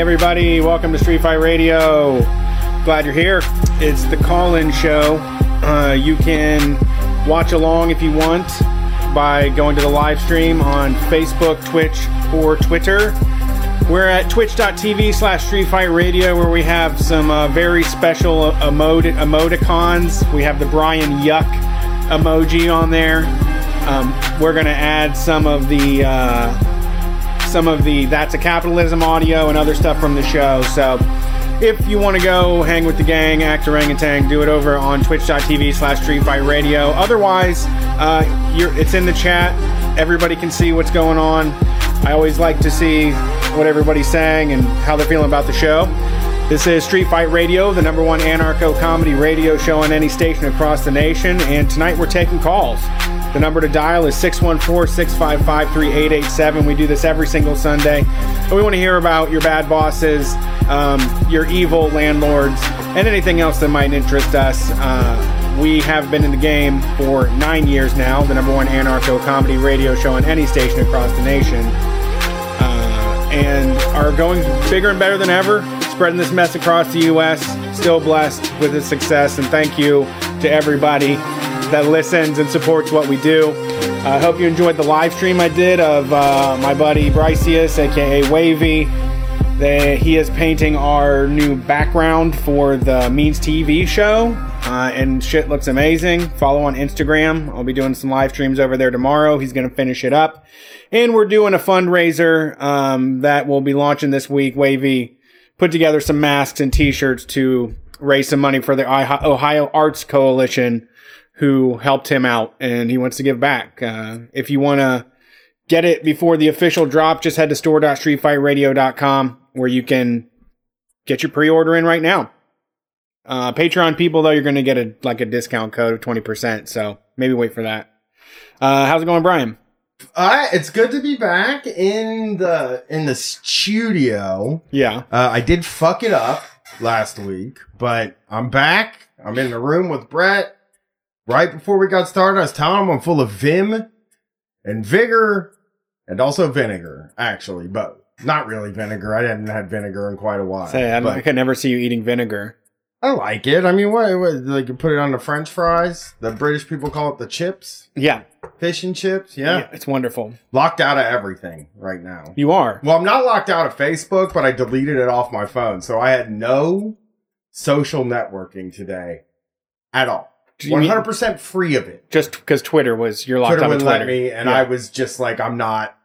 Everybody, welcome to Street Fight Radio. Glad you're here. It's the call in show. Uh, you can watch along if you want by going to the live stream on Facebook, Twitch, or Twitter. We're at twitch.tv slash Street Fight Radio where we have some uh, very special emoti- emoticons. We have the Brian Yuck emoji on there. Um, we're going to add some of the. Uh, some of the That's a Capitalism audio and other stuff from the show. So if you want to go hang with the gang, act orangutan, do it over on twitch.tv slash Street Fight Radio. Otherwise, uh, it's in the chat. Everybody can see what's going on. I always like to see what everybody's saying and how they're feeling about the show. This is Street Fight Radio, the number one anarcho comedy radio show on any station across the nation. And tonight we're taking calls. The number to dial is 614 655 3887. We do this every single Sunday. And we want to hear about your bad bosses, um, your evil landlords, and anything else that might interest us. Uh, we have been in the game for nine years now, the number one anarcho comedy radio show on any station across the nation, uh, and are going bigger and better than ever, spreading this mess across the U.S. Still blessed with its success, and thank you to everybody that listens and supports what we do. I uh, hope you enjoyed the live stream I did of uh, my buddy Bryceus, aka Wavy. They, he is painting our new background for the Means TV show, uh, and shit looks amazing. Follow on Instagram. I'll be doing some live streams over there tomorrow. He's going to finish it up. And we're doing a fundraiser um, that will be launching this week. Wavy put together some masks and t shirts to raise some money for the Ohio Arts Coalition who helped him out and he wants to give back. Uh, if you want to get it before the official drop, just head to store.streetfightradio.com where you can get your pre-order in right now. Uh, Patreon people though, you're going to get a like a discount code of 20%. So maybe wait for that. Uh, how's it going, Brian? Uh, it's good to be back in the in the studio. Yeah. Uh, I did fuck it up last week, but I'm back. I'm in the room with Brett right before we got started, I was telling him I'm full of vim and vigor and also vinegar, actually, but not really vinegar. I hadn't had vinegar in quite a while. Say, I, I could never see you eating vinegar. I like it. I mean, what, what like you put it on the French fries? The British people call it the chips. Yeah, fish and chips. Yeah. yeah, it's wonderful. Locked out of everything right now. You are. Well, I'm not locked out of Facebook, but I deleted it off my phone, so I had no social networking today at all. One hundred percent free of it. Just because Twitter was you're locked Twitter on wouldn't Twitter. let me, and yeah. I was just like, I'm not.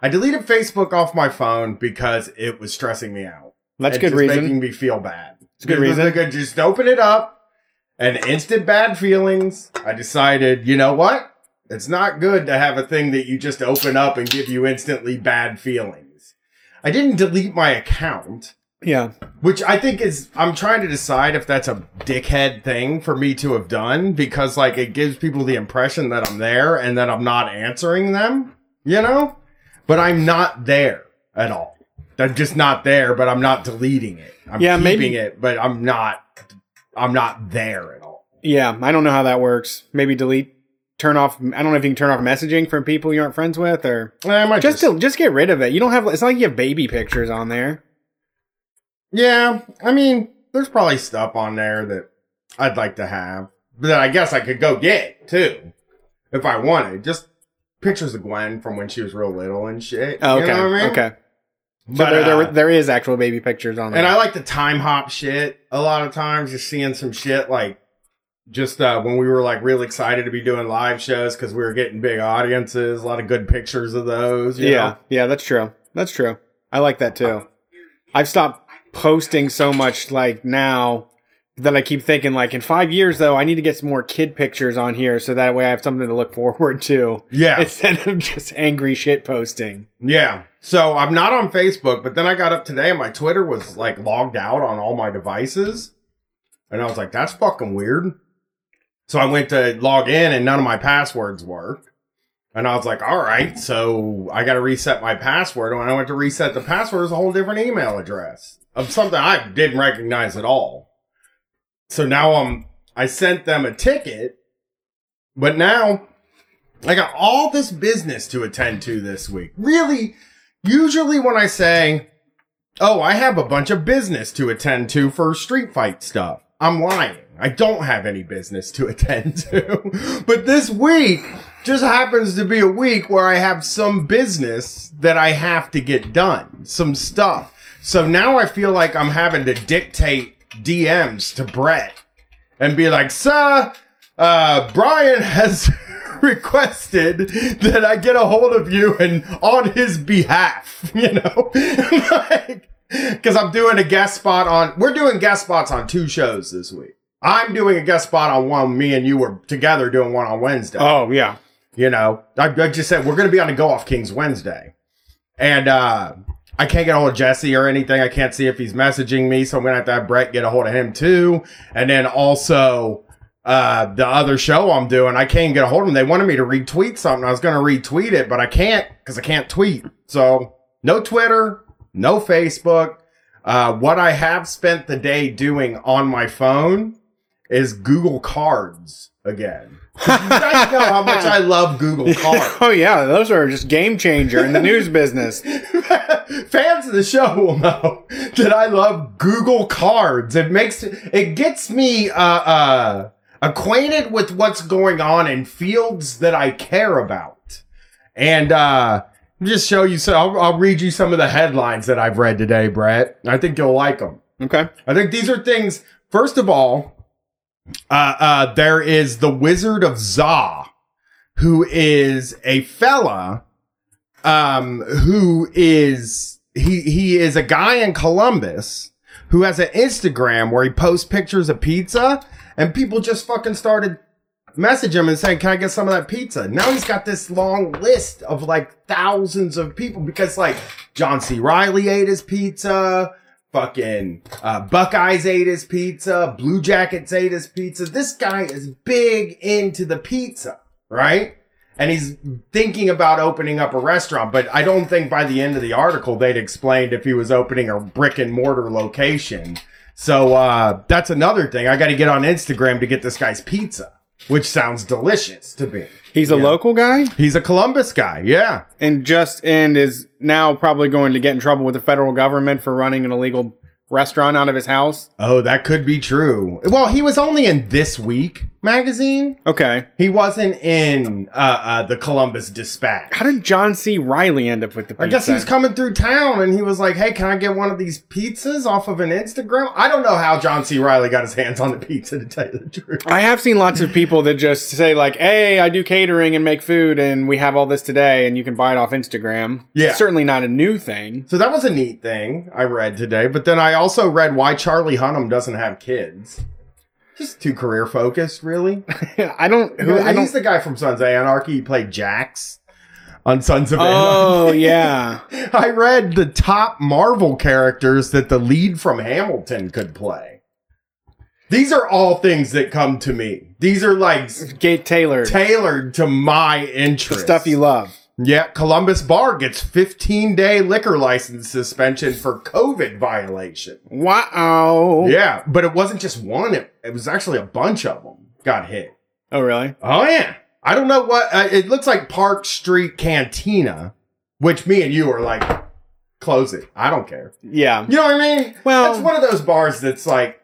I deleted Facebook off my phone because it was stressing me out. That's good reason. Making me feel bad. It's good reason. Could just open it up, and instant bad feelings. I decided, you know what? It's not good to have a thing that you just open up and give you instantly bad feelings. I didn't delete my account. Yeah. Which I think is, I'm trying to decide if that's a dickhead thing for me to have done because, like, it gives people the impression that I'm there and that I'm not answering them, you know? But I'm not there at all. I'm just not there, but I'm not deleting it. I'm yeah, keeping maybe, it, but I'm not, I'm not there at all. Yeah, I don't know how that works. Maybe delete turn off. I don't know if you can turn off messaging from people you aren't friends with, or eh, just just, to, just get rid of it. You don't have. It's not like you have baby pictures on there. Yeah, I mean, there's probably stuff on there that I'd like to have, but I guess I could go get too if I wanted. Just pictures of Gwen from when she was real little and shit. Oh, okay, you know I mean? okay. So but, there, there, uh, there is actual baby pictures on there. And I like the time hop shit a lot of times, just seeing some shit like just uh, when we were like real excited to be doing live shows because we were getting big audiences, a lot of good pictures of those. yeah, know? yeah, that's true. That's true. I like that too. I've stopped posting so much like now that I keep thinking like in five years though I need to get some more kid pictures on here so that way I have something to look forward to. Yeah. Instead of just angry shit posting. Yeah. So I'm not on Facebook, but then I got up today and my Twitter was like logged out on all my devices. And I was like, that's fucking weird. So I went to log in and none of my passwords worked. And I was like, all right, so I got to reset my password. And when I went to reset the password, it was a whole different email address of something I didn't recognize at all. So now I'm, I sent them a ticket, but now I got all this business to attend to this week. Really, usually when I say Oh, I have a bunch of business to attend to for street fight stuff. I'm lying. I don't have any business to attend to. but this week just happens to be a week where I have some business that I have to get done, some stuff. So now I feel like I'm having to dictate DMs to Brett and be like, sir, uh, Brian has requested that I get a hold of you and on his behalf, you know, like, cause I'm doing a guest spot on, we're doing guest spots on two shows this week. I'm doing a guest spot on one. Me and you were together doing one on Wednesday. Oh yeah. You know, I, I just said we're going to be on the Go Off Kings Wednesday. And, uh, I can't get a hold of Jesse or anything. I can't see if he's messaging me. So I'm going to have to have Brett get a hold of him too. And then also, uh, the other show I'm doing, I can't get a hold of them. They wanted me to retweet something. I was going to retweet it, but I can't because I can't tweet. So no Twitter, no Facebook. Uh, what I have spent the day doing on my phone is Google Cards again. you guys know how much I love Google Cards. Oh yeah, those are just game changer in the news business. Fans of the show will know that I love Google Cards. It makes it gets me uh, uh, acquainted with what's going on in fields that I care about, and uh, just show you. So I'll, I'll read you some of the headlines that I've read today, Brett. I think you'll like them. Okay. I think these are things. First of all, uh, uh, there is the Wizard of Za, who is a fella, um, who is he he is a guy in Columbus who has an Instagram where he posts pictures of pizza, and people just fucking started message him and saying, "Can I get some of that pizza?" Now he's got this long list of like thousands of people because like John C. Reilly ate his pizza. Fucking uh, Buckeyes ate his pizza. Blue Jackets ate his pizza. This guy is big into the pizza, right? And he's thinking about opening up a restaurant, but I don't think by the end of the article they'd explained if he was opening a brick and mortar location. So uh, that's another thing. I got to get on Instagram to get this guy's pizza, which sounds delicious to me. He's a Yeah. local guy He's a Columbus guy, yeah. and just and is now probably going to get in trouble with the federal government for running an illegal restaurant out of his house. Oh, that could be true. Well, he was only in This Week magazine. Okay. He wasn't in uh, uh, the Columbus Dispatch. How did John C. Reilly end up with the pizza? I guess he was coming through town and he was like, "Hey, can I get one of these pizzas off of an Instagram?" I don't know how John C. Reilly got his hands on the pizza to tell you the truth. I have seen lots of people that just say like, "Hey, I do catering and make food, and we have all this today, and you can buy it off Instagram." Yeah. certainly not a new thing. So that was a neat thing I read today. But then I also read why Charlie Hunnam doesn't have kids. Just too career focused, really. I don't. Who, I He's don't. the guy from Sons of Anarchy. He played Jax on Sons of Anarchy. Oh Anarchy. yeah. I read the top Marvel characters that the lead from Hamilton could play. These are all things that come to me. These are like Gate Taylor. tailored to my interest. Stuff you love. Yeah, Columbus Bar gets 15 day liquor license suspension for COVID violation. Wow. Yeah, but it wasn't just one, it, it was actually a bunch of them got hit. Oh really? Oh, yeah. I don't know what, uh, it looks like Park Street Cantina, which me and you are like, close it. I don't care. Yeah. You know what I mean? Well- it's one of those bars that's like,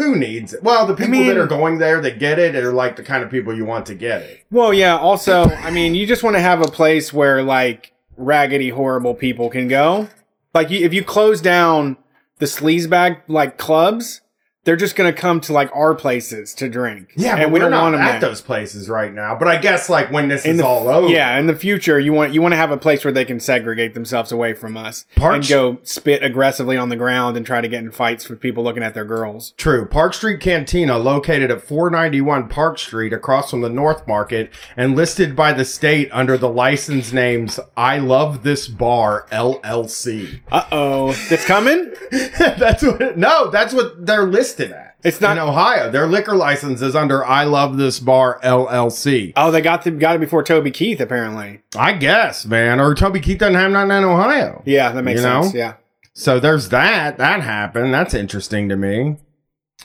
who needs it? Well, the people mean- that are going there that get it are like the kind of people you want to get it. Well, yeah. Also, I mean, you just want to have a place where like raggedy, horrible people can go. Like, you, if you close down the sleazebag like clubs, they're just gonna come to like our places to drink. Yeah, and we we're don't not want them at there. those places right now. But I guess like when this In is the- all over, Yeah, in the future, you want you want to have a place where they can segregate themselves away from us Park and go spit aggressively on the ground and try to get in fights with people looking at their girls. True. Park Street Cantina, located at 491 Park Street across from the North Market and listed by the state under the license names I Love This Bar LLC. Uh oh, it's coming. that's what, no, that's what they're listed at. It's not- in Ohio. Their liquor license is under I Love This Bar LLC. Oh, they got the, got it before Toby Keith apparently. I guess, man. Or Toby Keith doesn't have nothing in Ohio. Yeah, that makes You know? sense. Yeah. So there's that. That happened. That's interesting to me.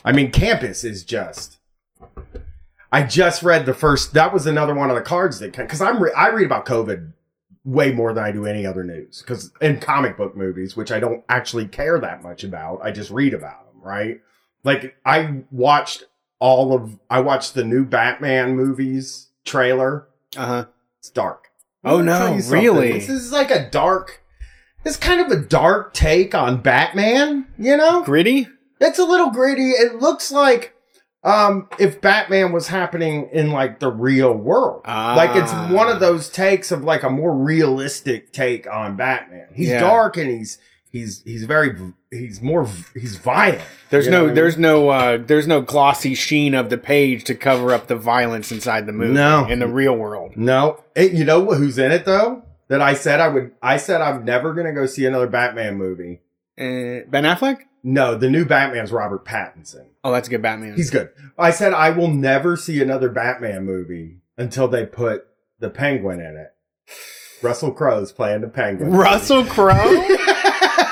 I mean, campus is just. I just read the first. That was another one of the cards that because I'm re- I read about COVID way more than I do any other news. Because in comic book movies, which I don't actually care that much about, I just read about them, right? Like I watched all of I watched the new Batman movies trailer. Uh huh. It's dark. Oh, no, tell you something. really? This is like a dark. It's kind of a dark take on Batman. You know, Gritty. it's a little gritty. It looks like um if Batman was happening in like the real world. Like it's Ah. one of those takes of like a more realistic take on Batman. He's Yeah. dark and he's he's he's very he's more he's violent. There's You know no there's no uh there's no glossy sheen of the page to cover up the violence inside the movie No. in the real world. No, It- you know who's in it though? That I said I would. I said I'm never gonna go see another Batman movie. Uh, ben Affleck? No, the new Batman's Robert Pattinson. Oh, that's a good Batman. He's good. I said I will never see another Batman movie until they put the Penguin in it. Russell Crowe's playing the Penguin. Russell Crowe?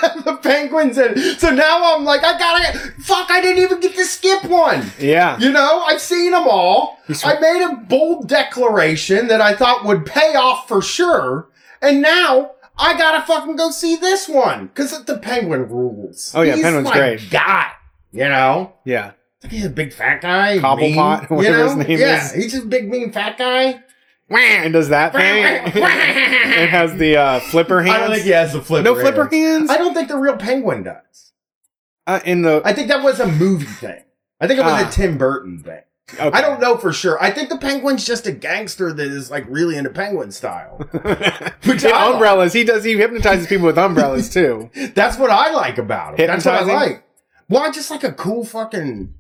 the Penguin's in. So now I'm like, I gotta. Fuck! I didn't even get to skip one. yeah. You know, I've seen them all. He's- I made a bold declaration that I thought would pay off for sure. And now I gotta fucking go see this one. Cause the penguin rules. Oh, yeah, He's Penguin's great. God. You know? Yeah. He's a big fat guy. Cobblepot, mean, whatever you his know? name yeah, is. he's just a big mean fat guy. And does that thing. it has the uh, flipper hands. I don't think he has the flipper. no flipper hands. hands? I don't think the real penguin does. uh, in the I think that was a movie thing. I think it was Ah. a Tim Burton thing. okay. I don't know for sure. I think the penguin's just a gangster that is like really into penguin style. Which I like. umbrellas. He does. He hypnotizes people with umbrellas too. That's what I like about it. That's what I Hypnotizing? like. Well, I just like a cool fucking,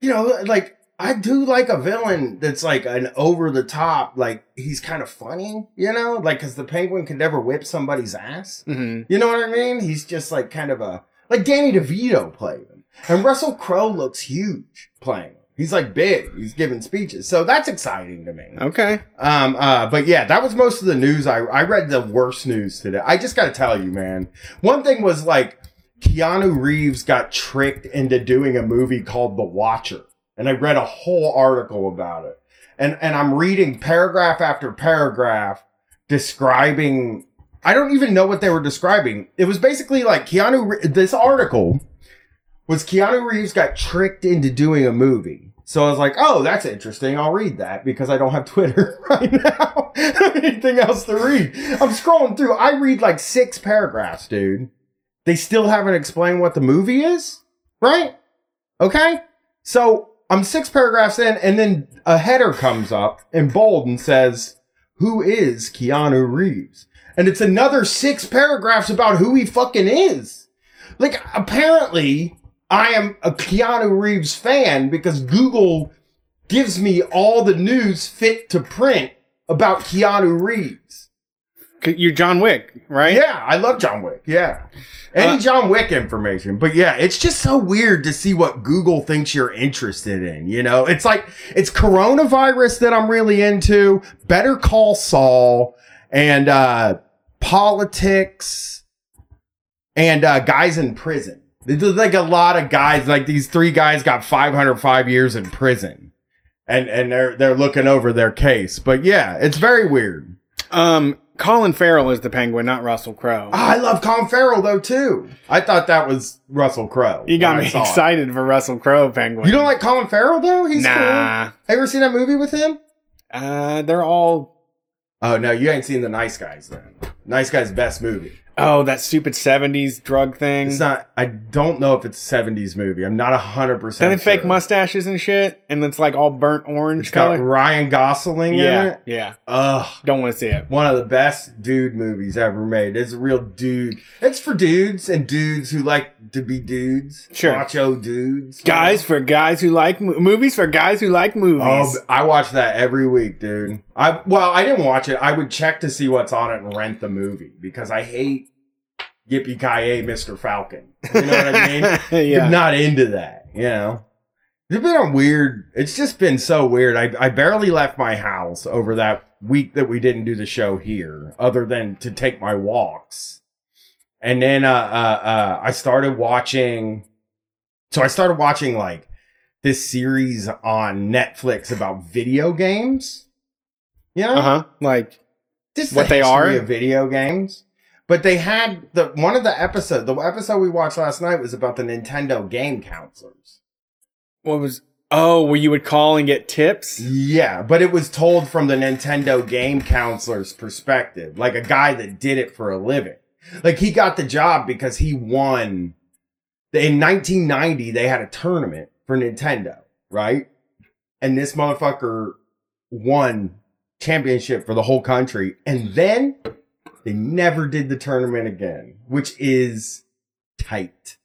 you know, like I do like a villain that's like an over the top, like he's kind of funny, you know, like because the penguin can never whip somebody's ass. hmm You know what I mean? He's just like kind of a like Danny DeVito playing him, and Russell Crowe looks huge playing him. He's like big. He's giving speeches, so that's exciting to me. Okay. Um, uh, but yeah, that was most of the news. I, I read the worst news today. I just got to tell you, man. One thing was like Keanu Reeves got tricked into doing a movie called The Watcher. And I read a whole article about it. And, and I'm reading paragraph after paragraph describing, I don't even know what they were describing. It was basically like Keanu, this article was Keanu Reeves got tricked into doing a movie. So I was like, oh, that's interesting. I'll read that because I don't have Twitter right now. Anything else to read? I'm scrolling through. I read like six paragraphs, dude. They still haven't explained what the movie is, right? Okay. So I'm six paragraphs in, and then a header comes up in bold and says, Who is Keanu Reeves? And it's another six paragraphs about who he fucking is. Like, apparently, I am a Keanu Reeves fan because Google gives me all the news fit to print about Keanu Reeves. You're John Wick, right? Yeah, I love John Wick. Yeah. Any Uh, John Wick information. But yeah, it's just so weird to see what Google thinks you're interested in. You know, it's like, it's coronavirus that I'm really into, Better Call Saul, and uh, politics, and uh, guys in prison. There's like a lot of guys, like these three guys got 505 years in prison. And, and they're they're looking over their case, but yeah, it's very weird. Um, Colin Farrell is the Penguin, not Russell Crowe. Ah, I love Colin Farrell though too. I thought that was Russell Crowe. you got me saw it. excited for Russell Crowe Penguin. You don't like Colin Farrell though? He's cool. nah. Have you ever seen that movie with him? Uh, they're all. Oh no, you ain't seen the Nice Guys then. Nice Guys best movie. Oh, that stupid '70s drug thing. It's not. I don't know if it's a '70s movie. I'm not hundred percent. they fake mustaches and shit, and it's like all burnt orange It's got. Ryan Gosling in Yeah, it. yeah. Ugh. Don't want to see it. One of the best dude movies ever made. It's a real dude. It's for dudes and dudes who like to be dudes. Sure. Macho dudes. Guys for guys who like mo- movies for guys who like movies. Oh, I watch that every week, dude. I well, I didn't watch it. I would check to see what's on it and rent the movie because I hate Yippee Ki Mr. Falcon. You know what I mean? yeah. I'm not into that. You know, it's been a weird. It's just been so weird. I I barely left my house over that week that we didn't do the show here, other than to take my walks. And then uh uh, uh I started watching. So I started watching like this series on Netflix about video games. You know? Uh huh. Like Just What the they are? of video games. But they had the one of the episode. The episode we watched last night was about the Nintendo game counselors. What was? Oh, where you would call and get tips? Yeah, but it was told from the Nintendo game counselor's perspective, like a guy that did it for a living. Like he got the job because he won. In 1990, they had a tournament for Nintendo, right? And this motherfucker won championship for the whole country, and then they never did the tournament again, which is tight.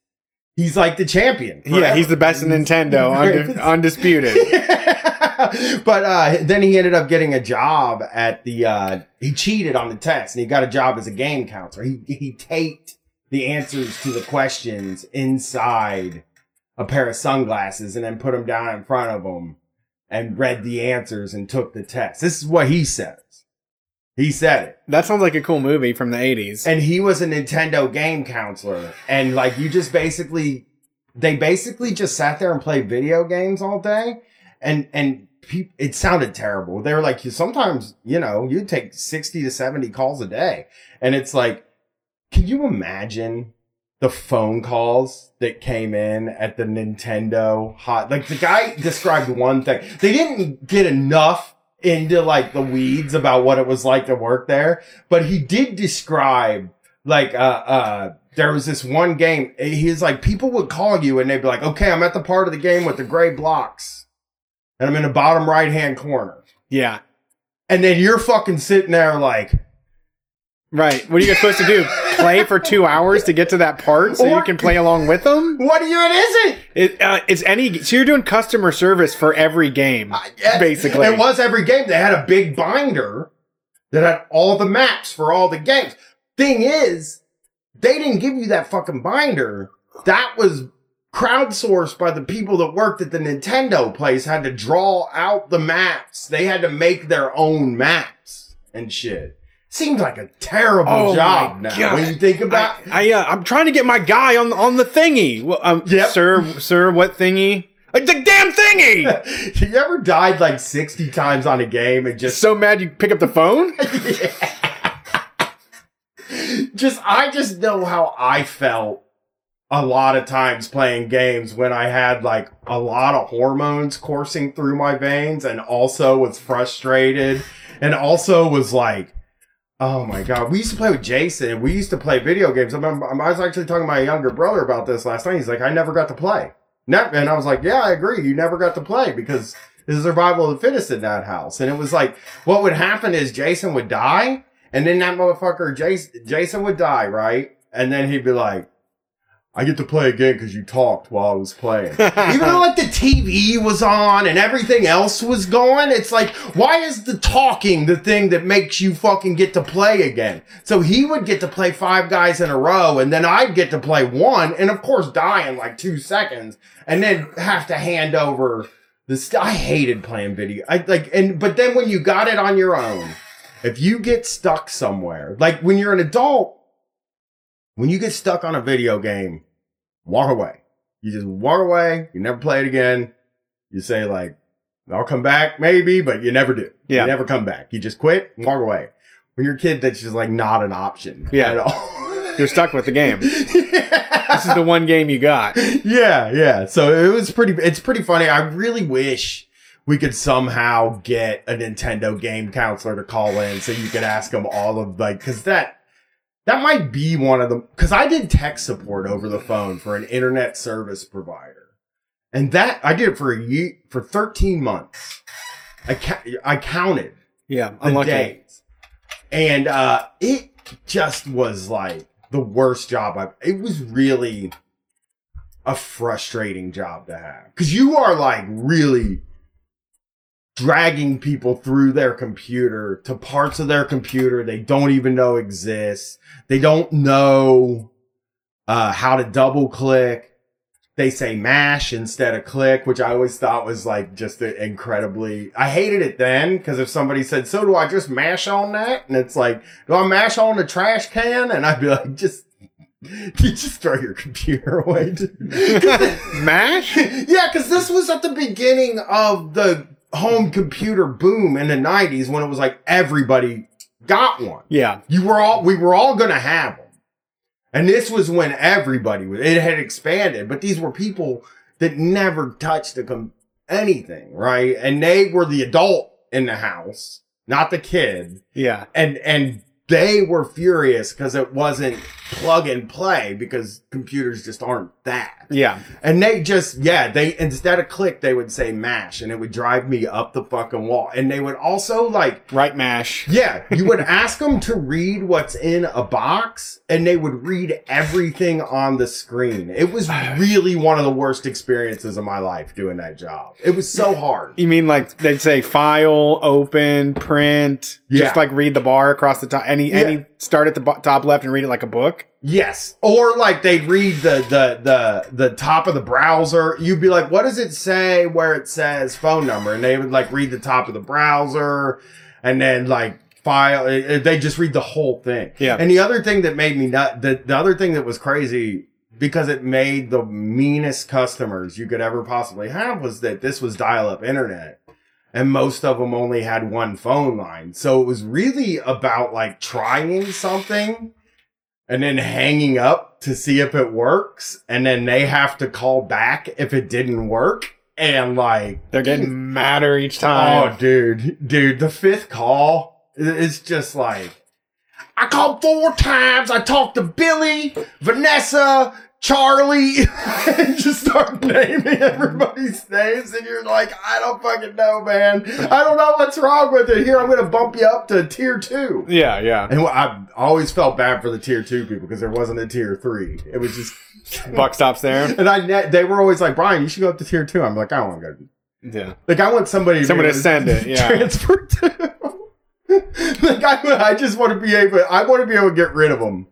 He's like the champion. Yeah, he's the best in Nintendo, unde- undisputed. but uh, then he ended up getting a job at the. Uh, he cheated on the test, and he got a job as a game counselor. He he taped the answers to the questions inside a pair of sunglasses, and then put them down in front of him, and read the answers and took the test. This is what he says. He said it. That sounds like a cool movie from the 80s. And he was a Nintendo game counselor. And like you just basically they basically just sat there and played video games all day. And and pe- it sounded terrible. They were like, sometimes, you know, you take 60 to 70 calls a day. And it's like, can you imagine the phone calls that came in at the Nintendo hot? Like the guy described one thing. They didn't get enough into like the weeds about what it was like to work there, but he did describe like uh uh there was this one game he's like people would call you and they'd be like okay i'm at the part of the game with the gray blocks and i'm in the bottom right hand corner yeah. and then you're fucking sitting there like Right. What are you supposed to do? Play for two hours to get to that part so you can play along with them? what are you it It, uh, it's any. So you're doing customer service for every game, Yeah, basically. it was every game they had a big binder that had all the maps for all the games thing is they didn't give you that fucking binder that was crowdsourced by the people that worked at the Nintendo place had to draw out the maps. They had to make their own maps and shit. Seems like a terrible Oh job now God. when you think about I, I uh, I'm trying to get my guy on on the thingy. Well, um, Yep. sir, sir, what thingy? Like the damn thingy. you ever died like 60 times on a game and just so mad you pick up the phone. just I just know how I felt a lot of times playing games when I had like a lot of hormones coursing through my veins and also was frustrated and also was like Oh my god, we used to play with Jason we used to play video games. I, remember, I was actually talking to my younger brother about this last night. He's like, I never got to play. And I was like, Yeah, I agree. You never got to play because it's survival of the fittest in that house. And it was like, what would happen is Jason would die and then that motherfucker, Jason, Jason would die, right? And then he'd be like, I get to play again because you talked while I was playing. Even though like the TV was on and everything else was going, it's like, why is the talking the thing that makes you fucking get to play again? So he would get to play five guys in a row and then I'd get to play one and of course die in like two seconds and then have to hand over the st- I hated playing video. I like, and, but then when you got it on your own, if you get stuck somewhere, like when you're an adult, when you get stuck on a video game, walk away. You just walk away. You never play it again. You say like, I'll come back maybe, but you never do. Yeah. You never come back. You just quit, and walk away. When you're a kid, that's just like not an option. Yeah. At all. You're stuck with the game. This is the one game you got. yeah, yeah. So it was pretty. It's pretty funny. I really wish we could somehow get a Nintendo game counselor to call in so you could ask them all of like because that that might be one of them because I did tech support over the phone for an internet service provider, and that I did it for a year for thirteen months. I ca- I counted Yeah, the unlucky. days. And uh it just was like the worst job I've it was really a frustrating job to have. Cause you are like really dragging people through their computer to parts of their computer they don't even know exist. They don't know uh how to double click. They say mash instead of click, which I always thought was like just incredibly. I hated it then because if somebody said, "So do I just mash on that?" and it's like, "Do I mash on the trash can?" and I'd be like, "Just." You just throw your computer away. Mash? yeah, because this was at the beginning of the home computer boom in the 90s when it was like everybody got one. Yeah. You were all we were all gonna have them, and this was when everybody was. It had expanded, but these were people that never touched a com- anything, right? And they were the adult in the house, not the kid, Yeah. and and they were furious because it wasn't plug and play because computers just aren't that. Yeah. And they just, yeah, they, instead of click, they would say mash and it would drive me up the fucking wall. And they would also like, Right mash. yeah, you would ask them to read what's in a box and they would read everything on the screen. It was really one of the worst experiences of my life doing that job. It was so hard. You mean like they'd say file, open, print, Yeah. just like read the bar across the top, any Yeah. any start at the bo- top left and read it like a book. Yes. Or like they'd read the, the, the, the top of the browser. You'd be like, what does it say where it says phone number? And they would like read the top of the browser and then like file. eh, eh, They just read the whole thing. Yeah. And the other thing that made me nut, the, the other thing that was crazy because it made the meanest customers you could ever possibly have was that this was dial up internet. And most of them only had one phone line. So it was really about like trying something and then hanging up to see if it works. And then they have to call back if it didn't work. And like, They're getting madder each time. oh, dude, dude, the fifth call is just like, I called four times. I talked to Billy, Vanessa, Charlie, and just start naming everybody's names. And you're like, I don't fucking know, man. I don't know what's wrong with it. Here, I'm going to bump you up to tier two. yeah, yeah. And I always felt bad for the tier two people because there wasn't a tier three. It was just, Buck stops there. and I, ne- they were always like, Brian, you should go up to tier two. I'm like, I don't want to go. Yeah. Like, I want somebody to, to send it, yeah. transfer to. like, I, I just want to be able, I want to be able to get rid of them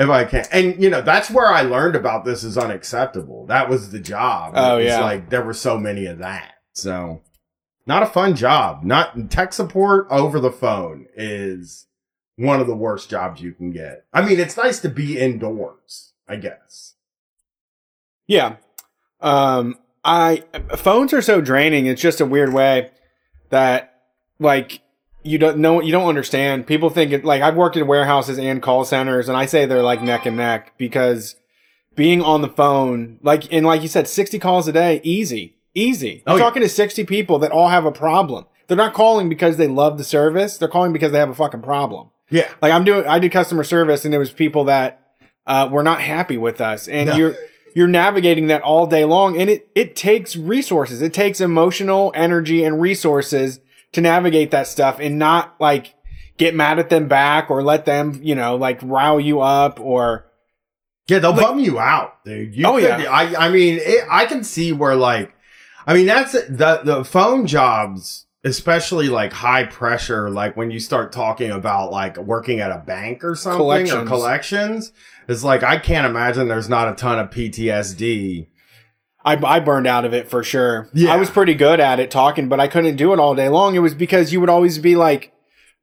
if I can. And, you know, that's where I learned about this is unacceptable. That was the job. Oh, It yeah. Like, there were so many of that. So, not a fun job. Not tech support over the phone is one of the worst jobs you can get. I mean, it's nice to be indoors, I guess. Yeah. Um, I phones are so draining. It's just a weird way that like you don't know you don't understand. People think it like I've worked in warehouses and call centers, and I say they're like neck and neck because being on the phone, like and like you said, sixty calls a day, easy, easy. Oh, I'm yeah. talking to sixty people that all have a problem. They're not calling because they love the service. They're calling because they have a fucking problem. Yeah. Like I'm doing, I did customer service, and there was people that uh, were not happy with us, and No. you're you're navigating that all day long, and it it takes resources, it takes emotional energy and resources to navigate that stuff, and not like get mad at them back or let them, you know, like rile you up or Yeah, they'll Like- bum you out, dude. You Oh, could- yeah. I, I mean, it, I can see where like, I mean, that's the the phone jobs, especially like high pressure, like when you start talking about like working at a bank or something or Collections. collections. It's like I can't imagine there's not a ton of PTSD. I, I burned out of it for sure. Yeah. I was pretty good at it talking, but I couldn't do it all day long. It was because you would always be like,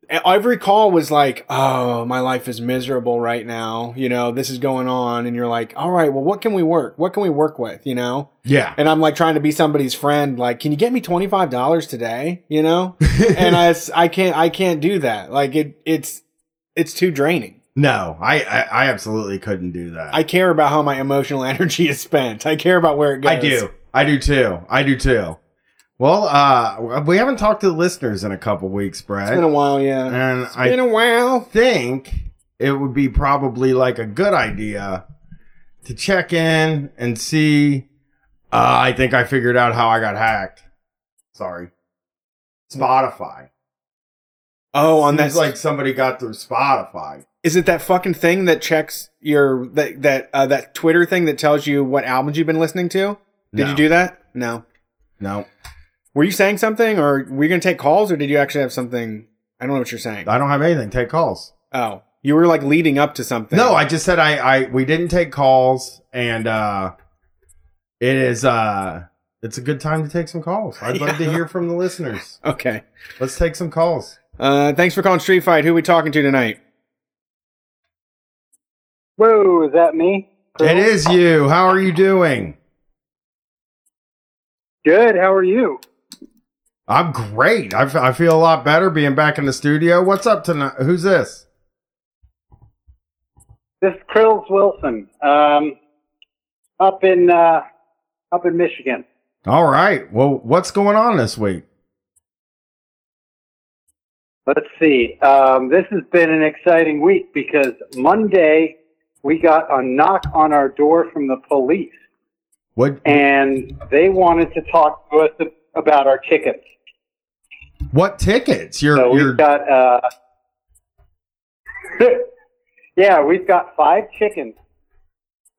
every call was like, oh, my life is miserable right now. You know, this is going on. And you're like, all right, well, what can we work? What can we work with? You know? Yeah, And I'm like trying to be somebody's friend. Like, can you get me $25 today? You know? and I, I can't, I can't do that. Like it, it's, it's too draining. No, I, I I absolutely couldn't do that. I care about how my emotional energy is spent. I care about where it goes. I do. I do too. I do too. Well, uh, we haven't talked to the listeners in a couple weeks, Brad. It's been a while, yeah. and It's I been a while. think it would be probably like a good idea to check in and see. Uh, I think I figured out how I got hacked. Sorry. Spotify. Oh, on that like somebody got through Spotify. Is it that fucking thing that checks your that that uh, that Twitter thing that tells you what albums you've been listening to? Did No. you do that? No. No, Were you saying something, or were you gonna take calls, or did you actually have something? I don't know what you're saying. I don't have anything. Take calls. Oh, you were like leading up to something. No, I just said I, I we didn't take calls and uh it is uh it's a good time to take some calls. I'd love to hear from the listeners. Okay. Let's take some calls. Uh, thanks for calling Street Fight. Who are we talking to tonight? Whoa, is that me? It is you. How are you doing? Good. How are you? I'm great. I, f- I feel a lot better being back in the studio. What's up tonight? Who's this? This is Krills Wilson, um, up in uh, up in Michigan. All right. Well, what's going on this week? Let's see. Um, this has been an exciting week because Monday we got a knock on our door from the police, What and they wanted to talk to us about our tickets. what tickets? You're So you're we've got, uh, yeah, we've got five chickens.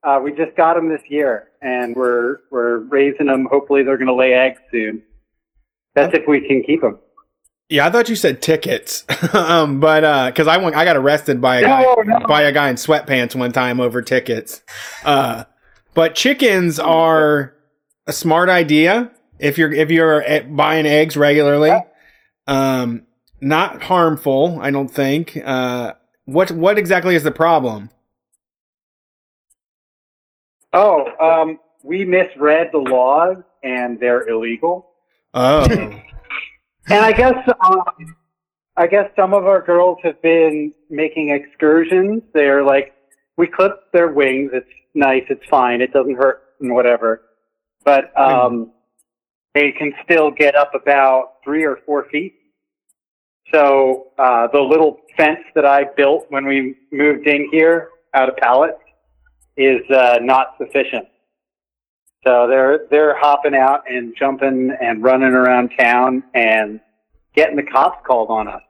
Uh, we just got them this year, and we're we're raising them. Hopefully, they're going to lay eggs soon. That's if we can keep them. Yeah, I thought you said tickets, um, but because I went, I got arrested by a guy No, no. by a guy in sweatpants one time over tickets. Uh, but chickens are a smart idea if you're if you're eh, buying eggs regularly. Um, not harmful, I don't think. Uh, what what exactly is the problem? Oh, um, we misread the laws, and they're illegal. Oh, And I guess um, I guess some of our girls have been making excursions. They're like, we clip their wings. It's nice. It's fine. It doesn't hurt and whatever. But um, they can still get up about three or four feet. So uh, the little fence that I built when we moved in here out of pallets is uh, not sufficient. So they're they're hopping out and jumping and running around town and getting the cops called on us.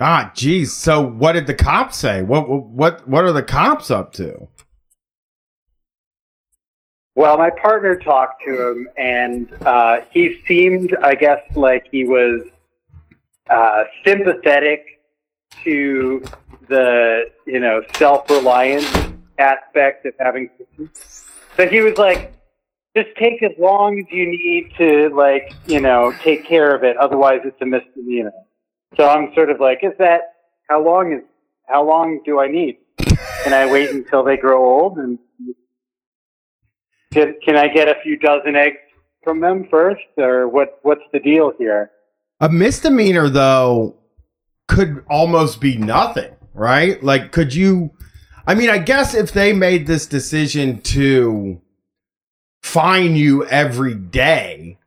ah, geez. So what did the cops say? What what what are the cops up to? Well, my partner talked to him, and uh, he seemed, I guess, like he was uh, sympathetic to the, you know, self-reliance aspect of having. So he was like, "Just take as long as you need to, like, you know, take care of it. Otherwise, it's a misdemeanor." So I'm sort of like, "Is that how long is how long do I need? Can I wait until they grow old and can, can I get a few dozen eggs from them first, or what? What's the deal here? A misdemeanor though could almost be nothing, right? Like could you I mean, I guess if they made this decision to fine you every day,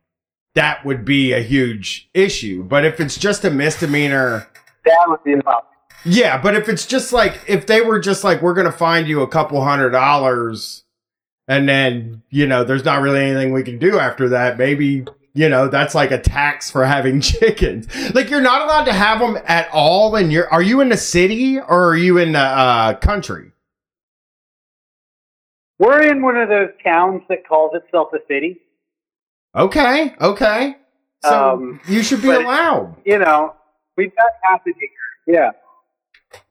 that would be a huge issue. But if it's just a misdemeanor, That would be enough. yeah, but if it's just like if they were just like we're going to find you a couple hundred dollars and then, you know, there's not really anything we can do after that, maybe you know, that's like a tax for having chickens. Like you're not allowed to have them at all in your Are you in the city or are you in the uh country? We're in one of those towns that calls itself a city. Okay, okay. So Um, you should be but- allowed. You know, we've got half a acre. Yeah,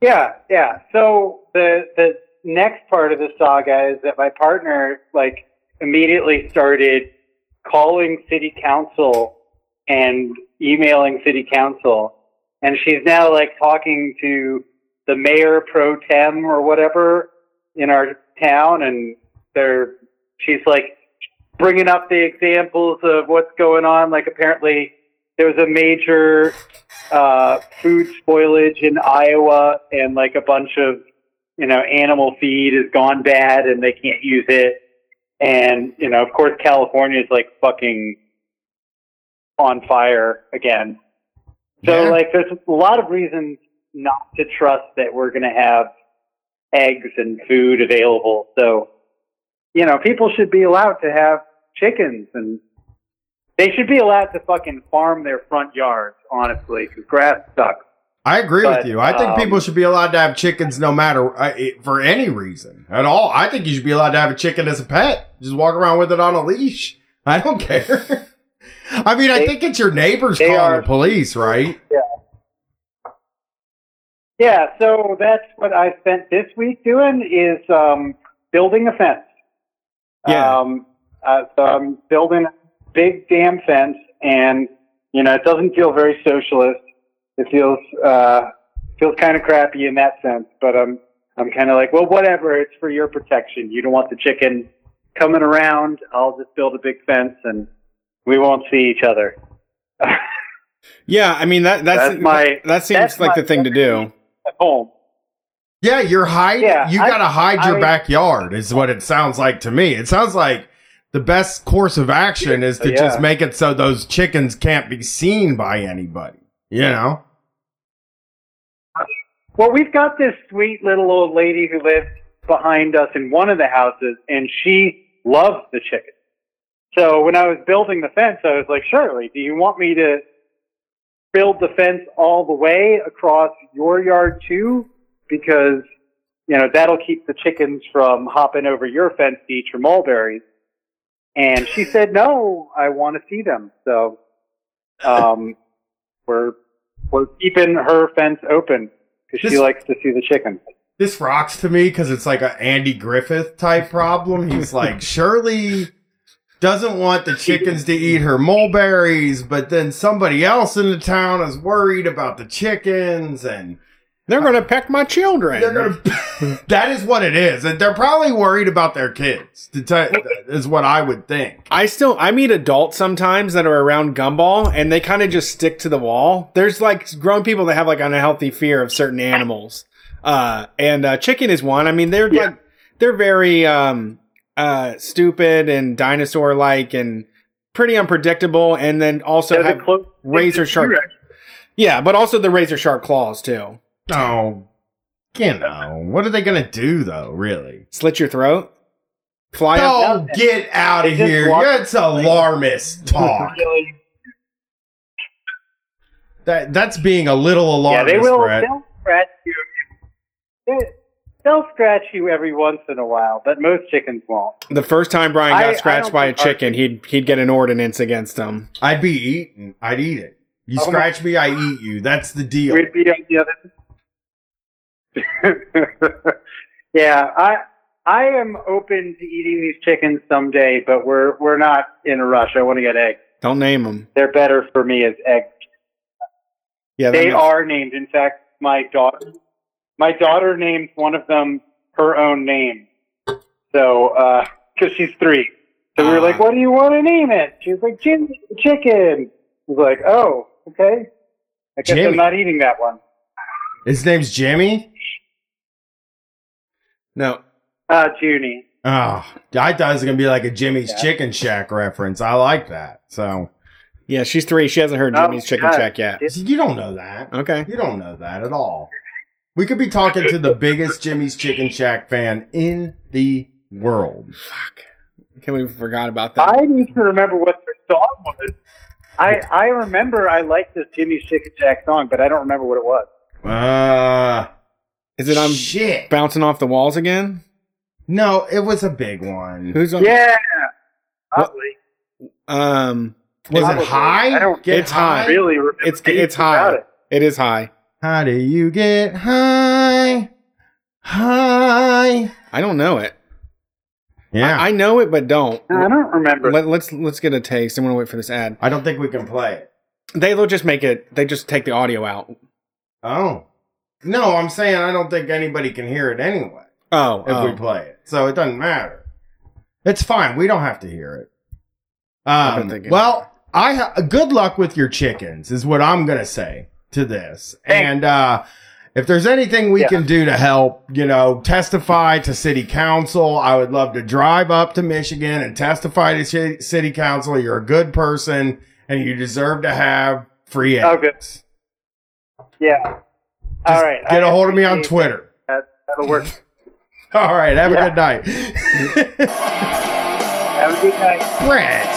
yeah, yeah. So the the next part of the saga is that my partner like immediately started calling city council and emailing city council, and she's now like talking to the mayor pro tem or whatever in our town, and they're she's like bringing up the examples of what's going on. Like apparently there was a major uh, food spoilage in Iowa, and like a bunch of you know animal feed has gone bad, and they can't use it. And you know, of course, California is like fucking on fire again. So Yeah. like, there's a lot of reasons not to trust that we're going to have eggs and food available. So, you know, people should be allowed to have chickens and they should be allowed to fucking farm their front yards, honestly, because grass sucks. I agree But, with you. I think um, people should be allowed to have chickens no matter uh, for any reason at all. I think you should be allowed to have a chicken as a pet. Just walk around with it on a leash. I don't care. I mean, I think it's your neighbors they calling are- the police, right? Yeah. Yeah, so that's what I spent this week doing is um, building a fence. Yeah. Um, uh, so I'm building a big damn fence, and you know it doesn't feel very socialist. It feels uh, feels kind of crappy in that sense. But I'm I'm kind of like, well, whatever. It's for your protection. You don't want the chicken coming around. I'll just build a big fence, and we won't see each other. Yeah, I mean that that's, That's my- that seems that's like the thing to do. At home. Yeah, you're hiding. Yeah, you gotta hide your I- backyard. Is what it sounds like to me. It sounds like the best course of action is to Yeah. just make it so those chickens can't be seen by anybody. You know. Well, we've got this sweet little old lady who lives behind us in one of the houses, and she loves the chickens. So when I was building the fence, I was like, Shirley, do you want me to build the fence all the way across your yard too? Because, you know, that'll keep the chickens from hopping over your fence to eat your mulberries. And she said, no, I want to see them. So, um, we're, we're keeping her fence open because she likes to see the chickens. This rocks to me because it's like a Andy Griffith type problem. He's like, Shirley doesn't want the chickens to eat her mulberries, but then somebody else in the town is worried about the chickens and They're going to peck my children. they're gonna. that is what it is, and they're probably worried about their kids. To tell is what I would think. I still I meet adults sometimes that are around gumball and they kind of just stick to the wall. There's like grown people that have like an unhealthy fear of certain animals. Uh and uh chicken is one. I mean they're Yeah. like they're very um uh stupid and dinosaur like and pretty unpredictable and then also They're have close- razor sharp Yeah, but also the razor sharp claws too. Oh, you know what are they gonna do though? Really? Slit your throat. Fly up. Oh, get out of here! walk- That's alarmist talk. Really? that that's being a little Yeah, alarmist, they will. Brett. They'll scratch you. They- They'll scratch you every once in a while, but most chickens won't. The first time Brian got I scratched don't by a chicken, he'd he'd get an ordinance against him. I'd be eaten. I'd eat it. You Oh my- scratch me, I eat you. That's the deal. We'd be on the other. yeah, I I am open to eating these chickens someday, but we're we're not in a rush. I want to get eggs. Don't name them. They're better for me as eggs. Yeah, They are named. In fact, my daughter, my daughter named one of them her own name. So, because she's three, so we were Ah. like, "What do you want to name it?" She was like, "Jimmy the Chicken." I was like, "Oh, okay. I guess Jimmy. I'm not eating that one." His name's Jimmy. No, Uh, Junie. Oh, I thought it was gonna be like a Jimmy's Yeah. Chicken Shack reference. I like that. So Yeah, she's three. She hasn't heard Oh, Jimmy's chicken God. check yet. you don't know that. Okay. You don't know that at all. We could be talking to the biggest Jimmy's Chicken Shack fan in the world. Fuck. Can we forgot about that? I need to remember what the song was. I I remember I liked this Jimmy's Chicken Shack song, but I don't remember what it was. Uh, Is it I'm shit? bouncing off the walls again? No, it was a big one. Who's on? Yeah, probably. Um, Was Probably. it high? I don't- Get It's high. Really, it's it's high. it. It is high. How do you get high? High. I don't know it. Yeah. I, I know it, but don't. I don't remember. Let, let's let's get a taste. I'm gonna wait for this ad. I don't think we can play it. They will just make it. They just take the audio out. Oh. No, I'm saying I don't think anybody can hear it anyway Oh, if we oh. play it. So it doesn't matter. It's fine. We don't have to hear it. Um, well, I ha- good luck with your chickens is what I'm going to say to this. And uh if there's anything we Yeah. can do to help, you know, testify to city council, I would love to drive up to Michigan and testify to ci- city council. You're a good person and you deserve to have free Oh, good. Eggs. Yeah. Just All right. Get I a hold of me on Twitter. That. That'll work. All right. Have Yeah. a good night. Have a good night. Brett.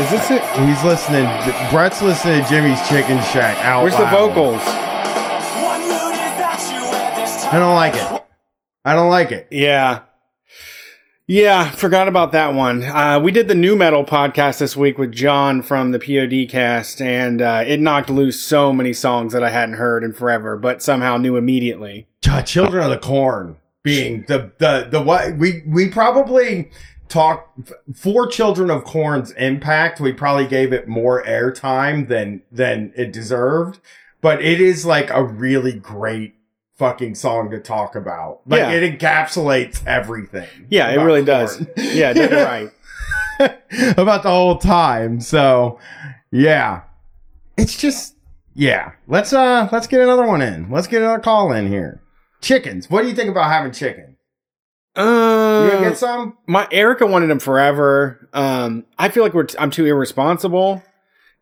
Is this it? He's listening. Brett's listening to Jimmy's Chicken Shack out Where's the vocals? I don't like it. I don't like it. Yeah. Yeah, forgot about that one. Uh, we did the nu metal podcast this week with John from the POD cast, and uh, it knocked loose so many songs that I hadn't heard in forever, but somehow knew immediately. Children of the Korn being the the the what we we probably talked for Children of Korn's impact. We probably gave it more airtime than than it deserved, but it is like a really great fucking song to talk about. Like Yeah. it encapsulates everything. Yeah, it really does. Yeah, it right. about the whole time. So, yeah, it's just yeah. Let's uh let's get another one in. Let's get another call in here. Chickens. What do you think about having chicken? You gonna Uh, get some? my Erica wanted them forever. Um, I feel like we're t- I'm too irresponsible,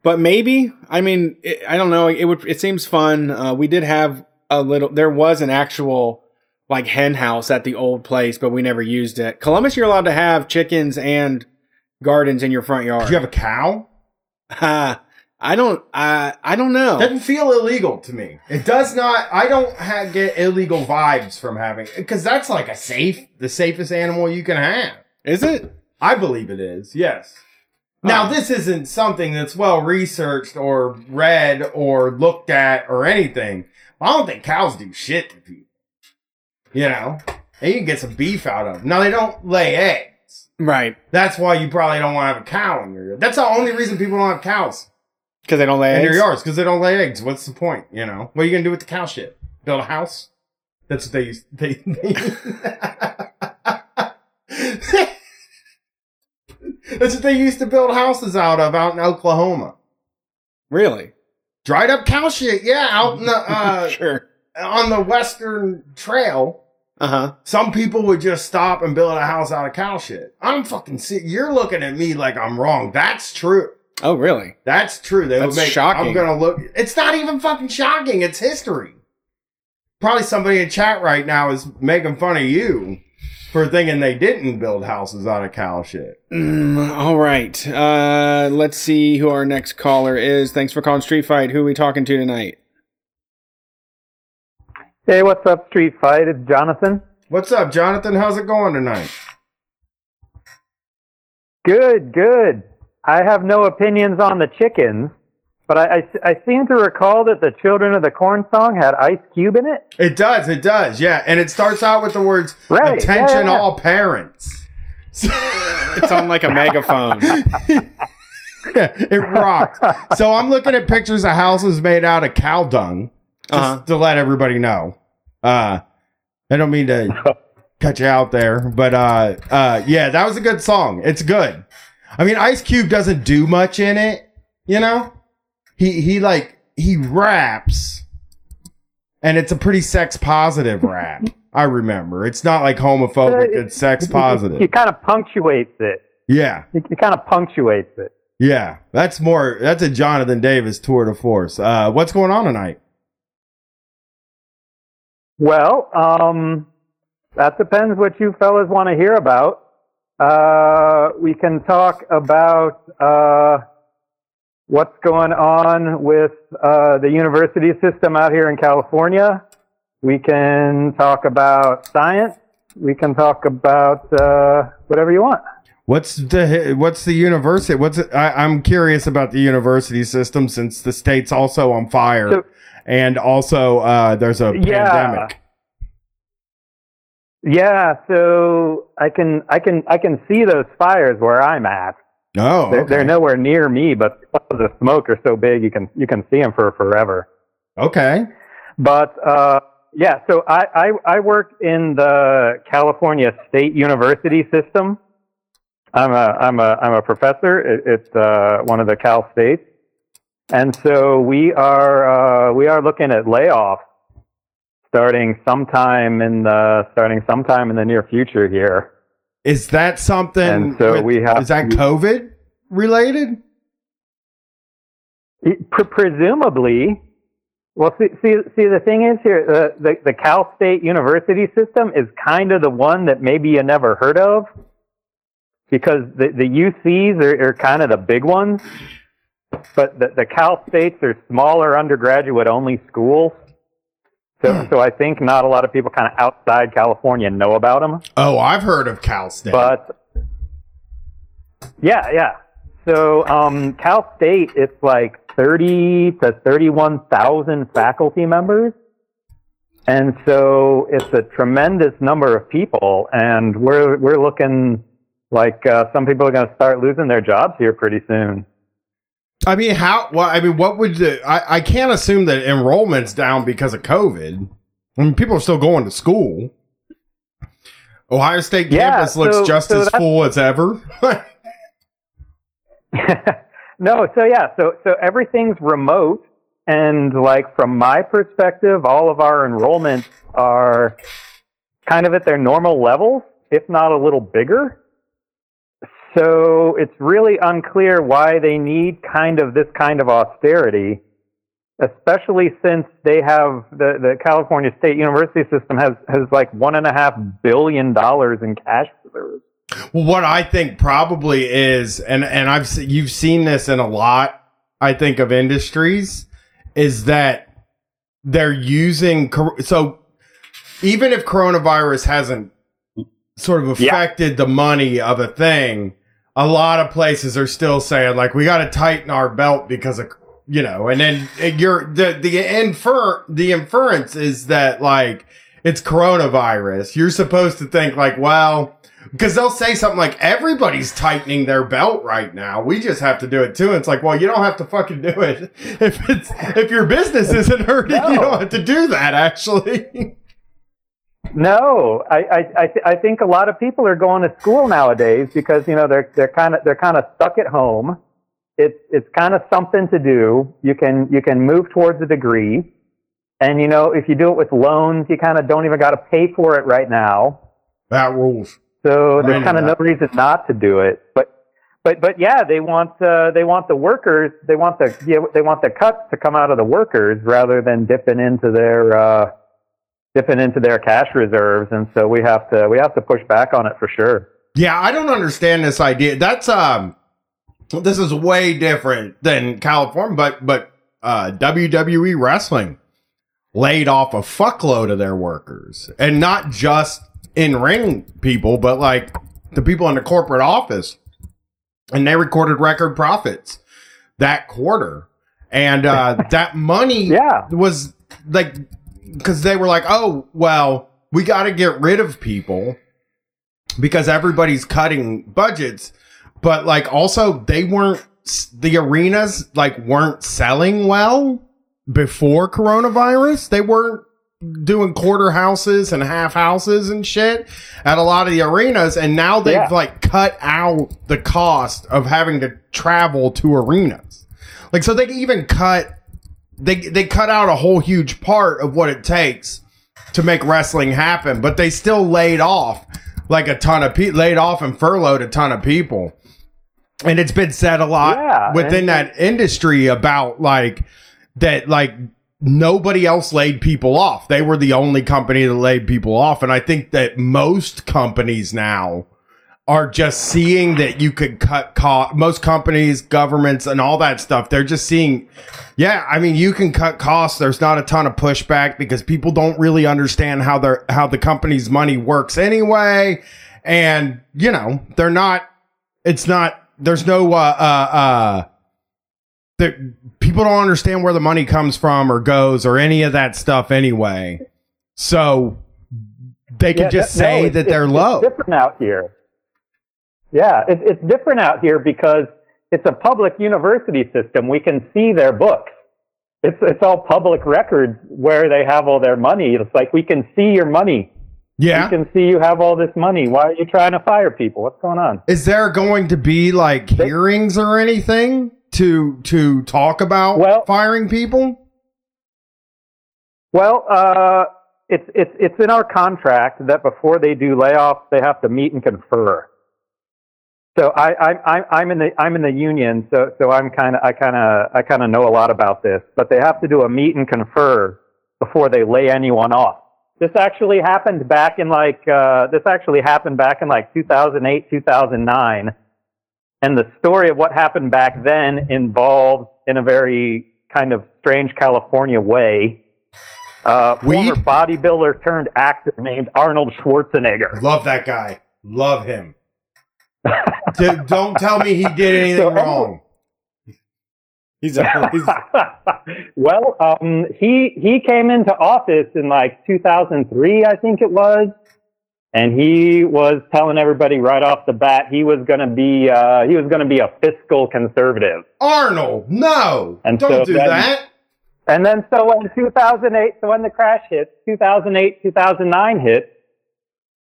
but maybe. I mean, it, I don't know. It would. It seems fun. Uh, we did have a little. There was an actual like hen house at the old place, but we never used it. Columbus, you're allowed to have chickens and gardens in your front yard. Do you have a cow? Uh, I don't. I I don't know. Doesn't feel illegal to me. It does not. I don't ha- get illegal vibes from having because that's like a safe, the safest animal you can have. Is it? I believe it is. Yes. Now Oh. this isn't something that's well researched or read or looked at or anything. I don't think cows do shit to people. You know, and you can get some beef out of them. Now they don't lay eggs. Right. That's why you probably don't want to have a cow in your yard. That's the only reason people don't have cows Because they don't lay in eggs. your yards because they don't lay eggs. What's the point? You know, what are you gonna do with the cow shit? Build a house? That's what they used. They. they That's what they used to build houses out of out in Oklahoma. Really? Dried up cow shit, yeah, out in the uh, sure. on the Western Trail. Uh huh. Some people would just stop and build a house out of cow shit. I'm fucking. See, you're looking at me like I'm wrong. That's true. Oh, really? That's true. They That's would make. shocking. I'm gonna look. It's not even fucking shocking. It's history. Probably somebody in chat right now is making fun of you for thinking they didn't build houses out of cow shit. Mm, all right. Uh, let's see who our next caller is. Thanks for calling Street Fight. Who are we talking to tonight? Hey, what's up, Street Fight? It's Jonathan. What's up, Jonathan? How's it going tonight? Good, good. I have no opinions on the chickens, but I, I, I seem to recall that the Children of the Korn song had Ice Cube in it. It does. It does. Yeah, and it starts out with the words Right, "Attention, yeah, yeah. all parents." It's on like a megaphone. it rocks. So I'm looking at pictures of houses made out of cow dung, just Uh-huh. to let everybody know. Uh, I don't mean to cut you out there, but uh, uh, yeah, that was a good song. It's good. I mean, Ice Cube doesn't do much in it, you know. He he like he raps, and it's a pretty sex positive rap. I remember. It's not like homophobic. It's sex positive. He kind of punctuates it. Yeah. He, kind of punctuates it. Yeah, that's more. That's a Jonathan Davis tour de force. Uh, what's going on tonight? Well, um, that depends what you fellas want to hear about. Uh, we can talk about uh, what's going on with uh, the university system out here in California. We can talk about science. We can talk about uh, whatever you want. What's the What's the university? What's it, I, I'm curious about the university system since the state's also on fire, So- and also uh, there's a Yeah. pandemic. Yeah, so I can I can I can see those fires where I'm at. Oh, They're, okay. they're nowhere near me, but the smoke are so big you can you can see them for forever. okay. But uh, yeah, so I, I I work in the California State University system. I'm a I'm a I'm a professor. It, it's uh, one of the Cal states, and so we are uh, we are looking at layoffs starting sometime in the starting sometime in the near future here. Is that something? And so with- we have Is that COVID related? It- pre- presumably, well, see, see, see, the thing is here, uh, the the Cal State University system is kind of the one that maybe you never heard of, because the the UCs are, are kind of the big ones, but the the Cal States are smaller undergraduate only schools. So, so I think not a lot of people kind of outside California know about them. Oh, I've heard of Cal State. But yeah, yeah. So um, Cal State, it's like thirty to thirty-one thousand faculty members, and so it's a tremendous number of people. And we're we're looking like uh, some people are going to start losing their jobs here pretty soon. I mean, how? Well, I mean, what would the? I, I can't assume that enrollment's down because of COVID. I mean, people are still going to school. Ohio State Yeah, campus looks so- just so as full as ever. no, so yeah, so so everything's remote, and like from my perspective, all of our enrollments are kind of at their normal levels, if not a little bigger. So it's really unclear why they need kind of this kind of austerity, especially since they have the, the California State University system has, has like one and a half billion dollars in cash reserves. Well, what I think probably is, and and I've you've seen this in a lot, I think of industries, is that they're using so even if coronavirus hasn't sort of Yeah. affected the money of a thing, a lot of places are still saying like we got to tighten our belt because of you know, and then you're the the infer the inference is that like it's coronavirus. You're supposed to think like, well, because they'll say something like everybody's tightening their belt right now. We just have to do it too. And it's like, well, you don't have to fucking do it if it's if your business isn't hurting. You don't have to do that. Actually, No, I, I, I, th- I think a lot of people are going to school nowadays because, you know, they're, they're kind of, they're kind of stuck at home. It's, it's kind of something to do. You can, you can move towards a degree. And, you know, if you do it with loans, you kind of don't even got to pay for it right now. that rules. So there's kind of no reason not to do it. But, but, but yeah, they want, uh, they want the workers, they want the, yeah, they want the cuts to come out of the workers rather than dipping into their, uh, dipping into their cash reserves. And so we have to, we have to push back on it for sure. Yeah, I don't understand this idea. That's um, this is way different than California, but but uh, WWE wrestling laid off a fuckload of their workers, and not just in ring people, but like the people in the corporate office, and they recorded record profits that quarter, and uh, that money Yeah. was like because they were like, oh well, we got to get rid of people because everybody's cutting budgets, but like also they weren't the arenas like weren't selling well before coronavirus. They weren't doing quarter houses and half houses and shit at a lot of the arenas and now they've Yeah. like cut out the cost of having to travel to arenas. Like so they can even cut they they cut out a whole huge part of what it takes to make wrestling happen, but they still laid off like a ton of people, laid off and furloughed a ton of people. And it's been said a lot Yeah, within that industry about like that, like nobody else laid people off. They were the only company that laid people off. And I think that most companies now are just seeing that you could cut cost. Most companies, governments, and all that stuff, they're just seeing, yeah, I mean, you can cut costs. There's not a ton of pushback because people don't really understand how their how the company's money works anyway, and you know they're not. It's not. There's no. Uh. Uh. uh that people don't understand where the money comes from or goes or any of that stuff anyway. So they can Yeah, just no, say it's- that they're low. It's different out here. Yeah, it, it's different out here because it's a public university system. We can see their books. It's it's all public records where they have all their money. It's like we can see your money. yeah. We can see you have all this money. Why are you trying to fire people? What's going on? Is there going to be like hearings or anything to to talk about Well- firing people? Well, uh, it's it's it's in our contract that before they do layoffs, they have to meet and confer. So I, I, I I'm in the I'm in the union, so so I'm kind of I kind of I kind of know a lot about this, but they have to do a meet and confer before they lay anyone off. This actually happened back in like uh, this actually happened back in like 2008 2009, and the story of what happened back then involved in a very kind of strange California way. Uh, Weed? former bodybuilder turned actor named Arnold Schwarzenegger. Love that guy. Love him. D- don't tell me he did anything So, wrong. He's a, he's, well, um, he he came into office in like 2003, I think it was, and he was telling everybody right off the bat he was going to be uh, he was going to be a fiscal conservative. Arnold, no. And don't so do then- that. And then so in 2008, so when the crash hit, 2008, 2009 hit,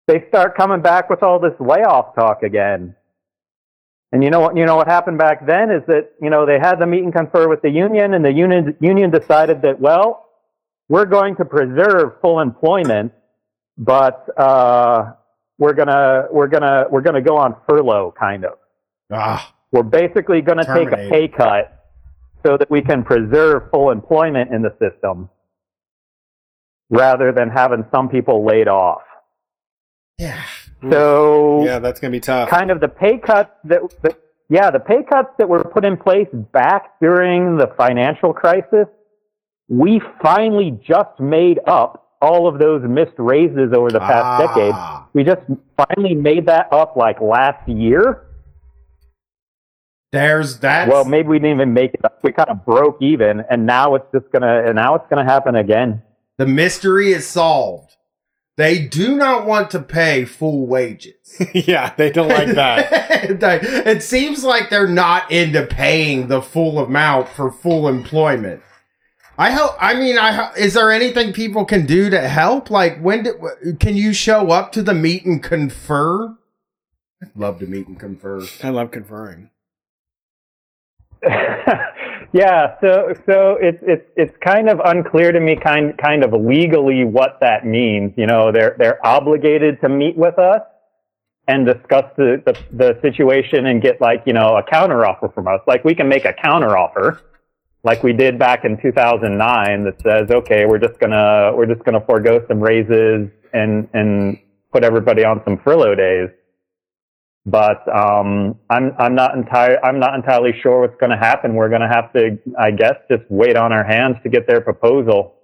they start coming back with all this layoff talk again. And you know what? You know what happened back then is that you know they had the meet and confer with the union, and the union union decided that well, we're going to preserve full employment, but uh, we're gonna we're gonna we're gonna go on furlough, kind of. Ah, We're basically going to take a pay cut so that we can preserve full employment in the system, rather than having some people laid off. yeah. So Yeah, that's gonna be tough. kind of the pay cuts that, that yeah the pay cuts that were put in place back during the financial crisis we finally just made up all of those missed raises over the past decade Ah, we just finally made that up like last year There's that. well maybe we didn't even make it up we kind of broke even and now it's just gonna and now it's gonna happen again the mystery is solved. They do not want to pay full wages. yeah, they don't like that. It seems like they're not into paying the full amount for full employment. I hope. I mean, I is there anything people can do to help? Like, when did, can you show up to the meet and confer? I'd love to meet and confer. I love conferring. yeah, so so it's it's it's kind of unclear to me kind kind of legally what that means. You know, they're they're obligated to meet with us and discuss the, the, the situation and get like, you know, a counteroffer from us. Like we can make a counteroffer like we did back in 2009 that says, okay, we're just gonna we're just gonna forego some raises and and put everybody on some furlough days but um, I'm I'm not entire I'm not entirely sure what's going to happen. We're going to have to, I guess, just wait on our hands to get their proposal.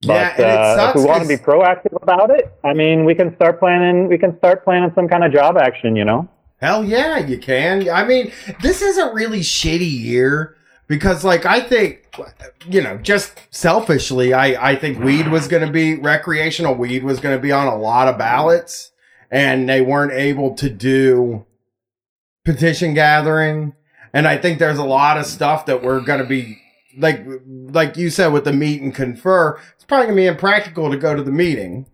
Yeah, But and it uh, if we want to be proactive about it, I mean, we can start planning. We can start planning some kind of job action. You know. Hell yeah, you can. I mean, this is a really shitty year because, like, I think, you know, just selfishly, I, I think weed was going to be, recreational weed was going to be on a lot of ballots and they weren't able to do petition gathering. And I think there's a lot of stuff that we're going to be, like, like you said with the meet and confer, it's probably going to be impractical to go to the meeting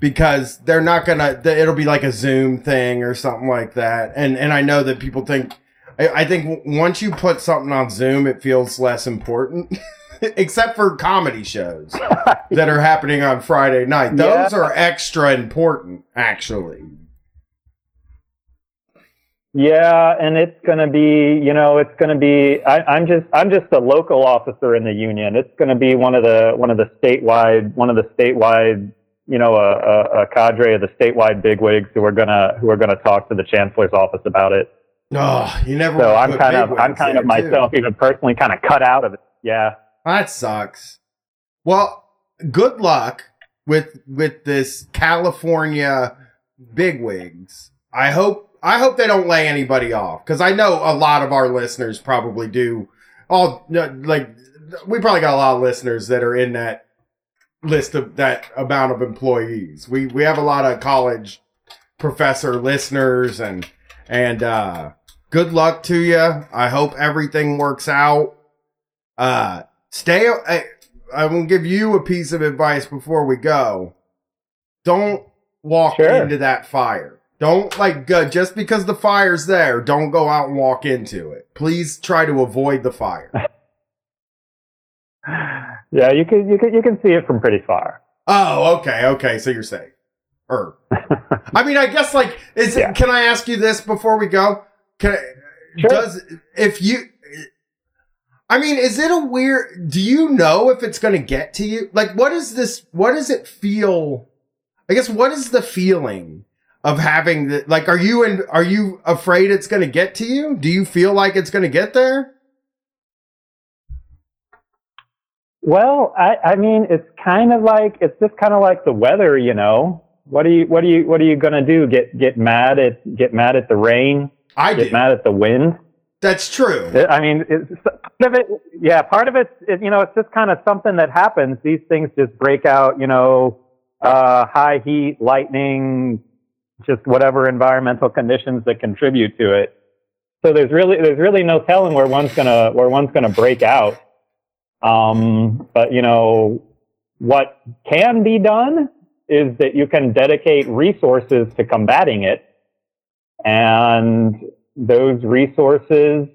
because they're not gonna it'll be like a zoom thing or something like that and and i know that people think i, I think once you put something on zoom it feels less important except for comedy shows that are happening on friday night those Yeah. are extra important actually Yeah, and it's going to be, you know, it's going to be. I, I'm just, I'm just a local officer in the union. It's going to be one of the, one of the statewide, one of the statewide, you know, a, a, a cadre of the statewide bigwigs who are gonna, who are gonna talk to the chancellor's office about it. oh you never So I'm kind of, I'm kind of there, too. myself, even personally, kind of cut out of it. Yeah. That sucks. Well, good luck with with this California bigwigs. I hope I hope they don't lay anybody off because I know a lot of our listeners probably do. All like we probably got a lot of listeners that are in that list of that amount of employees. We we have a lot of college professor listeners and and uh good luck to you. I hope everything works out. Uh stay I, I will give you a piece of advice before we go. Don't walk Sure. into that fire. Don't like go, just because the fire's there, don't go out and walk into it. Please try to avoid the fire. Yeah, you can, you can, you can see it from pretty far. Oh, okay, okay, so you're safe. Or er. I mean, I guess like is Yeah. can I ask you this before we go? Can Sure. does if you I mean, is it a weird do you know if it's going to get to you? Like what is this what does it feel? I guess what is the feeling of having the like are you and are you afraid it's going to get to you? Do you feel like it's going to get there? Well, I, I mean, it's kind of like it's just kind of like the weather, you know. What are you what are you what are you gonna do? Get get mad at get mad at the rain? I Get do. mad at the wind? That's true. I mean, part of it, yeah, part of it's it, you know, it's just kind of something that happens. These things just break out, you know, uh, high heat, lightning, just whatever environmental conditions that contribute to it. So there's really there's really no telling where one's gonna where one's gonna break out. Um, but you know, what can be done is that you can dedicate resources to combating it, and those resources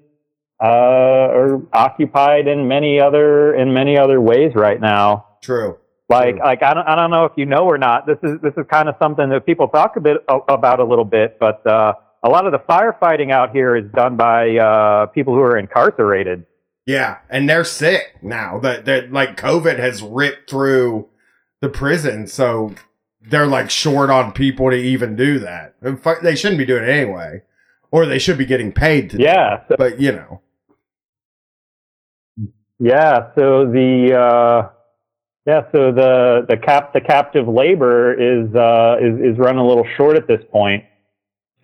uh, are occupied in many other in many other ways right now. True. Like True. like I don't I don't know if you know or not. This is this is kind of something that people talk a bit about a little bit, but uh, a lot of the firefighting out here is done by uh, people who are incarcerated. Yeah, and they're sick now. That that like COVID has ripped through the prison, so they're like short on people to even do that. They shouldn't be doing it anyway, or they should be getting paid to. do it. Yeah, so, but you know, yeah. So the uh, yeah, so the the cap the captive labor is uh, is is running a little short at this point.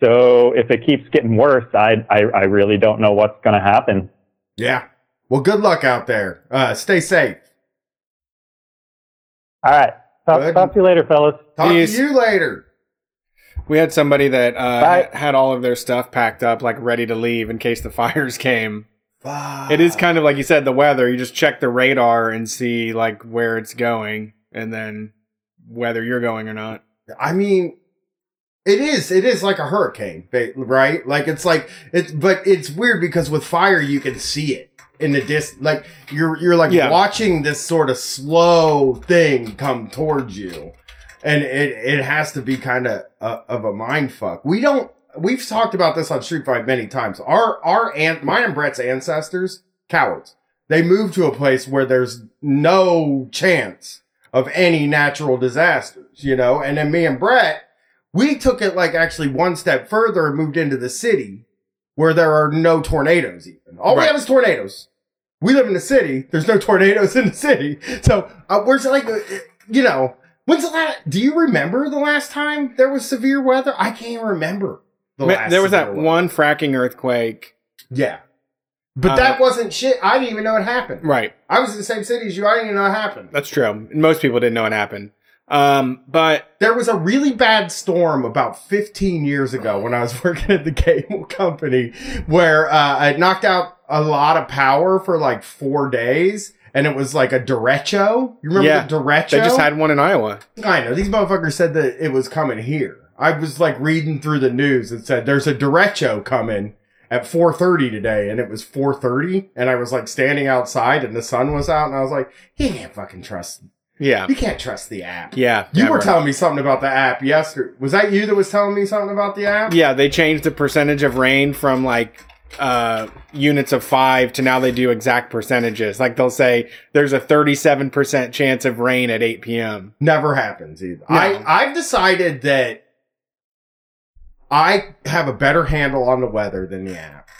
So if it keeps getting worse, I I, I really don't know what's going to happen. yeah. Well, good luck out there. Uh, stay safe. All right, talk, talk to you later, fellas. Talk Peace. to you later. We had somebody that uh, had all of their stuff packed up, like ready to leave in case the fires came. It is kind of like you said, the weather. You just check the radar and see like where it's going, and then whether you're going or not. I mean, it is. It is like a hurricane, right? Like it's like it's, but it's weird because with fire you can see it in the dis. Like you're you're like Yeah. watching this sort of slow thing come towards you, and it it has to be kind of uh, of a mind fuck. We don't. We've talked about this on Street Fight many times. Our our aunt, mine and Brett's ancestors, cowards. They moved to a place where there's no chance of any natural disasters, you know. And then me and Brett, we took it like actually one step further and moved into the city where there are no tornadoes even. All we have is tornadoes. We live in the city. There's no tornadoes in the city. So uh, we're just like, uh, you know, when's the last, do you remember the last time there was severe weather? I can't even remember. The Ma- last there was that weather. one fracking earthquake, Yeah. But Uh, that wasn't shit. I didn't even know it happened. right? I was in the same city as you. I didn't even know it happened. That's true. Most people didn't know it happened. Um, but There was a really bad storm about 15 years ago when I was working at the cable company where uh, it knocked out a lot of power for like four days. And it was like a derecho. You remember Yeah, the derecho? they just had one in Iowa. I know. These motherfuckers said that it was coming here. I was like reading through the news and said there's a derecho coming at 4:30 today and it was 4:30 and I was like standing outside and the sun was out and I was like, "You can't fucking trust. Yeah, You can't trust the app." yeah. You were telling me something about the app yesterday. Was that you that was telling me something about the app? Yeah, they changed the percentage of rain from like uh units of five to now they do exact percentages. Like they'll say there's a 37% chance of rain at 8 p.m. Never happens either. No. I I've decided that I have a better handle on the weather than the app.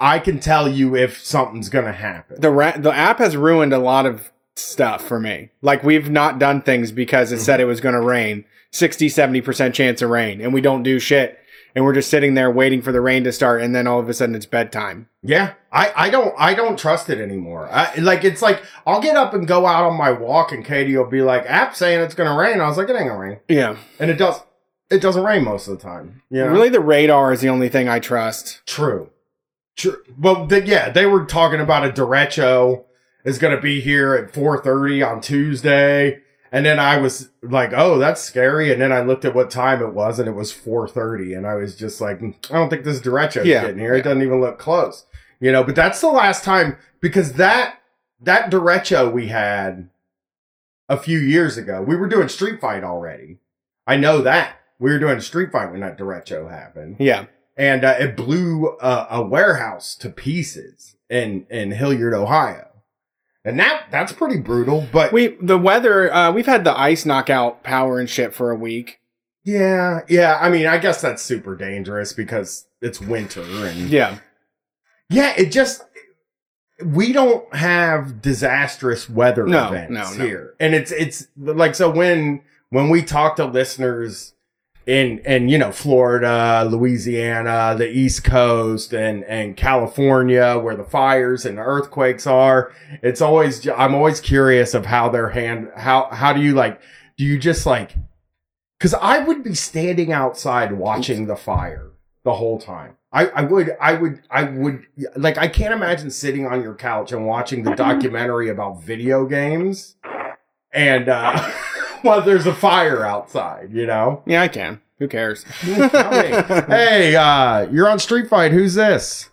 I can tell you if something's going to happen. The ra- the app has ruined a lot of stuff for me. Like we've not done things because it said it was going to rain. 60 70% chance of rain and we don't do shit. And we're just sitting there waiting for the rain to start and then all of a sudden it's bedtime. Yeah, I, I don't I don't trust it anymore. I, like it's like I'll get up and go out on my walk, and Katie will be like, "App saying it's gonna rain." I was like, "It ain't gonna rain," Yeah. and it does. It doesn't rain most of the time. You know? Really the radar is the only thing I trust. True. True. Well, th- yeah, they were talking about a derecho is going to be here at 4:30 on Tuesday, and then I was like, "Oh, that's scary." And then I looked at what time it was, and it was 4:30, and I was just like, "Mm, "I don't think this derecho is Yeah. getting here. It doesn't even look close." You know, but that's the last time because that that derecho we had a few years ago. We were doing Street Fight already. I know that. We were doing Street Fight when that derecho happened Yeah. and uh, it blew uh, a warehouse to pieces in in Hilliard, Ohio. And that that's pretty brutal, but We the weather uh we've had the ice knock out power and shit for a week. yeah, yeah. I mean, I guess that's super dangerous because it's winter and Yeah. yeah, it just we don't have disastrous weather No, events no, no. here, and it's it's like so when when we talk to listeners in in you know Florida, Louisiana, the East Coast, and and California, where the fires and the earthquakes are, it's always I'm always curious of how their hand how how do you like do you just like because I would be standing outside watching the fire the whole time. I, I would, I would, I would, like, I can't imagine sitting on your couch and watching the documentary about video games and, uh, while there's a fire outside, you know? Yeah, I can. Who cares? hey, uh, you're on Street Fight. Who's this?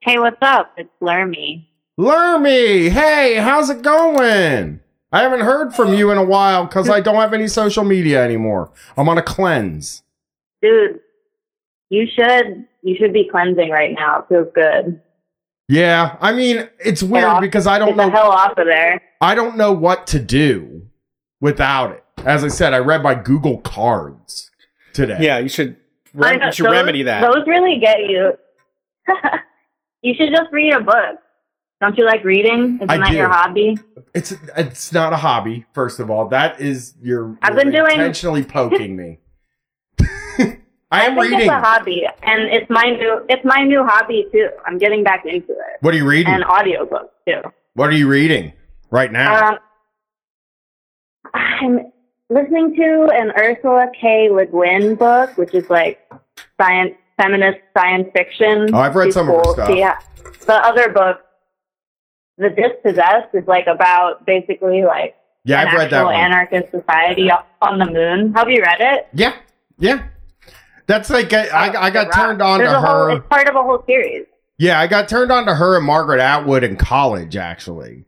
Hey, what's up? It's Lermy. Lermy. Hey, how's it going? I haven't heard from you in a while because I don't have any social media anymore. I'm on a cleanse. Dude, you should you should be cleansing right now. It feels good. Yeah, I mean it's weird off- because I don't Get the know hell off of there. I don't know what to do without it. As I said, I read my Google cards today. Yeah, you should. I Rem- know, you should those- remedy that. Those really get you. you should just read a book. Don't you like reading? Isn't I that do. your hobby? It's it's not a hobby. First of all, that is you're, I've you're been doing- intentionally poking me. I am think reading. it's a hobby, and it's my new it's my new hobby too. I'm getting back into it, What are you reading? and audiobooks too. what are you reading right now? Um, I'm listening to an Ursula K. Le Guin book, which is like science, feminist science fiction. Oh, I've read She's some of her stuff. Yeah. The other book, The Dispossessed, is like about basically like yeah, an I've read that one. anarchist society on the moon. Have you read it? yeah, yeah. That's like I, I, I got It's a rock. turned on There's to a whole, her. It's part of a whole series. Yeah, I got turned on to her and Margaret Atwood in college, actually.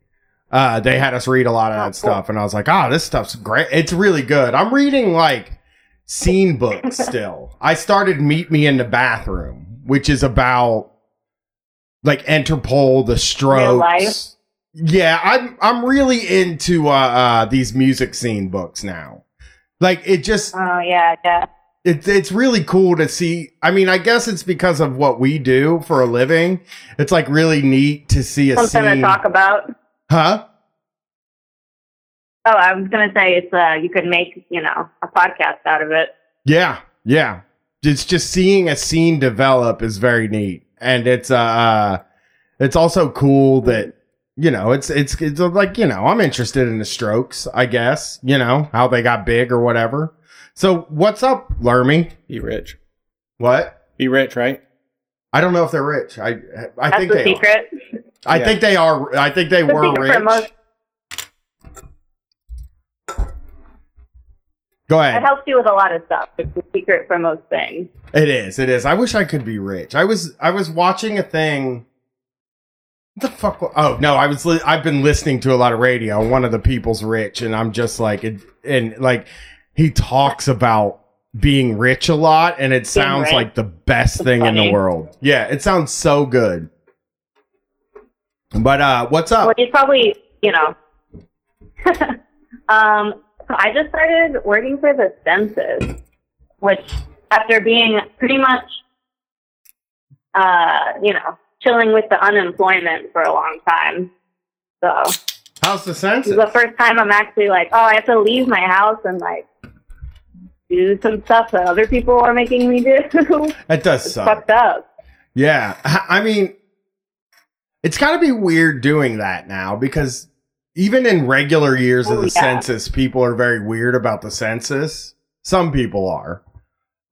Uh, they had us read a lot of Oh, that cool. stuff, and I was like, oh, this stuff's great. It's really good. I'm reading like scene books still. I started Meet Me in the Bathroom, which is about like Interpol, the strokes. Yeah, I'm I'm really into uh, uh these music scene books now. Like it just Oh yeah, yeah. It's it's really cool to see. I mean, I guess it's because of what we do for a living. It's like really neat to see a Something scene. to talk about. Huh? Oh, I was gonna say it's uh you could make you know a podcast out of it. Yeah, yeah. It's just seeing a scene develop is very neat, and it's uh, uh it's also cool that you know it's it's it's like you know I'm interested in the Strokes. I guess you know how they got big or whatever. So what's up, Lermy? Be rich. What? Be rich, right? I don't know if they're rich. I I That's think the they. Are. secret. I Yeah. think they are. I think they The were rich. most- Go It helps you with a lot of stuff. It's the secret for most things. It is. It is. I wish I could be rich. I was. I was watching a thing. What the fuck? wa- Oh no! I was. Li- I've been listening to a lot of radio. One of the people's rich, and I'm just like, it, and like he talks about being rich a lot, and it sounds like the best thing in the world. Yeah, it sounds so good. But uh, what's up? Well, he's probably you know. um, so I just started working for the census, which after being pretty much, uh, you know, chilling with the unemployment for a long time. So How's the this census? is the first time I'm actually like, oh, I have to leave my house and like do some stuff that other people are making me do. That does it's suck. fucked up. Yeah, I mean, it's got to be weird doing that now because even in regular years of Oh, the yeah. census, people are very weird about the census. Some people are,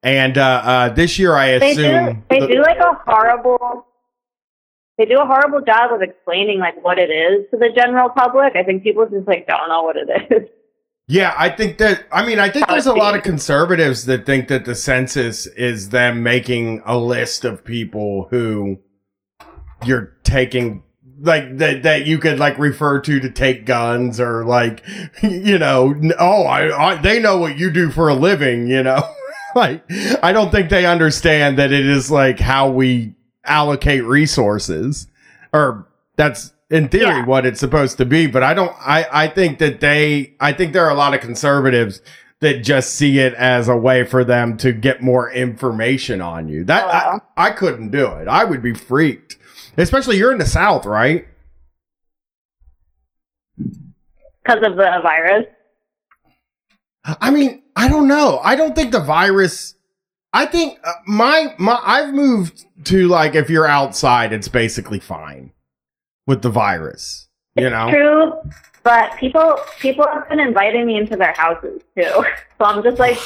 and uh, uh, this year I They do. assume They the- do like a horrible. They do a horrible job of explaining like what it is to the general public. I think people just like don't know what it is. Yeah, I think that. I mean, I think there's a lot of conservatives that think that the census is them making a list of people who you're taking, like that that you could like refer to to take guns or like, you know, oh, I, I they know what you do for a living, you know. like, I don't think they understand that it is like how we allocate resources, or that's in theory Yeah. what it's supposed to be but i don't i i think that they i think there are a lot of conservatives that just see it as a way for them to get more information on you that I, Wow. I couldn't do it i would be freaked especially you're in the south right because of the virus. I mean, I don't know. I don't think the virus. I think uh, my my I've moved to like if you're outside, it's basically fine with the virus. You know, True, but people people have been inviting me into their houses too. So I'm just like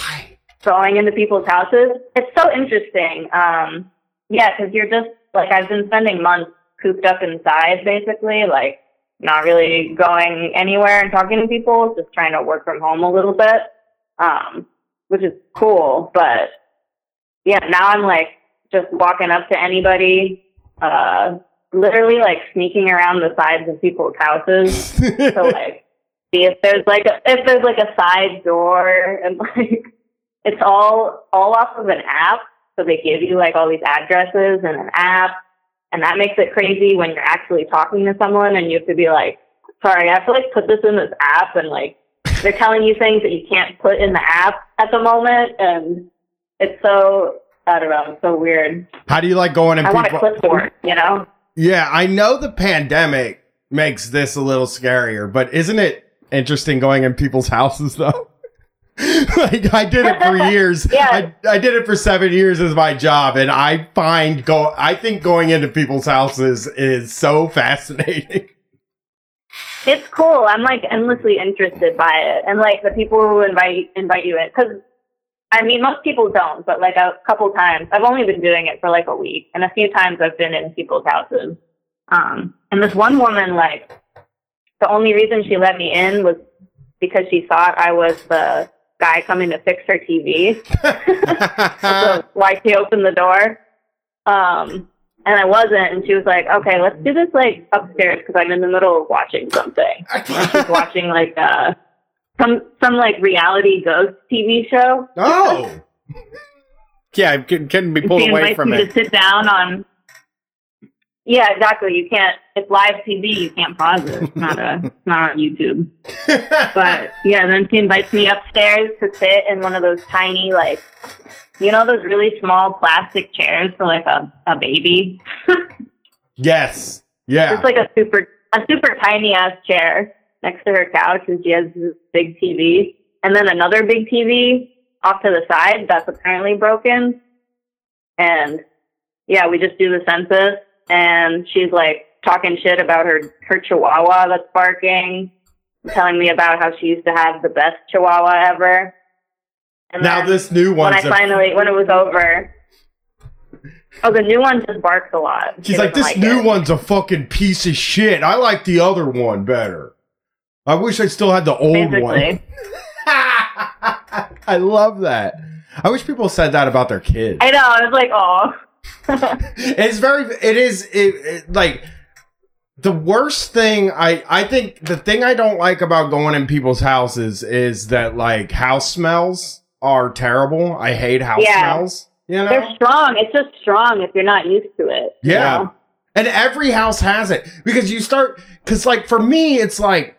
going into people's houses. It's so interesting. Um, yeah, because you're just like I've been spending months cooped up inside, basically, like not really going anywhere and talking to people, just trying to work from home a little bit. Um, which is cool. But yeah, now I'm like just walking up to anybody, uh, literally like sneaking around the sides of people's houses to like see if there's like a, if there's like a side door and like it's all all off of an app. So they give you like all these addresses and an app, and that makes it crazy when you're actually talking to someone and you have to be like, sorry, I have to like put this in this app and like they're telling you things that you can't put in the app at the moment, and it's so I don't know, it's so weird. How do you like going in I want a clipboard, you know. Yeah, I know the pandemic makes this a little scarier, but isn't it interesting going in people's houses though? like I did it for years. Yeah. I, I did it for seven years as my job, and I find go. I think going into people's houses is so fascinating. It's cool. I'm like endlessly interested by it, and like the people who invite invite you in, because I mean most people don't, but like a couple times, I've only been doing it for like a week, and a few times I've been in people's houses. Um, and this one woman, like, the only reason she let me in was because she thought I was the guy coming to fix her TV. so why she opened the door. Um, and I wasn't, and she was like, "Okay, let's do this like upstairs because I'm in the middle of watching something." She's watching like uh some some like reality ghost TV show. oh, Yeah, it couldn't couldn't be pulled away from it. to sit down on. Yeah, exactly. You can't. It's live TV. You can't pause it. It's not a. It's not on YouTube. But yeah, then she invites me upstairs to sit in one of those tiny, like, you know, those really small plastic chairs for like a, a baby. yes, yeah. It's like a super, a super tiny ass chair next to her couch, and she has this big TV, and then another big TV off to the side that's apparently broken. And yeah, we just do the census, and she's like talking shit about her her Chihuahua that's barking, telling me about how she used to have the best Chihuahua ever. And now this new one. when I I a- finally when it was over. Oh, the new one just barks a lot. She She's like, this doesn't new it. one's a fucking piece of shit. I like the other one better. I wish I still had the old one. I love that. I wish people said that about their kids. I know. I was like, oh. It's very. It is. It, it like the worst thing. I I think the thing I don't like about going in people's houses is that like house smells are terrible. I hate house Yeah. smells. You know. They're strong. It's just strong if you're not used to it. you Yeah. know? And every house has it because you start because like for me it's like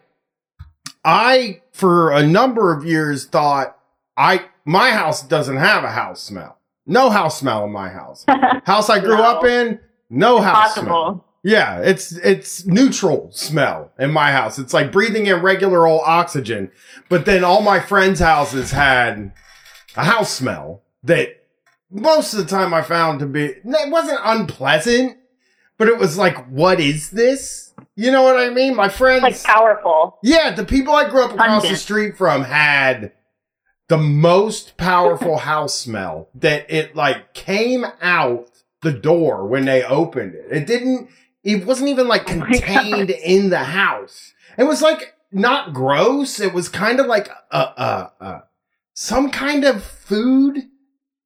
I for a number of years thought I my house doesn't have a house smell. No house smell in my house. House I grew No. up in, no house smell. Yeah, it's it's neutral smell in my house. It's like breathing in regular old oxygen. But then all my friends' houses had a house smell that most of the time I found to be it wasn't unpleasant, but it was like, what is this? You know what I mean? My friends Like powerful. yeah, the people I grew up across the street from had the most powerful house smell that it like came out the door when they opened it. It didn't it wasn't even like Oh contained in the house. It was like not gross. It was kind of like a uh uh some kind of food.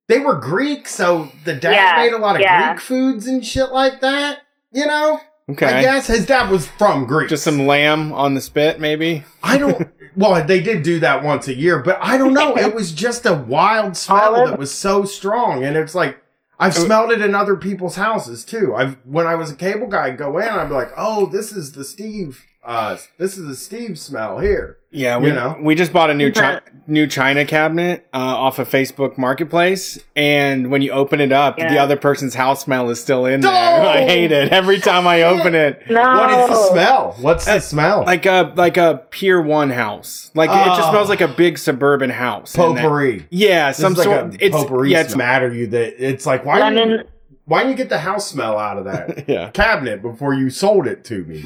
They were Greek, so the dad Yeah, made a lot of yeah. Greek foods and shit like that. You know? I guess his dad was from Greece. Just some lamb on the spit, maybe. I don't. Well, they did do that once a year, but I don't know. It was just a wild smell Olive? that was so strong, and it's like I've smelled it in other people's houses too. I've when I was a cable guy, I'd go in, I'd be like, "Oh, this is the Steve. Uh, this is the Steve smell here." Yeah, we You know? we just bought a new chi- new China cabinet uh, off of Facebook Marketplace, and when you open it up, the other person's house smell is still in there. No! I hate it every time I open it. No. What is the smell? What's the Uh, smell? Like a like a Pier One house. Like it just Oh. smells like a big suburban house. and that- potpourri. Yeah, This some is like sort. it's potpourri yeah, it's matter you that it's like why didn't Lemon. why didn't you get the house smell out of that yeah. cabinet before you sold it to me?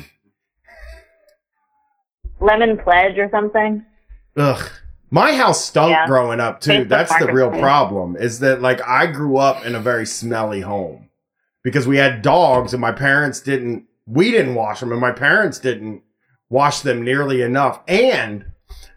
Lemon pledge or something. Ugh. My house stunk Yeah. growing up too. Facebook That's the real problem. Is that like I grew up in a very smelly home because we had dogs and my parents didn't. We didn't wash them, and my parents didn't wash them nearly enough. And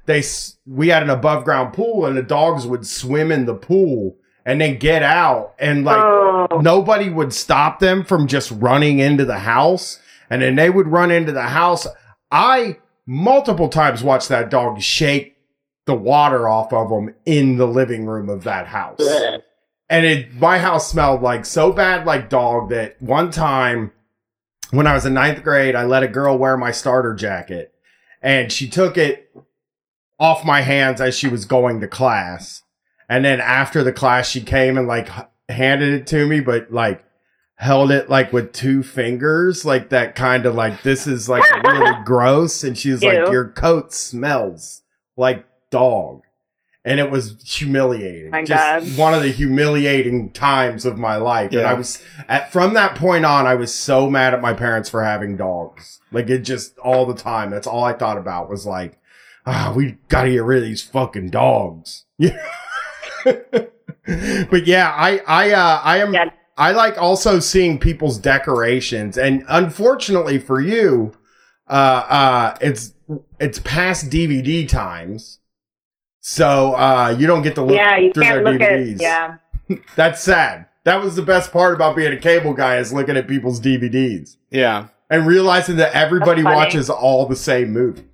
they we had an above ground pool and the dogs would swim in the pool and then get out and like oh, nobody would stop them from just running into the house and then they would run into the house i multiple times watched that dog shake the water off of them in the living room of that house. And it my house smelled like so bad like dog that one time when i was in ninth grade i let a girl wear my starter jacket and she took it off my hands as she was going to class. And then after the class she came and like handed it to me but like held it like with two fingers like that kind of like this is like really gross and she was like your coat smells like dog. And it was humiliating. My just God. one of the humiliating times of my life. And i was at from that point on i was so mad at my parents for having dogs. Like it just all the time. That's all i thought about was like ah we gotta get rid of these fucking dogs. Yeah. but yeah i i uh i am Yeah. I like also seeing people's decorations and unfortunately for you uh uh it's it's past dvd times so uh you don't get to look yeah, you through can't their look DVDs. at yeah. that's sad that was the best part about being a cable guy is looking at people's dvds Yeah. and realizing that everybody watches all the same movie.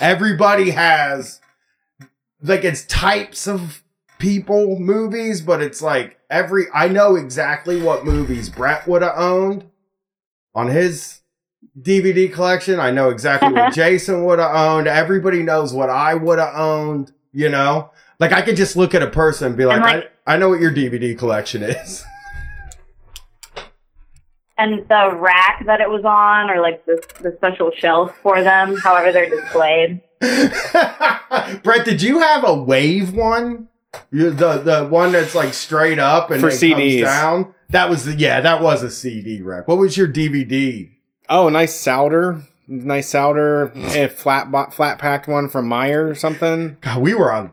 Everybody has like it's types of people movies, but it's like every I know exactly what movies Brett would have owned on his DVD collection. I know exactly what Jason would have owned. Everybody knows what I would have owned, you know? Like I could just look at a person and be like, And, like- I, I know what your DVD collection is. And the rack that it was on, or like the the special shelf for them, however they're displayed. Brett, did you have a wave one? You, the the one that's like straight up and For CDs. comes down. That was the yeah, that was a CD rack. What was your DVD? Oh, nice Souter. Nice Souter. A flat bo- flat packed one from Meijer or something. God, we were on.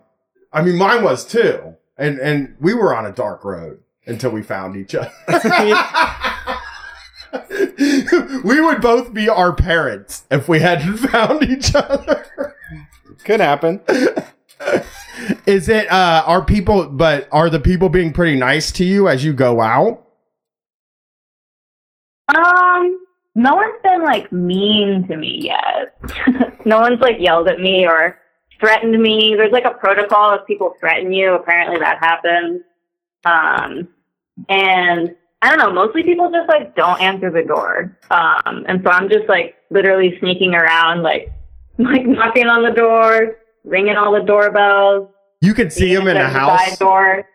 I mean, mine was too, and and we were on a dark road until we found each other. we would both be our parents if we hadn't found each other. Could happen. Is it uh are people but are the people being pretty nice to you as you go out? Um, no one's been like mean to me yet. no one's like yelled at me or threatened me. There's like a protocol if people threaten you. Apparently that happens. Um, and I don't know. Mostly people just like don't answer the door. Um, and so I'm just like literally sneaking around, like like knocking on the door, ringing all the doorbells. You can see them in the the house door.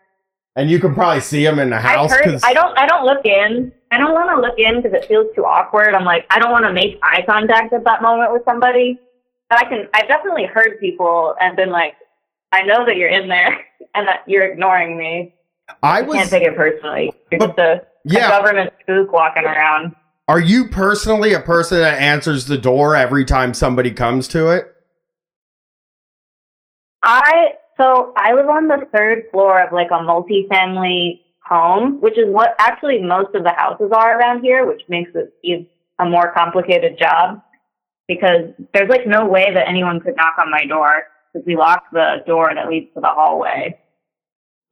and you can probably see them in the house heard. I don't. I don't look in. I don't want to look in because it feels too awkward. I'm like, I don't want to make eye contact at that moment with somebody. But I can. I've definitely heard people and been like, I know that you're in there and that you're ignoring me. I I can't take it personally. You're But- just a, a government spook walking around. are you personally a person that answers the door every time somebody comes to it? I so I live on the third floor of like a multi-family home, which is what actually most of the houses are around here, which makes it a more complicated job because there's like no way that anyone could knock on my door because we locked the door that leads to the hallway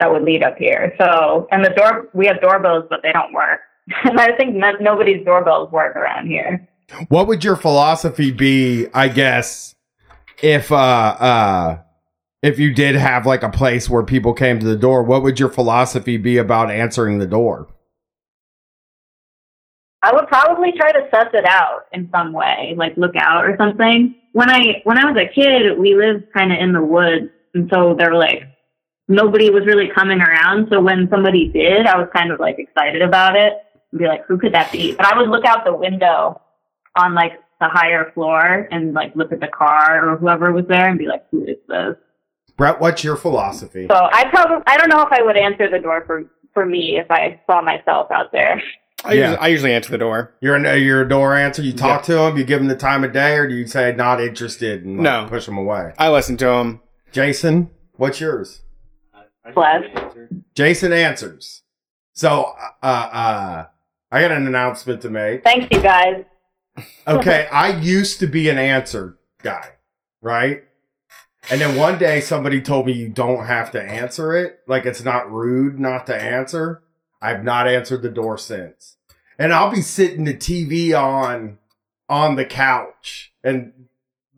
that would lead up here. So and the door we have doorbells, but they don't work. And I think no, nobody's doorbells work around here. What would your philosophy be, I guess, if uh uh if you did have like a place where people came to the door, what would your philosophy be about answering the door? I would probably try to suss it out in some way, like look out or something. When I when I was a kid, we lived kind of in the woods, and so there were like nobody was really coming around. So when somebody did, I was kind of like excited about it and be like, who could that be? But I would look out the window on like the higher floor and like look at the car or whoever was there and be like, who is this? Brett, what's your philosophy? So I probably I don't know if I would answer the door for for me if I saw myself out there. I, Yeah. usually, I usually answer the door. You're a you're a door answer. You talk to them. You give them the time of day, or do you say not interested and like, No. push them away? I listen to them. Jason, what's yours? Bless. Jason answers. So, uh, uh, I got an announcement to make. Thanks, you guys. Okay, I used to be an answer guy, right? And then one day somebody told me you don't have to answer it. Like it's not rude not to answer. I've not answered the door since. And I'll be sitting the TV on on the couch and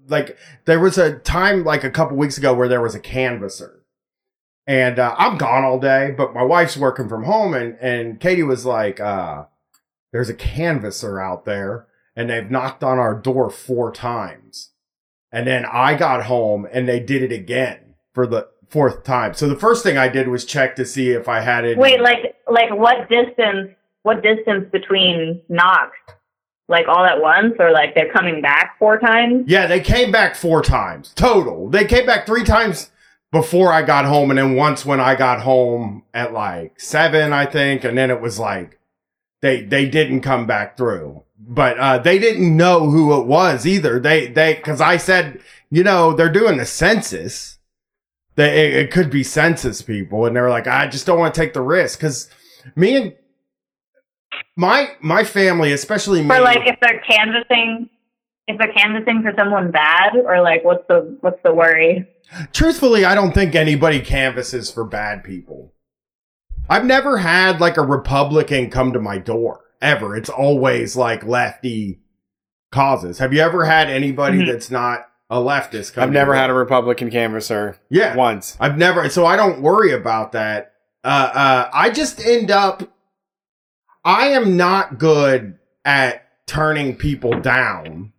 like there was a time like a couple weeks ago where there was a canvasser and uh, i'm gone all day but my wife's working from home and and katie was like uh there's a canvasser out there and they've knocked on our door four times and then i got home and they did it again for the fourth time so the first thing i did was check to see if i had it Wait, like like what distance? What distance between knocks? Like all at once, or like they're coming back four times? Yeah, they came back four times total. They came back three times before I got home, and then once when I got home at like seven, I think, and then it was like they they didn't come back through. But uh, they didn't know who it was either. They they because I said, you know, they're doing the census. They it, it could be census people, and they were like, I just don't want to take the risk because me and my my family, especially me, Or like if they're canvassing, if they're canvassing for someone bad, or like what's the what's the worry? Truthfully, I don't think anybody canvasses for bad people. I've never had like a Republican come to my door ever. It's always like lefty causes. Have you ever had anybody Mhm. that's not a leftist come I've never had a? Republican canvasser Yeah. once. I've never so I don't worry about that. Uh uh I just end up I am not good at turning people down.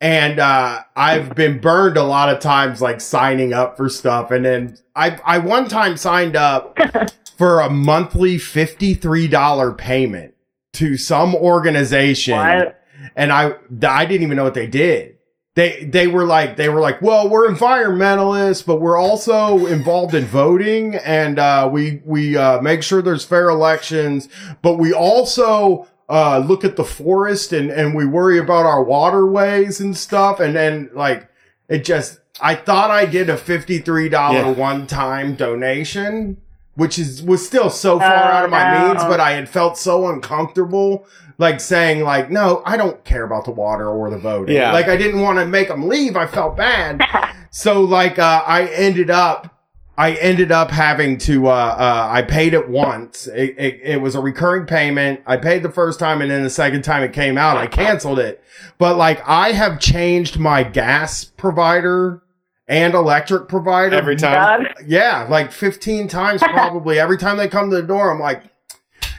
And uh I've been burned a lot of times like signing up for stuff and then I I one time signed up for a monthly $53 payment to some organization What? and I I didn't even know what they did. They they were like they were like, well, we're environmentalists, but we're also involved in voting, and uh, we we uh, make sure there's fair elections, but we also uh, look at the forest and and we worry about our waterways and stuff, and then like it just I thought I did a fifty three dollar Yeah. one time donation. Which is was still so far Oh, out of my no. means, but I had felt so uncomfortable like saying like no i don't care about the water or the voting. Yeah. like i didn't want to make them leave. I felt bad. So like uh i ended up i ended up having to uh uh i paid it once. It, it, it was a recurring payment. I paid the first time and then the second time it came out i canceled it. But like i have changed my gas provider and electric provider Every time. Yeah, like 15 times probably. Every time they come to the door, I'm like,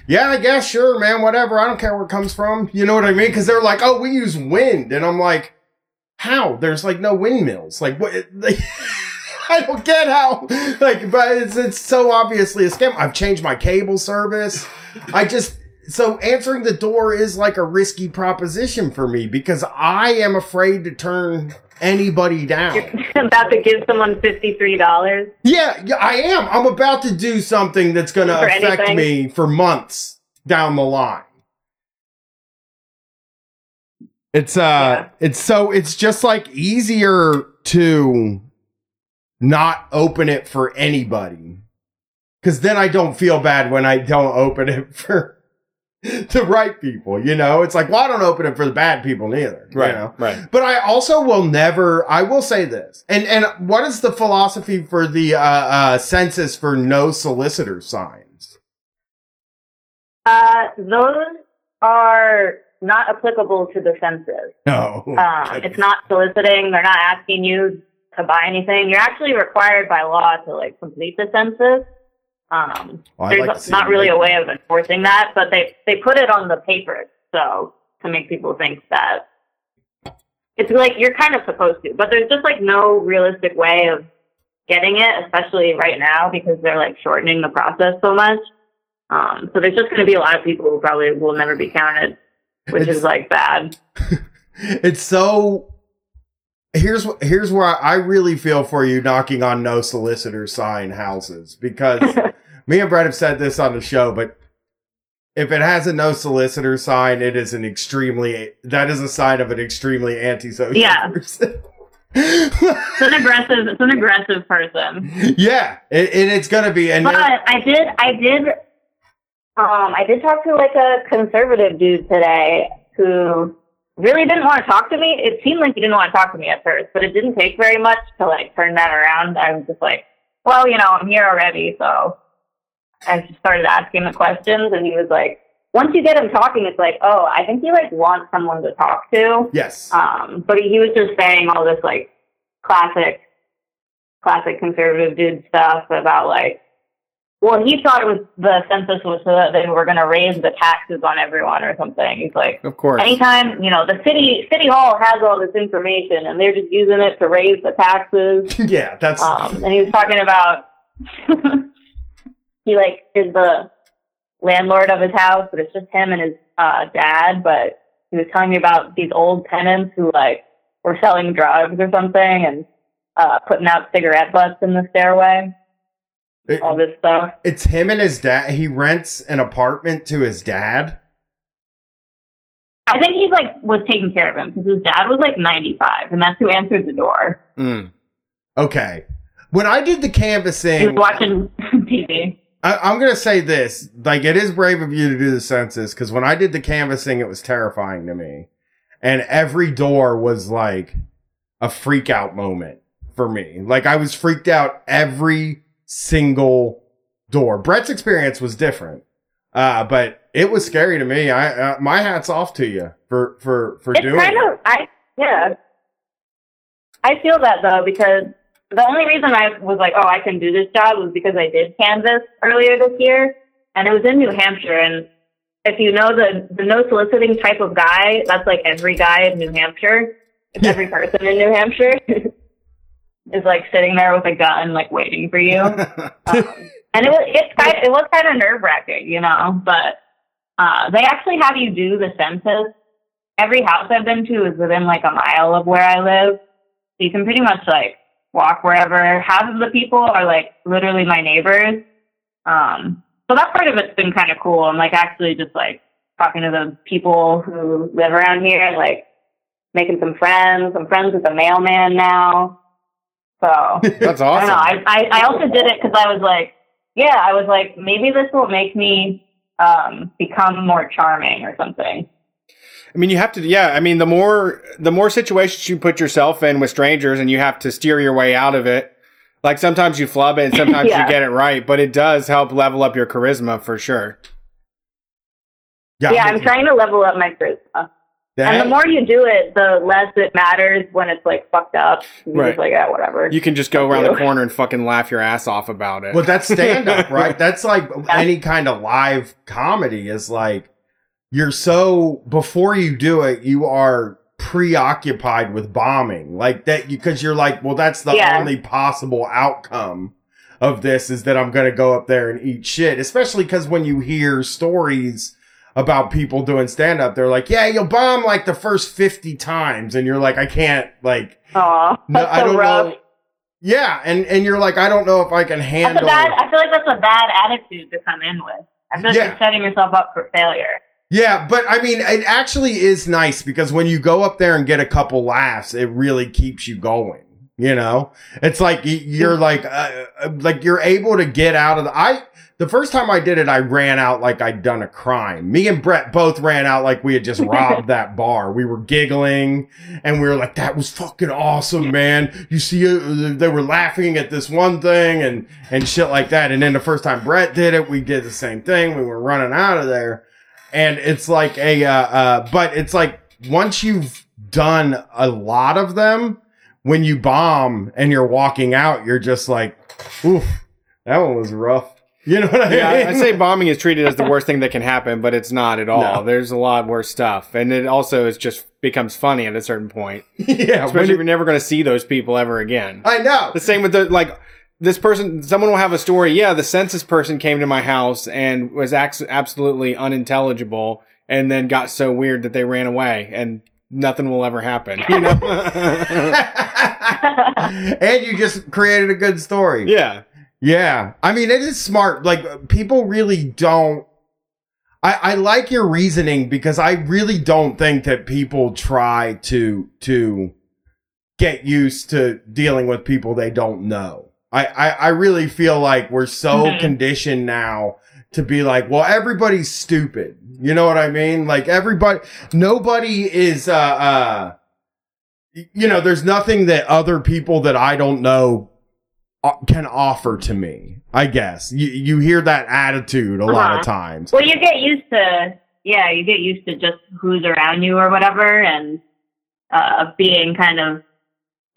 yeah, I guess, sure, man, whatever. I don't care where it comes from. You know what I mean? Because they're like, oh, we use wind. And I'm like, how? There's like no windmills. Like, what? Like, I don't get how. Like, but it's, it's so obviously a scam. I've changed my cable service. I just. So answering the door is like a risky proposition for me because I am afraid to turn anybody down. about to give someone fifty three dollars. Yeah, yeah, I am. I'm about to do something that's going to affect anything? me for months down the line. It's uh Yeah. it's so it's just like easier to not open it for anybody. Cuz then I don't feel bad when I don't open it for the right people, you know? It's like, well, I don't open it for the bad people neither, you Right. know? Right. But I also will never. I will say this, and and what is the philosophy for the uh, uh, census for no solicitor signs? Uh, those are not applicable to the census. No, Um, it's not soliciting. They're not asking you to buy anything. You're actually required by law to like complete the census. Um, Well, there's like not really a way of enforcing that, but they they put it on the paper so to make people think that it's like you're kind of supposed to, but there's just like no realistic way of getting it, especially right now because they're like shortening the process so much. Um, so there's just going to be a lot of people who probably will never be counted, which It's- is like bad. it's so. Here's here's where I, I really feel for you knocking on no solicitor sign houses because me and Brett have said this on the show, but if it has a no solicitor sign, it is an extremely that is a sign of an extremely antisocial Yeah. person. It's an aggressive. It's an aggressive person. yeah, and, and it's gonna be. And But I did. I did. Um, I did talk to like a conservative dude today who really didn't want to talk to me. It seemed like he didn't want to talk to me at first, but it didn't take very much to like turn that around. I was just like, well, you know, I'm here already, so I just started asking the questions, and he was like, once you get him talking, it's like, oh, I think he like wants someone to talk to. Yes. Um, but he, he was just saying all this like classic, classic conservative dude stuff about like, well, he thought it was the census was so that they were going to raise the taxes on everyone or something. He's like, Of course. anytime you know the city city hall has all this information and they're just using it to raise the taxes. yeah, that's Um, and he was talking about he like is the landlord of his house, but it's just him and his uh, dad. But he was telling me about these old tenants who like were selling drugs or something and uh, putting out cigarette butts in the stairway. it- All this stuff. it's him and his dad. He rents an apartment to his dad. I think he's like was taking care of him because his dad was like ninety five, and that's who answered the door. Mm. Okay. When I did the canvassing, He was watching TV. I, I'm gonna say this: like, it is brave of you to do the census because when I did the canvassing, it was terrifying to me, and every door was like a freak out moment for me. Like, I was freaked out every single door. Brett's experience was different, uh, but it was scary to me. I uh, my hats off to you for for for It's doing kind it. of I yeah. I feel that though because the only reason I was like, oh, I can do this job was because I did Canvas earlier this year, and it was in New Hampshire. And if you know the the no soliciting type of guy, that's like every guy in New Hampshire. It's every person in New Hampshire is like sitting there with a gun, like waiting for you. Um, and it was it's kind it was kind of nerve wracking, you know. But uh, they actually have you do the census. Every house I've been to is within like a mile of where I live, so you can pretty much like walk wherever. Half of the people are like literally my neighbors. Um, so that part of it's been kind of cool. I'm like actually just like talking to the people who live around here, like making some friends. I'm friends with the mailman now. So That's I awesome. don't know. I, I, I also did it because I was like, yeah, I was like, maybe this will make me um, become more charming or something. I mean, you have to, yeah. I mean, the more the more situations you put yourself in with strangers, and you have to steer your way out of it. Like sometimes you flub it, and sometimes Yeah. you get it right, but it does help level up your charisma for sure. Yeah, yeah. I'm trying to level up my charisma. that- And the more you do it, the less it matters when it's like fucked up. You're Right. just like, yeah, whatever. You can just go Thank around the corner and fucking laugh your ass off about it. Well, that's stand up, right? That's like any kind of live comedy is like you're so before you do it, you are preoccupied with bombing. Like that because you're like, well, that's the Yeah. only possible outcome of this is that I'm going to go up there and eat shit, especially cuz when you hear stories about people doing stand up, they're like, "Yeah, you'll bomb like the first 50 times." And you're like, "I can't like Aw, no, I so don't rough. know." Yeah, and and you're like, "I don't know if I can handle bad. I feel like that's a bad attitude to come in with. I feel like Yeah. you're setting yourself up for failure. Yeah, but I mean, it actually is nice because when you go up there and get a couple laughs, it really keeps you going. You know, it's like you're like, uh, uh, like you're able to get out of the. I the first time I did it, I ran out like I'd done a crime. Me and Brett both ran out like we had just robbed that bar. We were giggling and we were like, "That was fucking awesome, man!" You see, uh, they were laughing at this one thing and and shit like that. And then the first time Brett did it, we did the same thing. We were running out of there and it's like a uh, uh but it's like once you've done a lot of them when you bomb and you're walking out you're just like oof that one was rough you know what i mean yeah, I say bombing is treated as the worst thing that can happen, but it's not at all. No. There's a lot worse stuff, and it also is just becomes funny at a certain point. yeah Especially if you're never going to see those people ever again. i know The same with the like this person. Someone will have a story. Yeah, the census person came to my house and was ax- absolutely unintelligible, and then got so weird that they ran away, and nothing will ever happen. You know? and you just created a good story yeah. Yeah. I mean, it is smart. Like, people really don't. I, I like your reasoning because I really don't think that people try to, to get used to dealing with people they don't know. I, I, I really feel like we're so Mhm. conditioned now to be like, well, everybody's stupid. You know what I mean? Like everybody, nobody is, uh, uh, you know, there's nothing that other people that I don't know uh, can offer to me. I guess you you hear that attitude a lot of Uh-huh. times. Well, you get used to, yeah, you get used to just who's around you or whatever, and uh, being kind of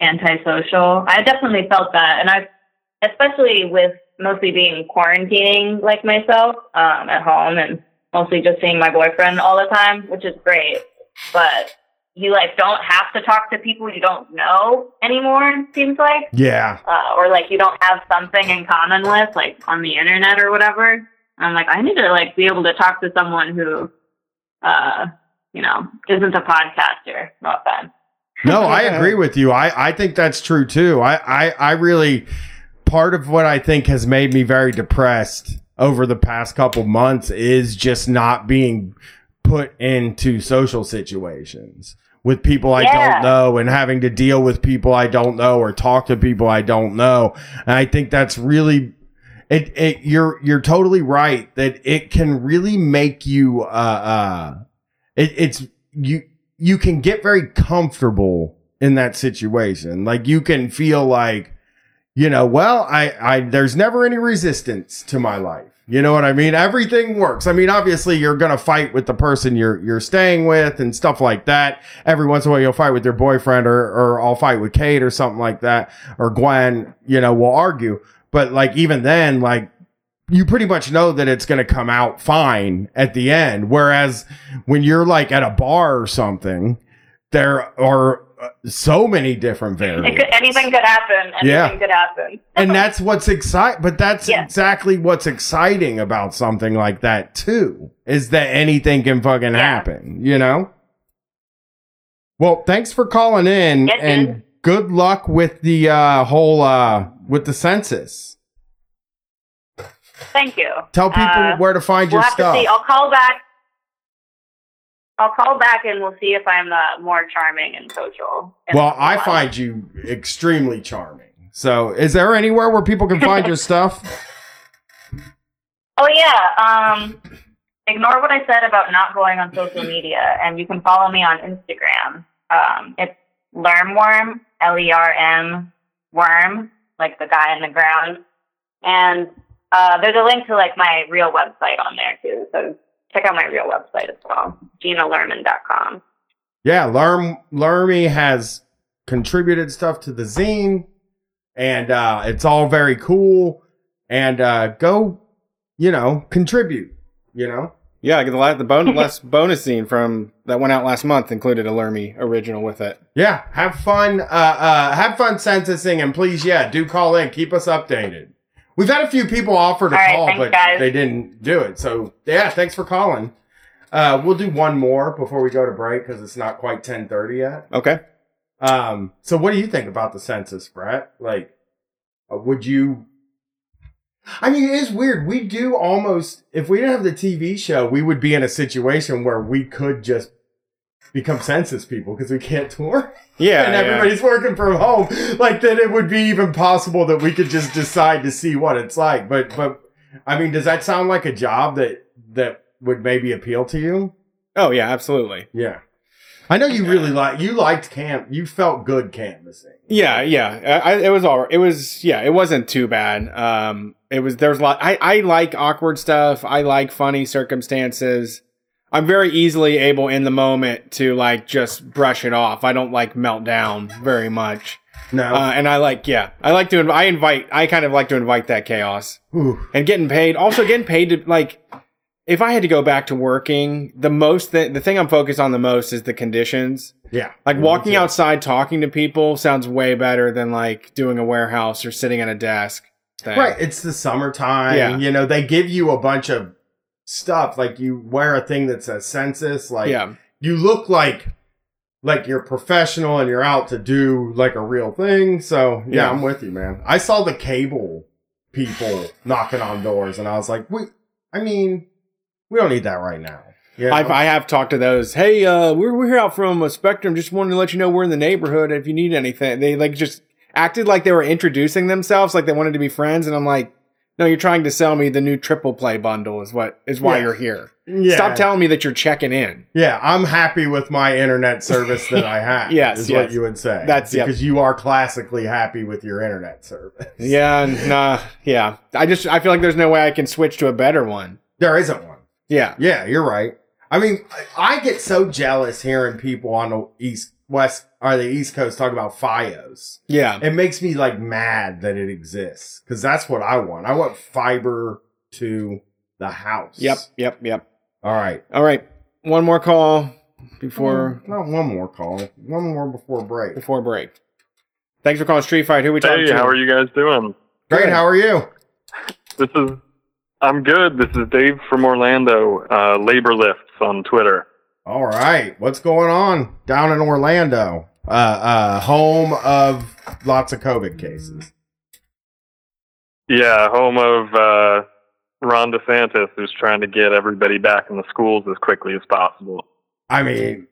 antisocial. I definitely felt that, and I, especially with mostly being quarantining like myself um, at home, and mostly just seeing my boyfriend all the time, which is great. But you like don't have to talk to people you don't know anymore. It seems like Yeah, uh, or like you don't have something in common with, like on the internet or whatever. I'm like, I need to like be able to talk to someone who, uh, you know, isn't a podcaster. No offense. no, I agree with you. I, I think that's true too. I, I, I really, part of what I think has made me very depressed over the past couple months is just not being put into social situations with people I Yeah. don't know and having to deal with people I don't know or talk to people I don't know. And I think that's really it, it you're you're totally right that it can really make you uh uh it, it's you you can get very comfortable in that situation like you can feel like you know well i i there's never any resistance to my life. You know what i mean? Everything works. I mean obviously you're gonna fight with the person you're you're staying with and stuff like that. Every once in a while you'll fight with your boyfriend or or i'll fight with kate or something like that or gwen you know we'll argue. But like even then like you pretty much know that it's going to come out fine at the end. Whereas when you're like at a bar or something, there are so many different It variables. could, anything could happen. Anything Yeah. could happen. and that's what's exciting. But that's Yeah. exactly what's exciting about something like that too, is that anything can fucking Yeah. happen, you know? Well, thanks for calling in Yes, and dude. good luck with the uh, whole, uh, with the census. Thank you. Tell people Uh, where to find We'll your stuff. I'll call back. I'll call back and we'll see if I'm uh, more charming and social. Well, I find you extremely charming. So, is there anywhere where people can find your stuff? Oh yeah. Um, ignore what I said about not going on social media, and you can follow me on Instagram. Um, it's Lermworm, L E R M worm, like the guy in the ground. And uh, there's a link to like my real website on there too. So check out my real website as well, ginalerman.com. Yeah, Lerm Lermy has contributed stuff to the zine, and uh, it's all very cool. And uh, go, you know, contribute. You know, Yeah, the la- the bon- last bonus zine from that went out last month included a Lermy original with it. yeah, have fun. Uh, uh, have fun censusing, and please, yeah, do call in. Keep us updated. We've had a few people offer to All right, call, thanks, but guys. they didn't do it. So yeah, thanks for calling. Uh, we'll do one more before we go to break because it's not quite ten thirty yet. Okay. Um, so what do you think about the census, Brett? Like, uh, would you? I mean, it is weird. We do almost, if we didn't have the TV show, we would be in a situation where we could just become census people because we can't tour Yeah. and yeah. everybody's working from home. Like, then it would be even possible that we could just decide to see what it's like. But, but, I mean, does that sound like a job that, that would maybe appeal to you? Oh yeah, absolutely. Yeah. I know you really like, you liked camp, you felt good canvassing. Yeah, yeah. I, I- it was all. It was yeah. It wasn't too bad. Um, it was there's a lot. I I like awkward stuff. I like funny circumstances. I'm very easily able in the moment to like just brush it off. I don't like melt down very much. No. Uh, and I like yeah. I like to. inv- I invite. I kind of like to invite that chaos Ooh. and getting paid. Also getting paid to like. If I had to go back to working, the most that the thing I'm focused on the most is the conditions. Yeah. Like walking Yeah. outside talking to people sounds way better than like doing a warehouse or sitting at a desk. Thing. Right. It's the summertime. Yeah. You know, they give you a bunch of stuff. Like you wear a thing that says census. Like yeah. you look like like you're professional and you're out to do like a real thing. So yeah, Yeah. I'm with you, man. I saw the cable people knocking on doors and I was like, we I mean, we don't need that right now. Yeah. I've, I have talked to those. Hey, uh, we're we're here out from a Spectrum. Just wanted to let you know we're in the neighborhood. If you need anything, they like just acted like they were introducing themselves, like they wanted to be friends. And I'm like, No, you're trying to sell me the new triple play bundle. Is what is why Yeah. you're here. Yeah. Stop telling me that you're checking in. Yeah, I'm happy with my internet service that I have. Yes, is yes. what you would say. That's- yep. because you are classically happy with your internet service. Yeah, nah, yeah. I just I feel like there's no way I can switch to a better one. there isn't one. Yeah, Yeah, you're right. I mean, I get so jealous hearing people on the east west or the east coast talk about FiOS. yeah. It makes me like mad that it exists because that's what I want. I want fiber to the house. Yep, yep, yep. All right. All right, one more call before Not one more call. One more before break. before break. Thanks for calling Street Fight. Who we talking Hey, to? how are you guys doing? Great. How are you? This is I'm good. This is Dave from Orlando, uh, Labor Lifts on Twitter. All right. What's going on down in Orlando? Uh, uh, home of lots of COVID cases. Yeah, home of uh, Ron DeSantis, who's trying to get everybody back in the schools as quickly as possible. I mean,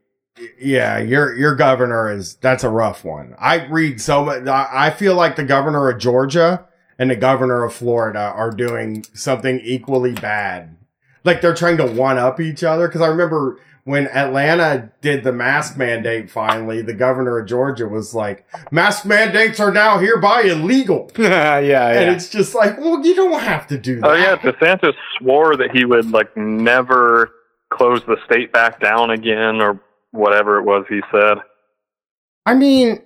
yeah, your your governor is that's a rough one. I read so much. I I feel like the governor of Georgia and the governor of Florida are doing something equally bad. Like they're trying to one up each other. Because I remember when Atlanta did the mask mandate. Finally, the governor of Georgia was like, "Mask mandates are now hereby illegal." yeah, yeah. And it's just like, well, you don't have to do that. Oh yeah, DeSantis swore that he would like never close the state back down again or whatever it was he said. I mean,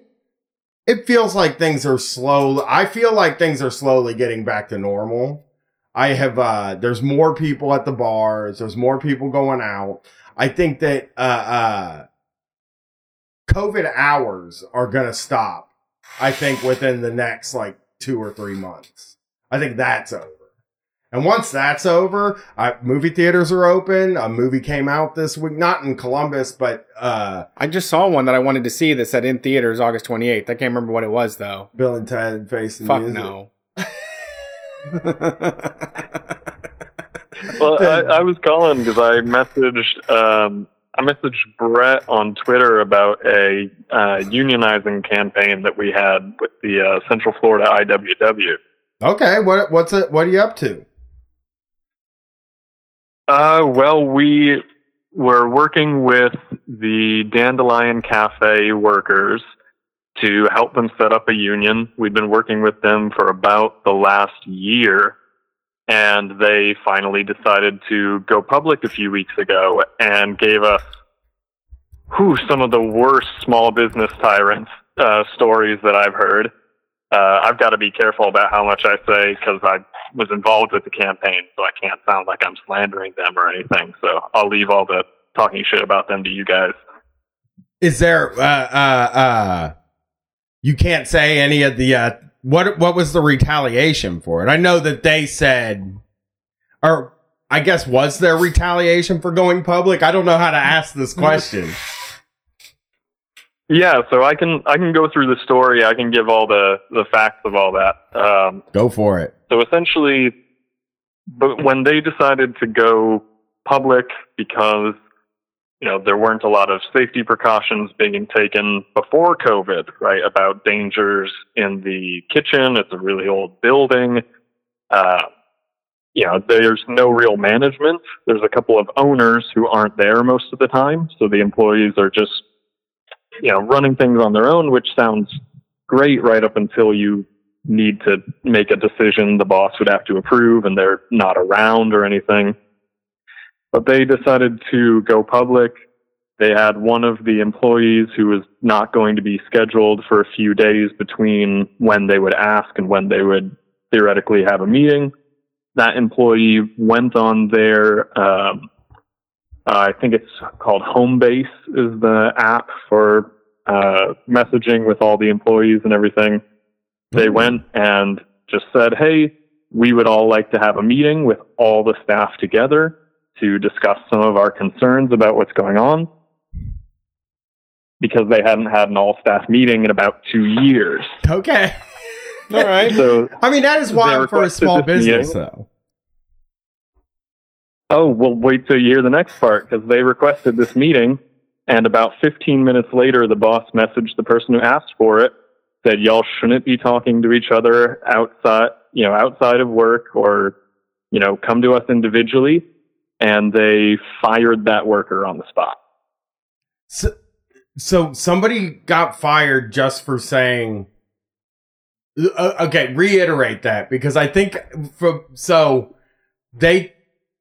it feels like things are slow. I feel like things are slowly getting back to normal. I have, uh, there's more people at the bars. There's more people going out. I think that, uh, uh, COVID hours are going to stop. I think within the next like two or three months. I think that's over. And once that's over, I, movie theaters are open. A movie came out this week, not in Columbus, but, uh, I just saw one that I wanted to see that said in theaters August 28th. I can't remember what it was though. Bill and Ted Face Fuck Music. no. Well, I, I was calling because I messaged um, I messaged Brett on Twitter about a uh, unionizing campaign that we had with the uh, Central Florida IWW. Okay, what what's it? What are you up to? Uh, well, we were working with the Dandelion Cafe workers to help them set up a union. We've been working with them for about the last year, and they finally decided to go public a few weeks ago and gave us whew, some of the worst small business tyrants uh, stories that I've heard. Uh, I've got to be careful about how much I say because I was involved with the campaign, so I can't sound like I'm slandering them or anything. So I'll leave all the talking shit about them to you guys. Is there uh uh uh you can't say any of the uh what what was the retaliation for it? I know that they said or I guess was there retaliation for going public? I don't know how to ask this question. Yeah, so I can I can go through the story. I can give all the the facts of all that. Um, Go for it. So essentially, but when they decided to go public because you know there weren't a lot of safety precautions being taken before COVID, right? About dangers in the kitchen. It's a really old building. Uh, you know, there's no real management. There's a couple of owners who aren't there most of the time, so the employees are just you know running things on their own, which sounds great right up until you need to make a decision the boss would have to approve and they're not around or anything. But they decided to go public. They had one of the employees who was not going to be scheduled for a few days between when they would ask and when they would theoretically have a meeting. That employee went on their, um, uh, I think it's called Homebase is the app for uh, messaging with all the employees and everything they went and just said, Hey, we would all like to have a meeting with all the staff together to discuss some of our concerns about what's going on. Because they hadn't had an all staff meeting in about two years. Okay. All right. So, I mean that is They wild for a small business meeting. though. oh, well, wait till you hear the next part because they requested this meeting. And about 15 minutes later, the boss messaged the person who asked for it said y'all shouldn't be talking to each other outside, you know, outside of work or, you know, come to us individually. And they fired that worker on the spot. So, so somebody got fired just for saying. Uh, okay, reiterate that because I think from so they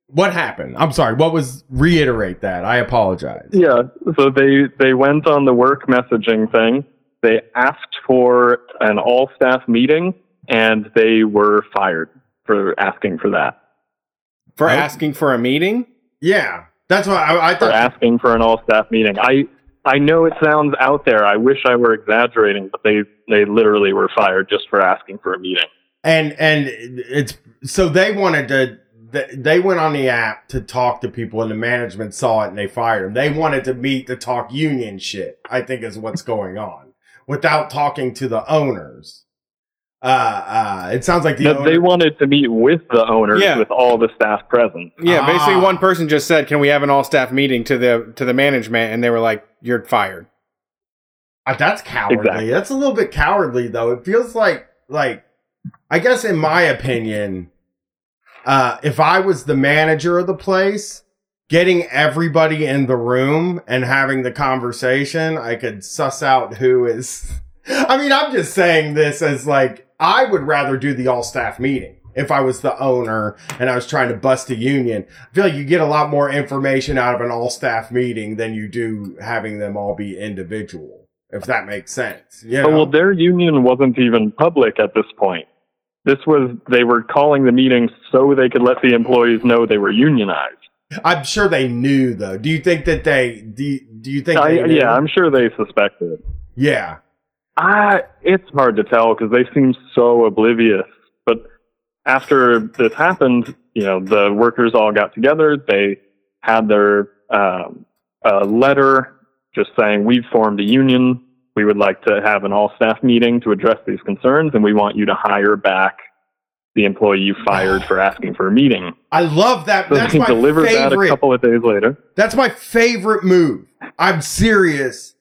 what happened? I'm sorry. What was reiterate that? I apologize. Yeah. So they they went on the work messaging thing. They asked for an all staff meeting and they were fired for asking for that. For Oh. asking for a meeting? Yeah, that's why I, I For asking for an all staff meeting. I I know it sounds out there. I wish I were exaggerating, but they they literally were fired just for asking for a meeting. and and it's so they wanted to they went on the app to talk to people and the management saw it and they fired them they wanted to meet to talk union shit i think is what's going on without talking to the owners uh uh it sounds like the That owner- they wanted to meet with the owners Yeah. with all the staff present. Yeah, basically Ah. one person just said, "Can we have an all-staff meeting to the to the management?" and they were like, "You're fired." Uh, that's cowardly. Exactly. That's a little bit cowardly, though. It feels like, like, I guess, in my opinion, uh, if I was the manager of the place, getting everybody in the room and having the conversation, I could suss out who is. I mean, I'm just saying this as like, I would rather do the all staff meeting. If I was the owner and I was trying to bust a union, I feel like you get a lot more information out of an all staff meeting than you do having them all be individual if that makes sense. You know? Oh, well, their union wasn't even public at this point. This was they were calling the meeting so they could let the employees know they were unionized. I'm sure they knew though. Do you think that they do? You, do you think? I, yeah, I'm sure they suspected. yeah. Ah, it's hard to tell because they seem so oblivious. But after this happened, you know, the workers all got together. They had their um, uh, letter just saying, "We've formed a union. We would like to have an all-staff meeting to address these concerns, and we want you to hire back the employee you fired for asking for a meeting." I love that. So That's they my delivered that a couple of days later. That's my favorite move. I'm serious.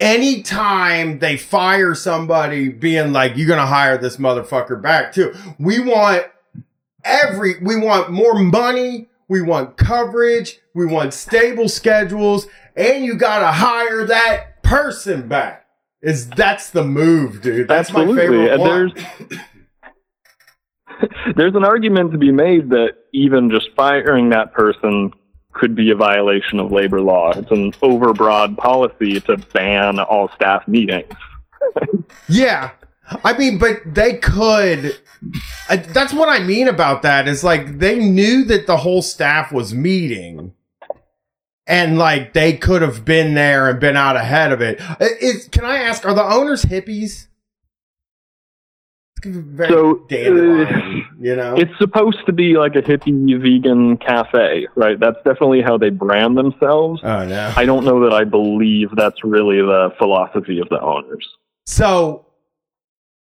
Anytime they fire somebody being like, you're going to hire this motherfucker back too. We want every, we want more money. We want coverage. We want stable schedules and you got to hire that person back. Is that's the move, dude. That's my favorite and one. there's there's an argument to be made that even just firing that person could be a violation of labor law. It's an overbroad policy to ban all staff meetings. Yeah. I mean, but they could. I, that's what I mean about that is like they knew that the whole staff was meeting. And like they could have been there and been out ahead of it. Uh, can I ask, are the owners hippies? Very So, dandelion, you know? It's supposed to be like a hippie vegan cafe, right? That's definitely how they brand themselves. oh no. I don't know that I believe that's really the philosophy of the owners. So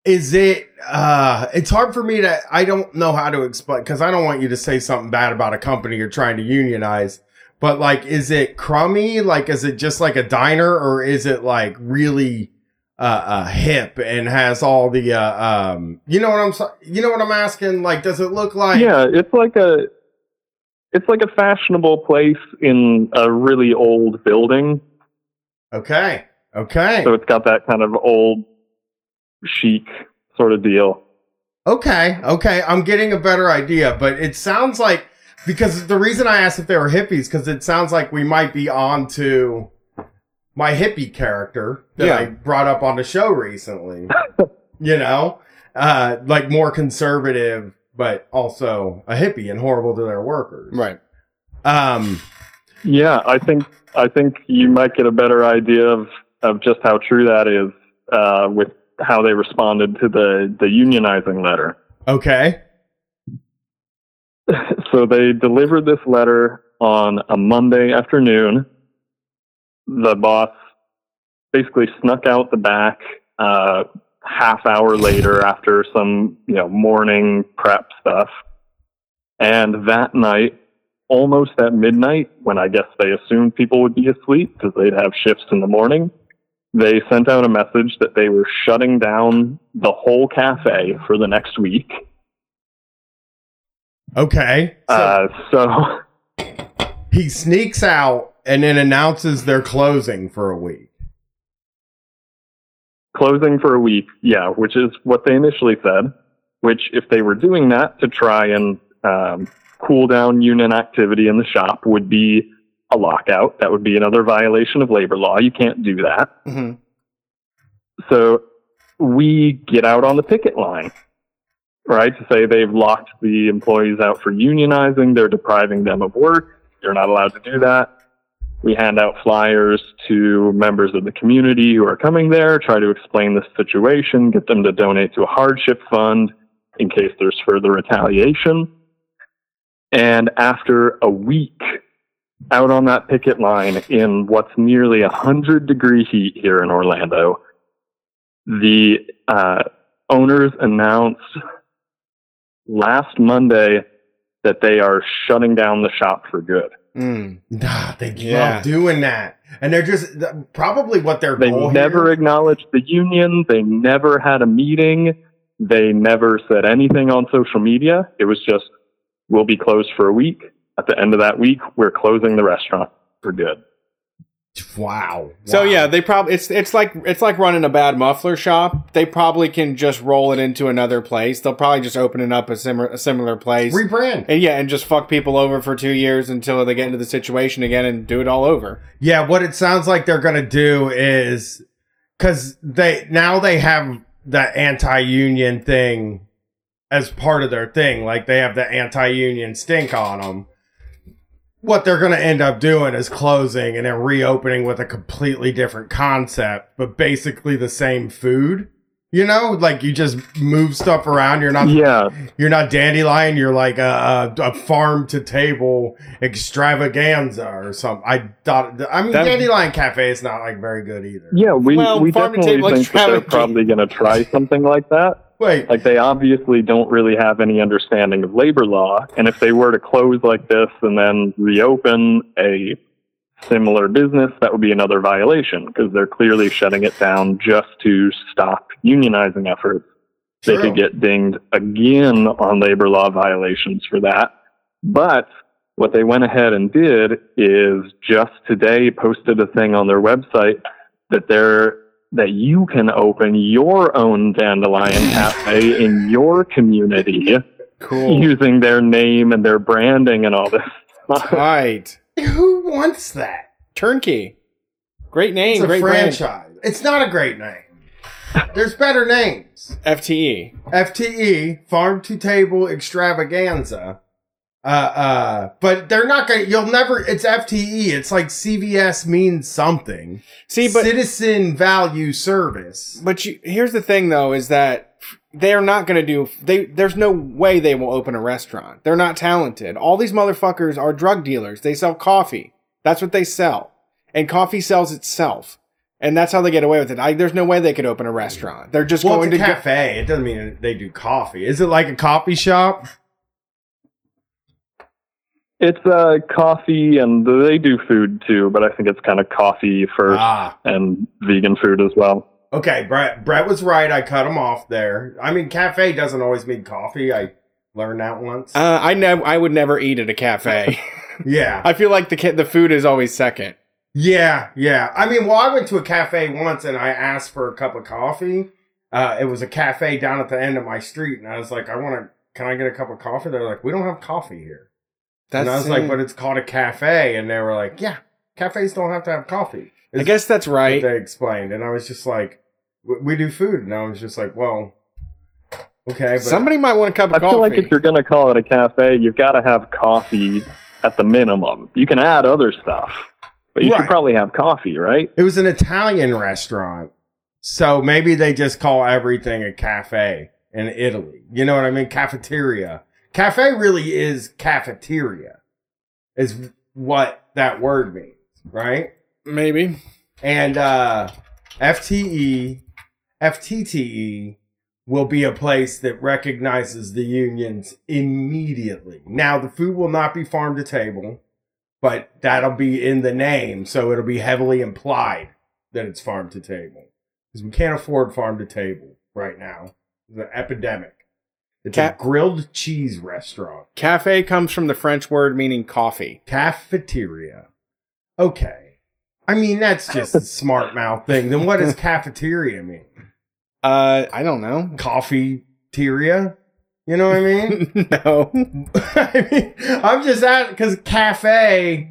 is it uh it's hard for me to I don't know how to explain because I don't want you to say something bad about a company you're trying to unionize. But like is it crummy? Like is it just like a diner or is it like really uh, uh hip and has all the uh um you know what I'm so- you know what I'm asking? Like does it look like yeah, it's like a it's like a fashionable place in a really old building. Okay. Okay. So it's got that kind of old chic sort of deal. Okay, okay, I'm getting a better idea, but it sounds like because the reason I asked if they were hippies because it sounds like we might be on to my hippie character that Yeah. I brought up on the show recently. you know, uh, like more conservative, but also a hippie and horrible to their workers. Right. Um, Yeah, I think I think you might get a better idea of, of just how true that is uh, with how they responded to the, the unionizing letter. okay, so they delivered this letter on a Monday afternoon. The boss basically snuck out the back uh, half hour later after some you know morning prep stuff, and that night, almost at midnight, when I guess they assumed people would be asleep because they'd have shifts in the morning, they sent out a message that they were shutting down the whole cafe for the next week. Okay. So Uh, so he sneaks out and then announces they're closing for a week. closing for a week, yeah, which is what they initially said. Which, if they were doing that to try and um, cool down union activity in the shop, would be a lockout. That would be another violation of labor law. You can't do that. hmm So we get out on the picket line, right? To say they've locked the employees out for unionizing, they're depriving them of work. You're not allowed to do that. We hand out flyers to members of the community who are coming there, try to explain the situation, get them to donate to a hardship fund in case there's further retaliation. And after a week out on that picket line in what's nearly 100 degree heat here in Orlando, the uh, owners announced last Monday that they are shutting down the shop for good. Mm. Nah, they Yeah. love doing that. And they're just th- probably what their They goal They never here- acknowledged the union. They never had a meeting. They never said anything on social media. It was just, we'll be closed for a week. At the end of that week, we're closing the restaurant for good. Wow. So Wow. yeah, they probably it's it's like it's like running a bad muffler shop. They probably can just roll it into another place. They'll probably just open it up a similar a similar place. rebrand. and yeah, and just fuck people over for two years until they get into the situation again and do it all over. Yeah, what it sounds like they're gonna do is because they now they have that anti-union thing as part of their thing. Like they have the anti-union stink on them. What they're gonna end up doing is closing and then reopening with a completely different concept, but basically the same food. You know, like you just move stuff around. You're not Yeah. you're not dandelion. You're like a, a, a farm to table extravaganza or something. I thought. I mean, That- dandelion cafe is not like very good either. Yeah, we, Well, we farm to definitely table think that they're probably going to try something like that. Wait, Like they obviously don't really have any understanding of labor law, and if they were to close like this and then reopen a similar business, that would be another violation because they're clearly shutting it down just to stop unionizing efforts. They could get dinged again on labor law violations for that. But what they went ahead and did is just today posted a thing on their website that they're that you can open your own dandelion cafe in your community Cool. using their name and their branding and all this. stuff. right. who wants that? Turnkey. Great name. It's a great brand. franchise. It's not a great name. There's better names. FTE. FTE, Farm to Table Extravaganza. Uh, uh, but they're not gonna. You'll never. It's FTE. It's like CVS means something. See, but Citizen Value Service. But you, here's the thing, though, is that they're not going to do. They there's no way they will open a restaurant. They're not talented. All these motherfuckers are drug dealers. They sell coffee. That's what they sell, and coffee sells itself, and that's how they get away with it. I, there's no way they could open a restaurant. They're just Well, going it's to a go- cafe. It doesn't mean they do coffee. Is it like a coffee shop? It's uh, coffee, and they do food too, but I think it's kind of coffee first Ah, and vegan food as well. okay. Brett, Brett was right. I cut him off there. I mean, cafe doesn't always mean coffee. I learned that once. Uh, I never. I would never eat at a cafe. yeah, I feel like the ca- the food is always second. yeah, yeah. I mean, well, I went to a cafe once and I asked for a cup of coffee. Uh, it was a cafe down at the end of my street, and I was like, I want to. Can I get a cup of coffee? They're like, we don't have coffee here. That's and I was like, but it's called a cafe, and they were like, yeah, cafes don't have to have coffee. I guess that's right. they explained, and I was just like, "We- "We do food," and I was just like, "Well, okay." But Somebody might want a cup I of coffee. I feel like if you're going to call it a cafe, you've got to have coffee at the minimum. You can add other stuff, but you Right. should probably have coffee, right? it was an Italian restaurant, so maybe they just call everything a cafe in Italy. You know what I mean? Cafeteria. Cafe really is cafeteria, is what that word means, right? Maybe. And uh, FTE, FTTE will be a place that recognizes the unions immediately. Now, the food will not be farm to table, but that'll be in the name, so it'll be heavily implied that it's farm to table because we can't afford farm to table right now. It's an epidemic. It's Ca- a grilled cheese restaurant. Cafe comes from the French word meaning coffee. Cafeteria. Okay. I mean, that's just a smart mouth thing. Then what does cafeteria mean? Uh, I don't know. Coffee-teria? You know what I mean? no. I mean, I'm just at because cafe,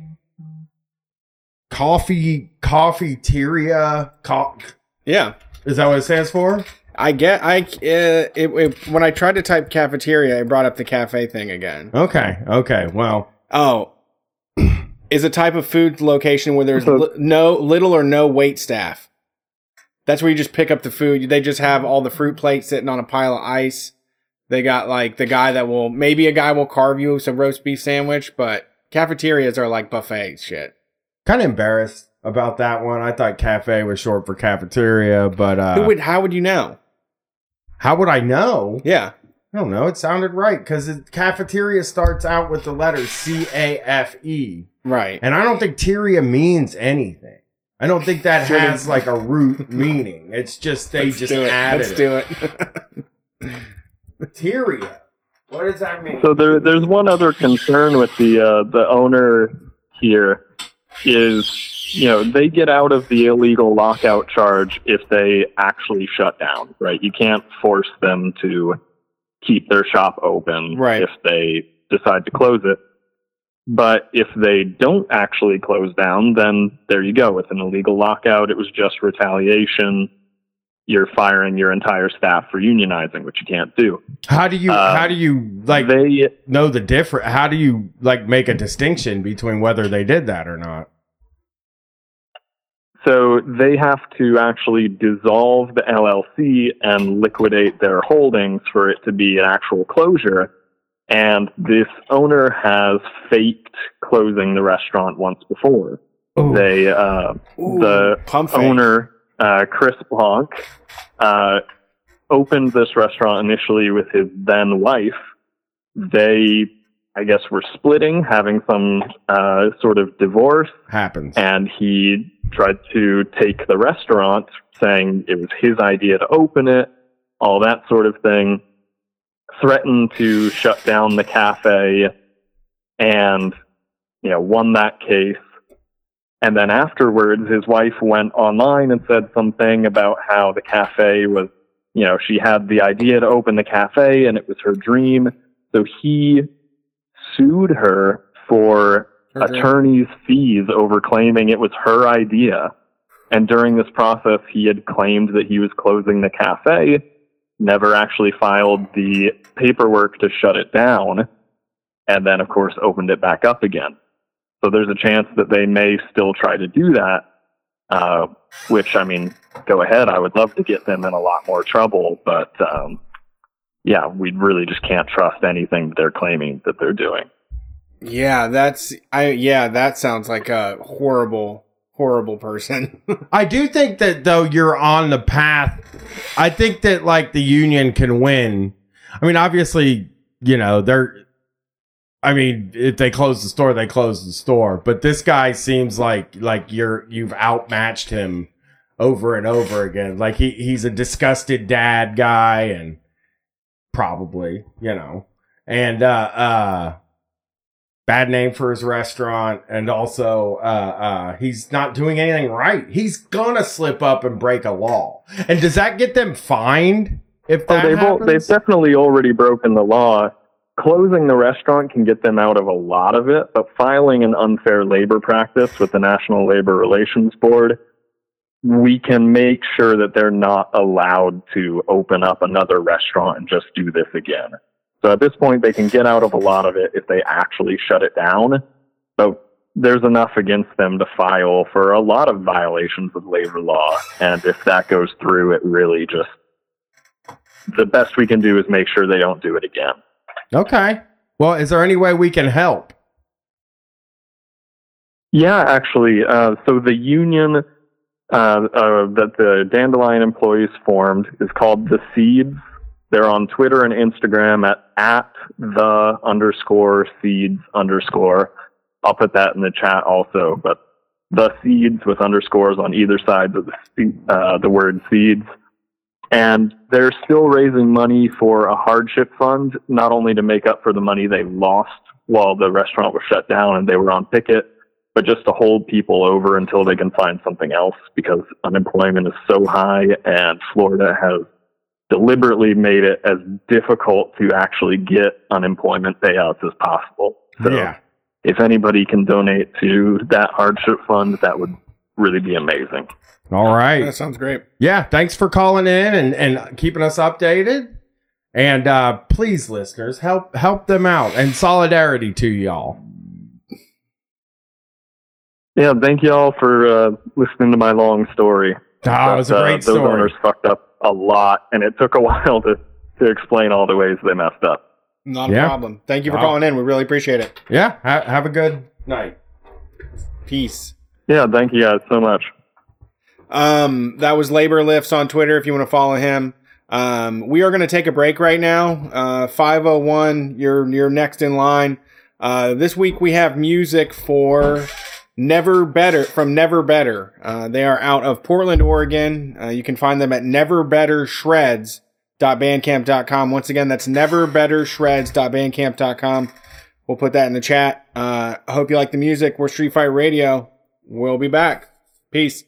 coffee, coffee-teria, co- Yeah. is that what it stands for? I get. I uh, it, it, when I tried to type cafeteria, it brought up the cafe thing again. Okay, okay. Well, Oh, is a type of food location where there's li- no little or no wait staff. That's where you just pick up the food. They just have all the fruit plates sitting on a pile of ice. They got like the guy that will maybe a guy will carve you some roast beef sandwich, but cafeterias are like buffet shit. kind of embarrassed about that one. I thought cafe was short for cafeteria, but uh, Who would? How would you know? How would I know? Yeah, I don't know. It sounded right because cafeteria starts out with the letter C A F E. right. And I don't think teria means anything. I don't think that Shouldn't- has like a root meaning. It's just they Let's just do it. added Let's it. do it. Teria. What does that mean? So there, there's one other concern with the uh, the owner here is you know they get out of the illegal lockout charge if they actually shut down, right? You can't force them to keep their shop open Right. if they decide to close it. But if they don't actually close down, then there you go. With an illegal lockout, it was just retaliation. You're firing your entire staff for unionizing, which you can't do. how do you uh, how do you like they know the difference? How do you like make a distinction between whether they did that or not? So they have to actually dissolve the LLC and liquidate their holdings for it to be an actual closure. And this owner has faked closing the restaurant once before. Ooh. They, uh, the Pump fake. owner, uh, Chris Blanc, uh, opened this restaurant initially with his then wife. They, I guess, were splitting, having some uh, sort of divorce happens. and he tried to take the restaurant, saying it was his idea to open it, all that sort of thing. Threatened to shut down the cafe, and you know won that case. And then afterwards, his wife went online and said something about how the cafe was, you know, she had the idea to open the cafe and it was her dream. So he sued her for Her attorney's fees over claiming it was her idea. And during this process, he had claimed that he was closing the cafe, never actually filed the paperwork to shut it down, and then, of course, opened it back up again. So there's a chance that they may still try to do that, uh, which, I mean, go ahead. I would love to get them in a lot more trouble, but um, yeah, we really just can't trust anything that they're claiming that they're doing. Yeah, that's I. Yeah, that sounds like a horrible, horrible person. I do think that though you're on the path. I think that like the union can win. I mean, obviously, you know they're. I mean, if they close the store, they close the store. But this guy seems like like you're you've outmatched him over and over again. Like he he's a disgusted dad guy, and probably you know, and uh uh bad name for his restaurant and also uh uh he's not doing anything right he's gonna slip up and break a law and does that get them fined if Oh, they've, al- happens? they've definitely already broken the law. Closing the restaurant can get them out of a lot of it, but filing an unfair labor practice with the National Labor Relations Board, we can make sure that they're not allowed to open up another restaurant and just do this again. So at this point, they can get out of a lot of it if they actually shut it down. So there's enough against them to file for a lot of violations of labor law. And if that goes through, it really just the best we can do is make sure they don't do it again. Okay well is there any way we can help Yeah, actually. Uh, so the union uh, uh, that the Dandelion employees formed is called the Seeds. They're on Twitter and Instagram at at the underscore seeds underscore. I'll put that in the chat also. But the seeds with underscores on either side of the, uh, the word seeds. And they're still raising money for a hardship fund, not only to make up for the money they lost while the restaurant was shut down and they were on picket, but just to hold people over until they can find something else because unemployment is so high and Florida has deliberately made it as difficult to actually get unemployment payouts as possible. So yeah. if anybody can donate to that hardship fund, that would really be amazing. All right. That sounds great. Yeah. Thanks for calling in and, and keeping us updated. And uh, please, listeners, help help them out and solidarity to y'all. Yeah, thank you all for uh, listening to my long story. Oh, it was a But, uh, great Those story. owners fucked up a lot, and it took a while to, to explain all the ways they messed up. Not Yeah. a problem. Thank you for Wow. calling in. We really appreciate it. Yeah. Ha- have a good night. Peace. Yeah, thank you guys so much. Um, that was Labor Lifts on Twitter if you want to follow him. Um, we are going to take a break right now. Uh, 501, you're, you're next in line. Uh, this week we have music for Never Better from Never Better. Uh, they are out of Portland, Oregon. Uh, you can find them at neverbettershreds.bandcamp.com. Once again, that's neverbettershreds.bandcamp.com. We'll put that in the chat. Uh, I hope you like the music. We're Street Fight Radio. We'll be back. Peace.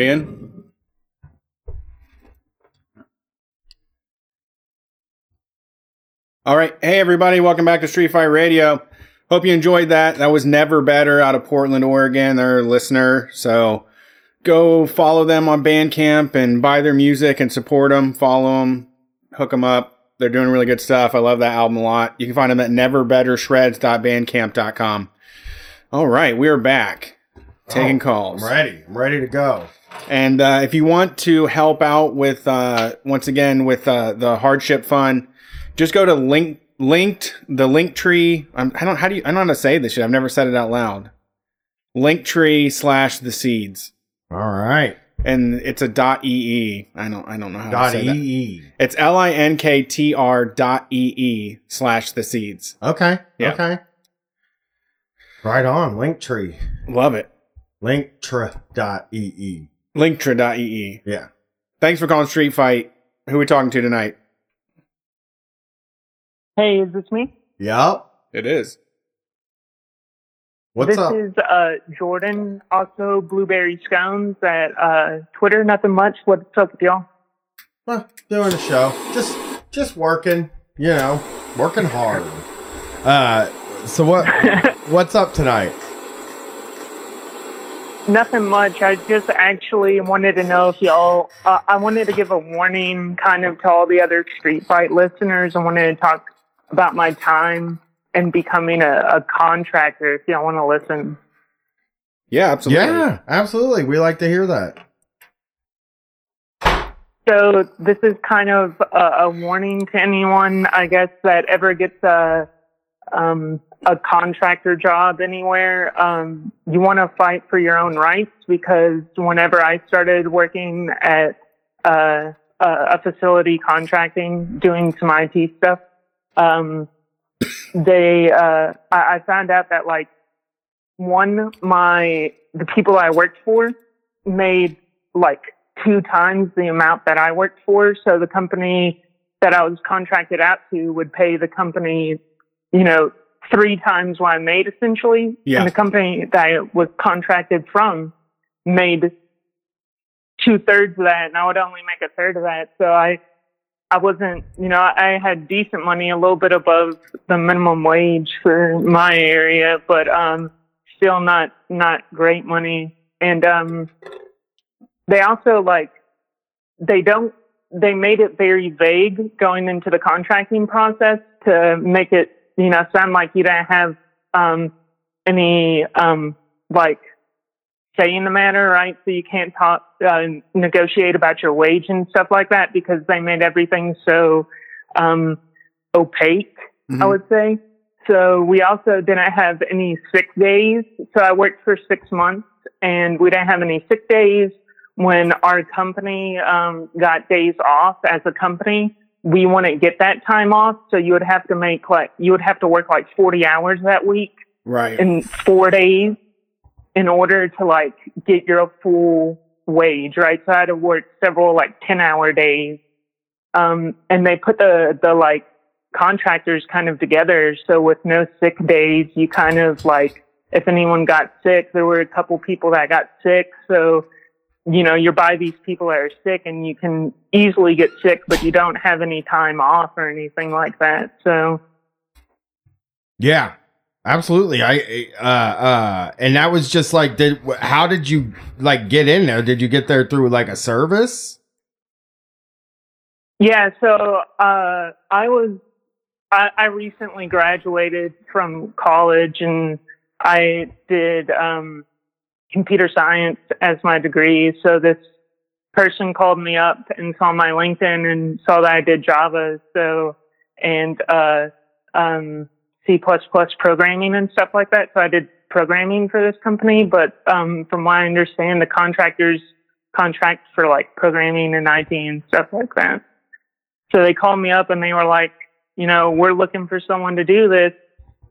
in? All right. Hey, everybody. Welcome back to Street Fight Radio. Hope you enjoyed that. That was Never Better out of Portland, Oregon. They're a listener. So go follow them on Bandcamp and buy their music and support them. Follow them, hook them up. They're doing really good stuff. I love that album a lot. You can find them at neverbettershreds.bandcamp.com. All right. We are back taking oh, calls. I'm ready. I'm ready to go. And uh, if you want to help out with, uh, once again, with uh, the hardship fund, just go to link linked the link tree. I'm, I don't how do you I don't know how to say this shit. I've never said it out loud. Link tree slash the seeds, All right. and it's a dot ee. I don't I don't know how Dot to say that. EE. It's L I N K T R dot ee slash the seeds. Okay. Yeah. Okay. Right on. Linktree. Love it. Linktree.ee. Linktree. Yeah. Thanks for calling Street Fight. Who are we talking to tonight? Hey, is this me? Yup. It is. What's this up? is uh, Jordan, also Blueberry Scones at uh, Twitter. Nothing much. What's up with y'all? Well, doing a show. Just just working, you know, working hard. Uh so what what's up tonight? Nothing much. I just actually wanted to know if y'all. Uh, I wanted to give a warning, kind of, to all the other Street Fight listeners. I wanted to talk about my time and becoming a, a contractor. If y'all want to listen. Yeah, absolutely. Yeah, absolutely. We like to hear that. So this is kind of a, a warning to anyone, I guess, that ever gets a um, a contractor job anywhere. Um, you want to fight for your own rights because whenever I started working at uh, a, facility contracting, doing some IT stuff, um, they uh, I, I found out that like one my the people I worked for made like two times the amount that I worked for. So the company that I was contracted out to would pay the company, you know, three times what I made essentially. Yeah. And the company that I was contracted from made two thirds of that and I would only make a third of that. So I, I wasn't, you know, I had decent money, a little bit above the minimum wage for my area, but, um, still not, not great money. And, um, they also like they don't they made it very vague going into the contracting process to make it you know sound like you don't have um any um like say in the matter right so you can't talk uh, negotiate about your wage and stuff like that because they made everything so um opaque I Mhm. would say. So we also didn't have any sick days. So I worked for six months and we didn't have any sick days. When our company um, got days off as a company, we wouldn't get that time off. So you would have to make like, you would have to work like 40 hours that week Right. in four days in order to like get your full wage, right? So I had to work several like 10 hour days. Um, and they put the, the like contractors kind of together. So with no sick days, you kind of like, if anyone got sick, there were a couple people that got sick. So, you know, you're by these people that are sick and you can easily get sick, but you don't have any time off or anything like that. So, Yeah. Absolutely. I uh uh and that was just like did how did you like get in there? Did you get there through like a service? Yeah, so uh, I was I, I recently graduated from college and I did um, computer science as my degree. So this person called me up and saw my LinkedIn and saw that I did Java. So and uh, um, C programming and stuff like that. So I did programming for this company, but um, from what I understand, the contractors contract for like programming and IT and stuff like that. So they called me up and they were like, you know, we're looking for someone to do this.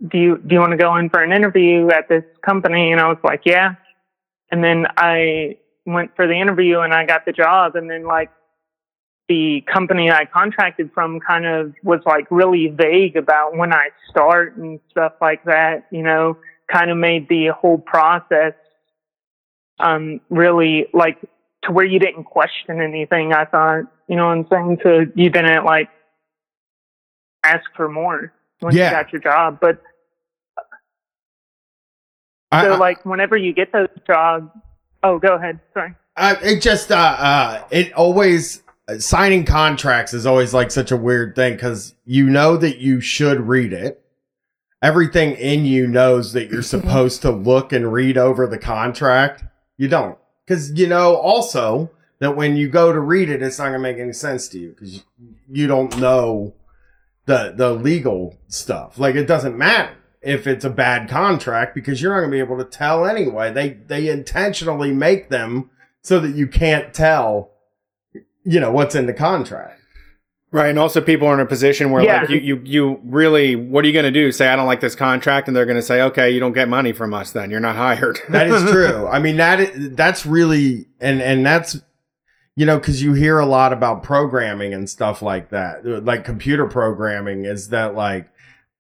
Do you do you want to go in for an interview at this company? And I was like, yeah. And then I went for the interview and I got the job. And then like the company I contracted from kind of was like really vague about when I start and stuff like that. You know, kind of made the whole process um really like to where you didn't question anything. I thought, you know what I'm saying? So you didn't like ask for more when Yeah. you got your job. But I, so like whenever you get those jobs, oh, go ahead. Sorry. I, it just uh uh it always signing contracts is always like such a weird thing because you know that you should read it. Everything in you knows that you're supposed to look and read over the contract. You don't. Because you know also that when you go to read it, it's not going to make any sense to you because you don't know the, the legal stuff. Like it doesn't matter if it's a bad contract because you're not going to be able to tell anyway. They, they intentionally make them so that you can't tell you know what's in the contract. Right, and also people are in a position where Yeah. like you, you you really what are you going to do? Say I don't like this contract, and they're going to say, okay, you don't get money from us, then you're not hired. That is true. I mean that is, that's really and and that's you know because you hear a lot about programming and stuff like that, like computer programming. Is that like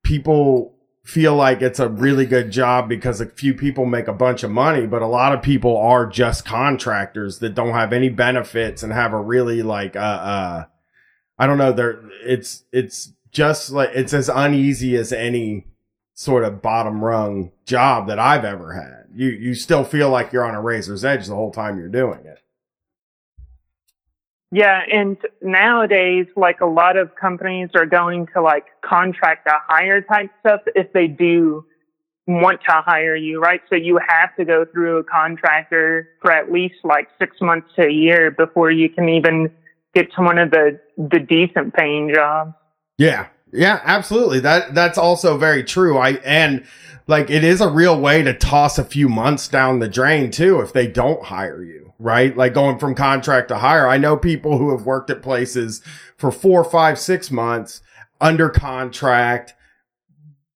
people feel like it's a really good job because a few people make a bunch of money, but a lot of people are just contractors that don't have any benefits and have a really like uh uh I don't know, they're it's it's just like it's as uneasy as any sort of bottom rung job that I've ever had. You you still feel like you're on a razor's edge the whole time you're doing it. Yeah, and nowadays, like a lot of companies are going to like contract to hire type stuff if they do want to hire you, right? So you have to go through a contractor for at least like six months to a year before you can even get to one of the the decent paying jobs. Yeah. Yeah, absolutely. That that's also very true. I and like it is a real way to toss a few months down the drain too if they don't hire you, right? Like going from contract to hire. I know people who have worked at places for four, five, six months under contract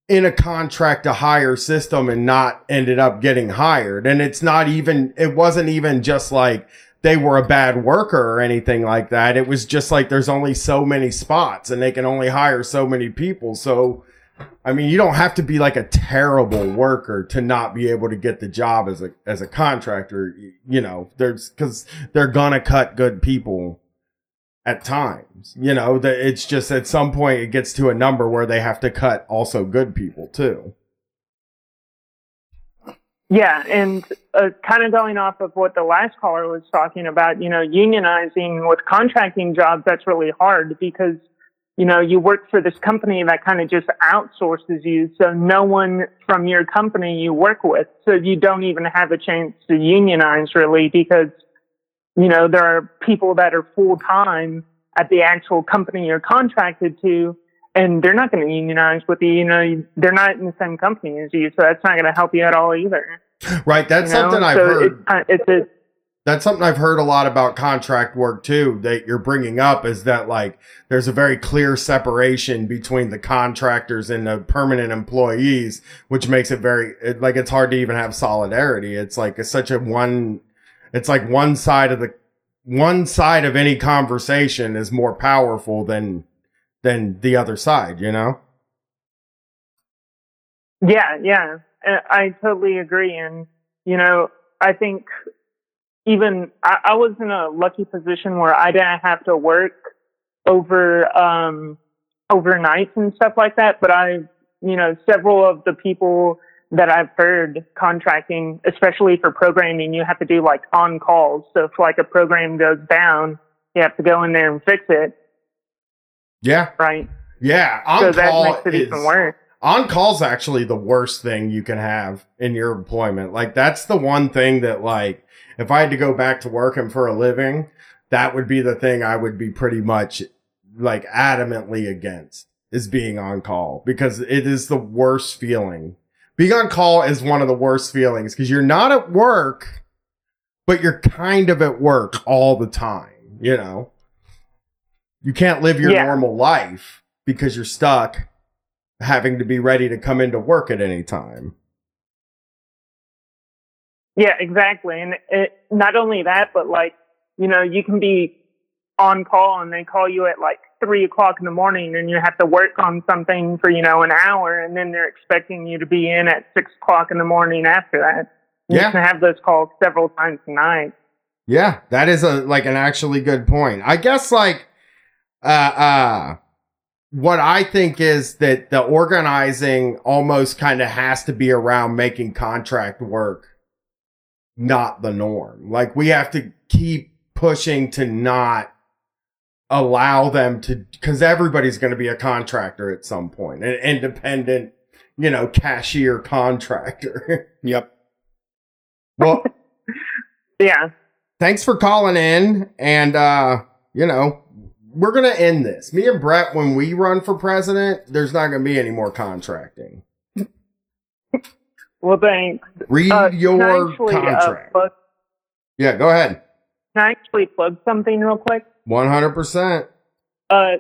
in a contract to hire system and not ended up getting hired. And it's not even it wasn't even just like they were a bad worker or anything like that. It was just like there's only so many spots and they can only hire so many people. So, I mean, you don't have to be like a terrible worker to not be able to get the job as a as a contractor. You- know, there's because they're gonna cut good people at times. You know, that it's just at some point it gets to a number where they have to cut also good people too. Yeah, and uh, kind of going off of what the last caller was talking about, you know, unionizing with contracting jobs, that's really hard because, you know, you work for this company that kind of just outsources you. So no one from your company you work with. So you don't even have a chance to unionize really because, you know, there are people that are full time at the actual company you're contracted to and they're not going to unionize with you. You know, they're not in the same company as you, so that's not going to help you at all either. Right. That's you know? something I've so heard. It's, uh, it's a That's something I've heard a lot about contract work too, that you're bringing up is that like there's a very clear separation between the contractors and the permanent employees, which makes it very, it, like it's hard to even have solidarity. It's like it's such a one, it's like one side of the, one side of any conversation is more powerful than, than the other side, you know? Yeah, yeah, Uh, I totally agree. And, you know, I think even I, I was in a lucky position where I didn't have to work over, um, overnights and stuff like that. But I, you know, several of the people that I've heard contracting, especially for programming, you have to do like on calls. So if like a program goes down, you have to go in there and fix it, Yeah. right? Yeah. so On that call makes it is, even worse. on call's actually the worst thing you can have in your employment. Like that's the one thing that like if I had to go back to working for a living, that would be the thing I would be pretty much like adamantly against is being on call because it is the worst feeling. Being on call is one of the worst feelings because you're not at work, but you're kind of at work all the time, you know? You can't live your Yeah. normal life because you're stuck having to be ready to come into work at any time. Yeah, exactly. And it, not only that, but like, you know, you can be on call and they call you at like three o'clock in the morning and you have to work on something for, you know, an hour and then they're expecting you to be in at six o'clock in the morning after that. You Yeah. can have those calls several times a night. Yeah, that is a like an actually good point. I guess like uh uh what I think is that the organizing almost kind of has to be around making contract work not the norm. Like we have to keep pushing to not allow them to because everybody's going to be a contractor at some point, an independent, you know, cashier contractor. Yep. well, Yeah. thanks for calling in and uh you know we're gonna end this me and brett when we run for president there's not gonna be any more contracting Well, thanks. read Uh, your actually, uh, contract plug, yeah go ahead can I actually plug something real quick? 100% Uh,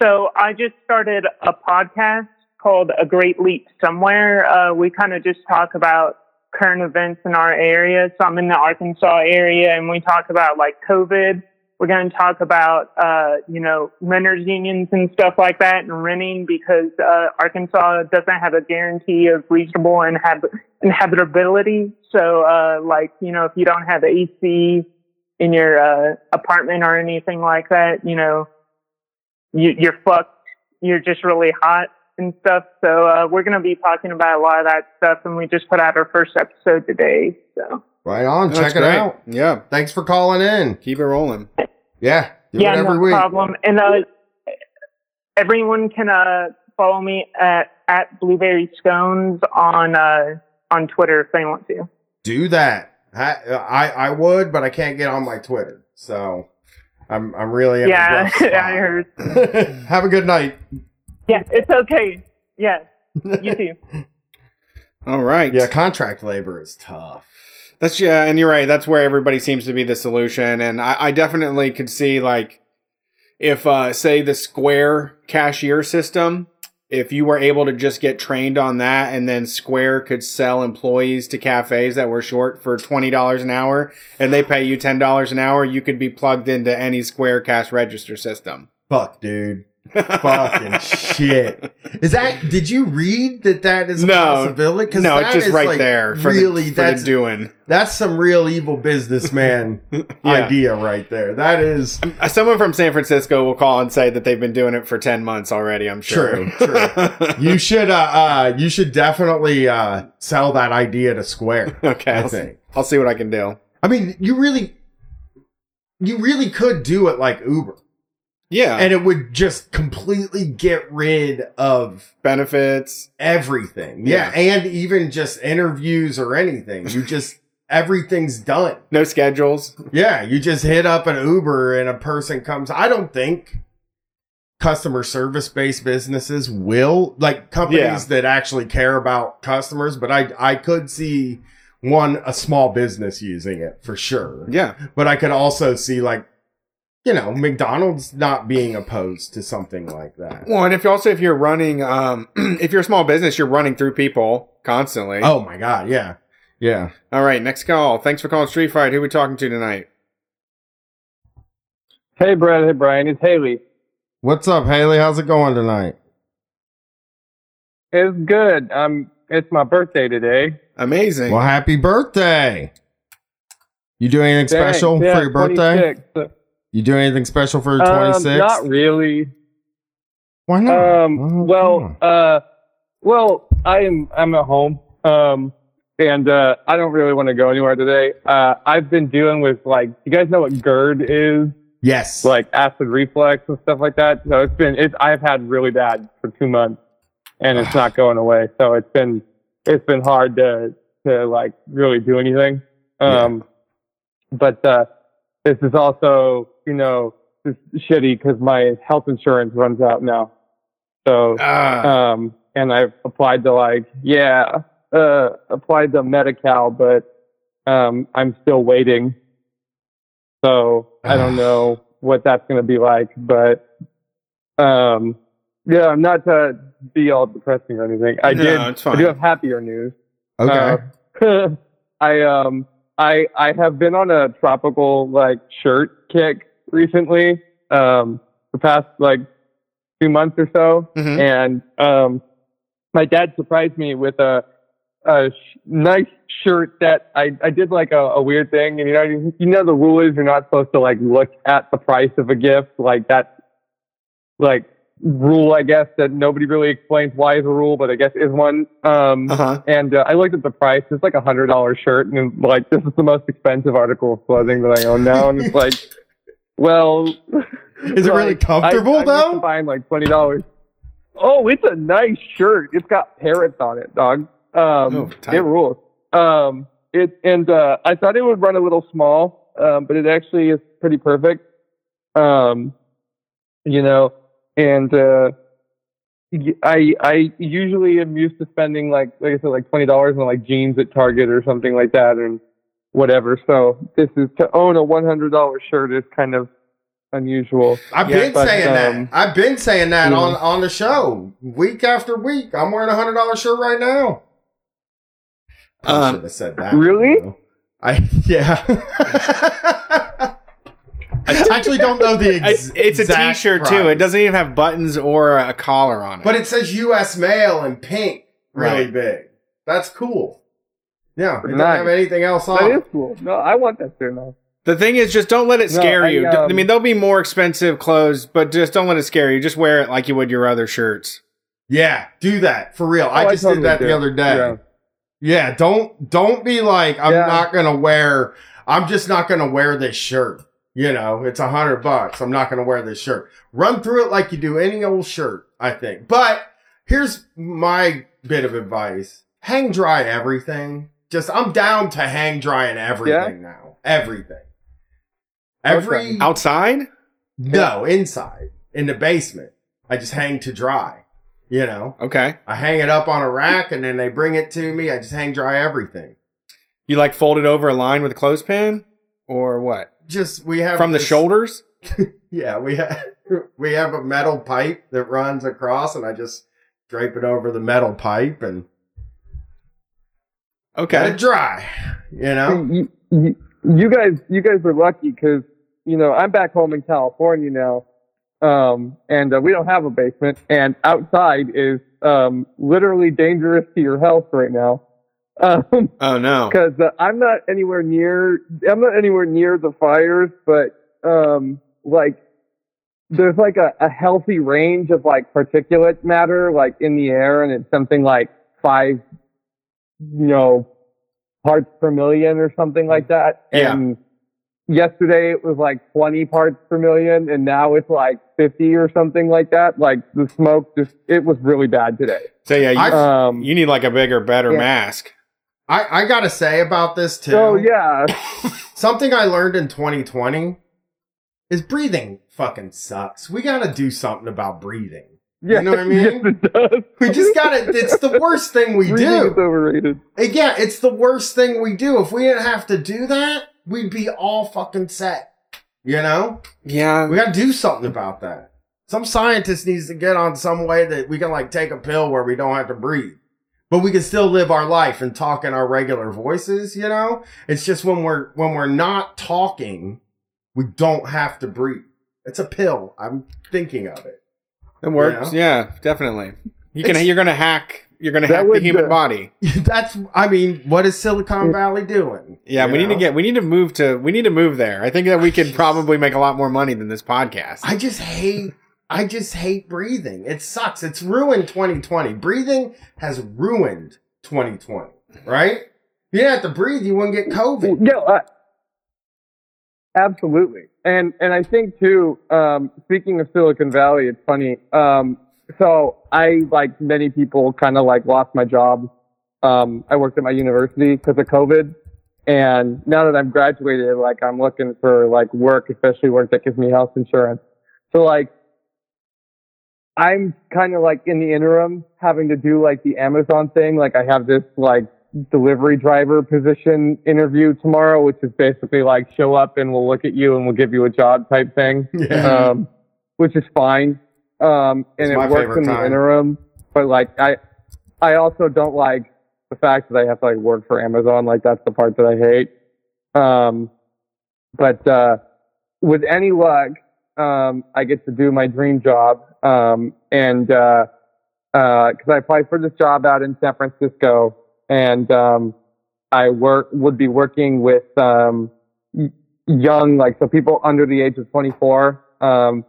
so I just started a podcast called A Great Leap Somewhere. Uh, we kind of just talk about current events in our area. So I'm in the Arkansas area and we talk about like COVID. We're going to talk about, uh, you know, renters unions and stuff like that and renting because, uh, Arkansas doesn't have a guarantee of reasonable inhab- inhabitability. So, uh, like, you know, if you don't have AC in your, uh, apartment or anything like that, you know, you, you're fucked. You're just really hot and stuff. So uh, we're going to be talking about a lot of that stuff, and we just put out our first episode today. So right on That's check it great. out Yeah. thanks for calling in Keep it rolling. yeah do yeah, no week problem. And uh, everyone can uh, follow me at at Blueberry Scones on uh, on Twitter if they want to. do that I, I i would but i can't get on my twitter so i'm i'm really in yeah, rough. I heard. have a good night Yeah, it's okay. Yeah, you too. All right. yeah contract labor is tough That's yeah, and you're right. That's where everybody seems to be the solution, and I, I definitely could see like if uh, say the Square cashier system, if you were able to just get trained on that, and then Square could sell employees to cafes that were short for twenty dollars an hour, and they pay you ten dollars an hour, you could be plugged into any Square cash register system. fuck dude fucking shit. Is that? Did you read that that is a No. possibility? No, it's just right like, there for really, the, that's doing. that's some real evil businessman Yeah. idea right there. That is Uh, Someone from San Francisco will call and say that they've been doing it for 10 months already, I'm sure. True, true. you should uh, uh you should definitely uh sell that idea to Square. okay. I I'll, think. I'll see what I can do. I mean, you really, you really could do it like Uber, Yeah. and it would just completely get rid of benefits. everything. Yeah, and even just interviews or anything. You just everything's done. No schedules. Yeah, you just hit up an Uber and a person comes. I don't think customer service based businesses will like companies Yeah. that actually care about customers, but I I could see one a small business using it for sure. Yeah. But I could also see like you know, McDonald's not being opposed to something like that. Well, and if you also if you're running um if you're a small business, you're running through people constantly. Oh my god, yeah. Yeah. All right, next call. Thanks for calling Street Fight. Who are we talking to tonight? Hey, Brad. Hey, Brian. It's Haley. What's up, Haley? How's it going tonight? It's good. Um, it's my birthday today. Amazing. Well, happy birthday. You do anything Thanks. special Yeah, for your birthday? 26. You do anything special for your Um, 26? not really. Why not? Oh, Um, come well, uh, well, I am. I'm at home. Um, and uh, I don't really want to go anywhere today. Uh, I've been dealing with like, you guys know what GERD is? yes. Like acid reflux and stuff like that. So it's been. It's. I've had really bad for two months, and it's not going away. So it's been. It's been hard to to like really do anything. Um, but uh, this is also, you know, it's shitty because my health insurance runs out now. So, Ah, um, and I've applied to like, yeah, uh, applied to Medi-Cal, but um, I'm still waiting. So I don't know what that's going to be like, but um, yeah, I'm not to be all depressing or anything. I No, did. it's I do have happier news. okay. Uh, I um I I have been on a tropical like shirt kick recently. Um, the past like two months or so, Mhm. and um, my dad surprised me with a a sh- nice shirt that I I did like a, a weird thing, and you know you, you know the rule is you're not supposed to like look at the price of a gift like that like rule I guess that nobody really explains why is a rule, but I guess is one. Um, uh-huh. and uh, I looked at the price. It's like a hundred dollar shirt, and like this is the most expensive article of clothing that I own now. And it's like, well, Is it really comfortable, I, used though? to Buying like twenty dollars. Oh, it's a nice shirt. It's got parrots on it, dog. Um, Oh, it rules. Um, it and uh, I thought it would run a little small, um, but it actually is pretty perfect. Um, you know, and uh, y- I I usually am used to spending like like I said like twenty dollars on like jeans at Target or something like that and whatever. So this is to own a one hundred dollar shirt is kind of unusual. I've Yeah, been but, saying um, that. I've been saying that you on on the show week after week. I'm wearing a hundred dollar shirt right now. I Um, should have said that. really? I yeah. I actually don't know the ex- It's, it's a exact T-shirt too. It doesn't even have buttons or a collar on it. but it says U.S. mail in pink, really Right. big. That's cool. Yeah, it doesn't have anything else on. That it. is cool. No, I want that shirt now. the thing is, just don't let it No, scare I, you. I um, mean, there'll be more expensive clothes, but just don't let it scare you. Just wear it like you would your other shirts. Yeah, do that for real. Oh, I just totally did that do. the other day. Yeah. Yeah, don't don't be like I'm Yeah. not gonna wear. I'm just not gonna wear this shirt. You know, it's a hundred bucks. I'm not gonna wear this shirt. Run through it like you do any old shirt. I think. But here's my bit of advice: hang dry everything. Just I'm down to hang drying everything now. Everything. Every. Outside? no inside in the basement. I just hang to dry. You know. Okay. I hang it up on a rack and then they bring it to me. I just hang dry everything. You like fold it over a line with a clothespin, or what? Just we have From the shoulders? Yeah, we have we have a metal pipe that runs across, and I just drape it over the metal pipe and let Okay. it dry. You know, you, you, you guys, you guys are lucky because you know I'm back home in California now, um, and uh, we don't have a basement, and outside is um, literally dangerous to your health right now. Um, Oh no. because uh, I'm not anywhere near I'm not anywhere near the fires, but um, like there's like a, a healthy range of like particulate matter like in the air, and it's something like five, you know, parts per million or something like that. Yeah. And yesterday it was like 20 parts per million, and now it's like 50 or something like that. Like the smoke just it was really bad today. So yeah, you, Um, you need like a bigger, better Yeah. mask. I I gotta say about this too. so yeah, something I learned in 2020 is breathing fucking sucks. We gotta do something about breathing. yeah, know what I mean? Yes, it does. We just gotta. It's the worst thing we Breathing do. is overrated. Uh, yeah, it's the worst thing we do. If we didn't have to do that, we'd be all fucking set. You know? Yeah. We gotta do something about that. Some scientist needs to get on some way that we can like take a pill where we don't have to breathe. But we can still live our life and talk in our regular voices, you know? It's just when we're when we're not talking, we don't have to breathe. It's a pill. I'm thinking of it. It works. Yeah, definitely. You can. It's- You're gonna hack. You're gonna hack the human body. That's I mean, what is Silicon Valley doing? Yeah, You we need to get. We need to move to. We need to move there. I think that we could probably make a lot more money than this podcast. I just hate I just hate breathing. It sucks. It's ruined 2020. Breathing has ruined 2020, right? You didn't have to breathe, you wouldn't get COVID. Uh, absolutely. And and I think too. Um, speaking of Silicon Valley, it's funny. Um, so I, like many people, kind of like lost my job. Um, I worked at my university because of COVID, and now that I'm graduated, like I'm looking for like work, especially work that gives me health insurance. So like. I'm kind of like in the interim having to do like the Amazon thing. Like I have this like delivery driver position interview tomorrow, which is basically like show up and we'll look at you and we'll give you a job type thing, Yeah. um, which is fine. Um, and It's it works in the interim, but like I, I also don't like the fact that I have to like work for Amazon. Like that's the part that I hate. Um, but, uh, with any luck, um, I get to do my dream job. Um, and, uh, uh, cause I applied for this job out in San Francisco and, um, I work, would be working with, um, young, like, so people under the age of 24, um,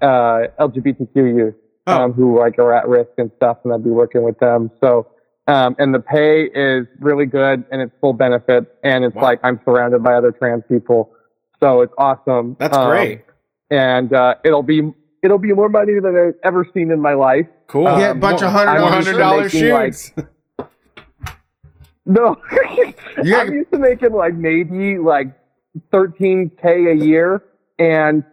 uh, LGBTQ youth, Oh. um, who like are at risk and stuff. And I'd be working with them. So, um, and the pay is really good and it's full benefit and it's Wow. like I'm surrounded by other trans people. So it's awesome. That's Um, great. And uh, it'll be it'll be more money than I've ever seen in my life. Cool. Um, Get a bunch of hundred I'm One dollars. hundred dollar making, like. No, You I'm used to making like maybe like 13k a year, and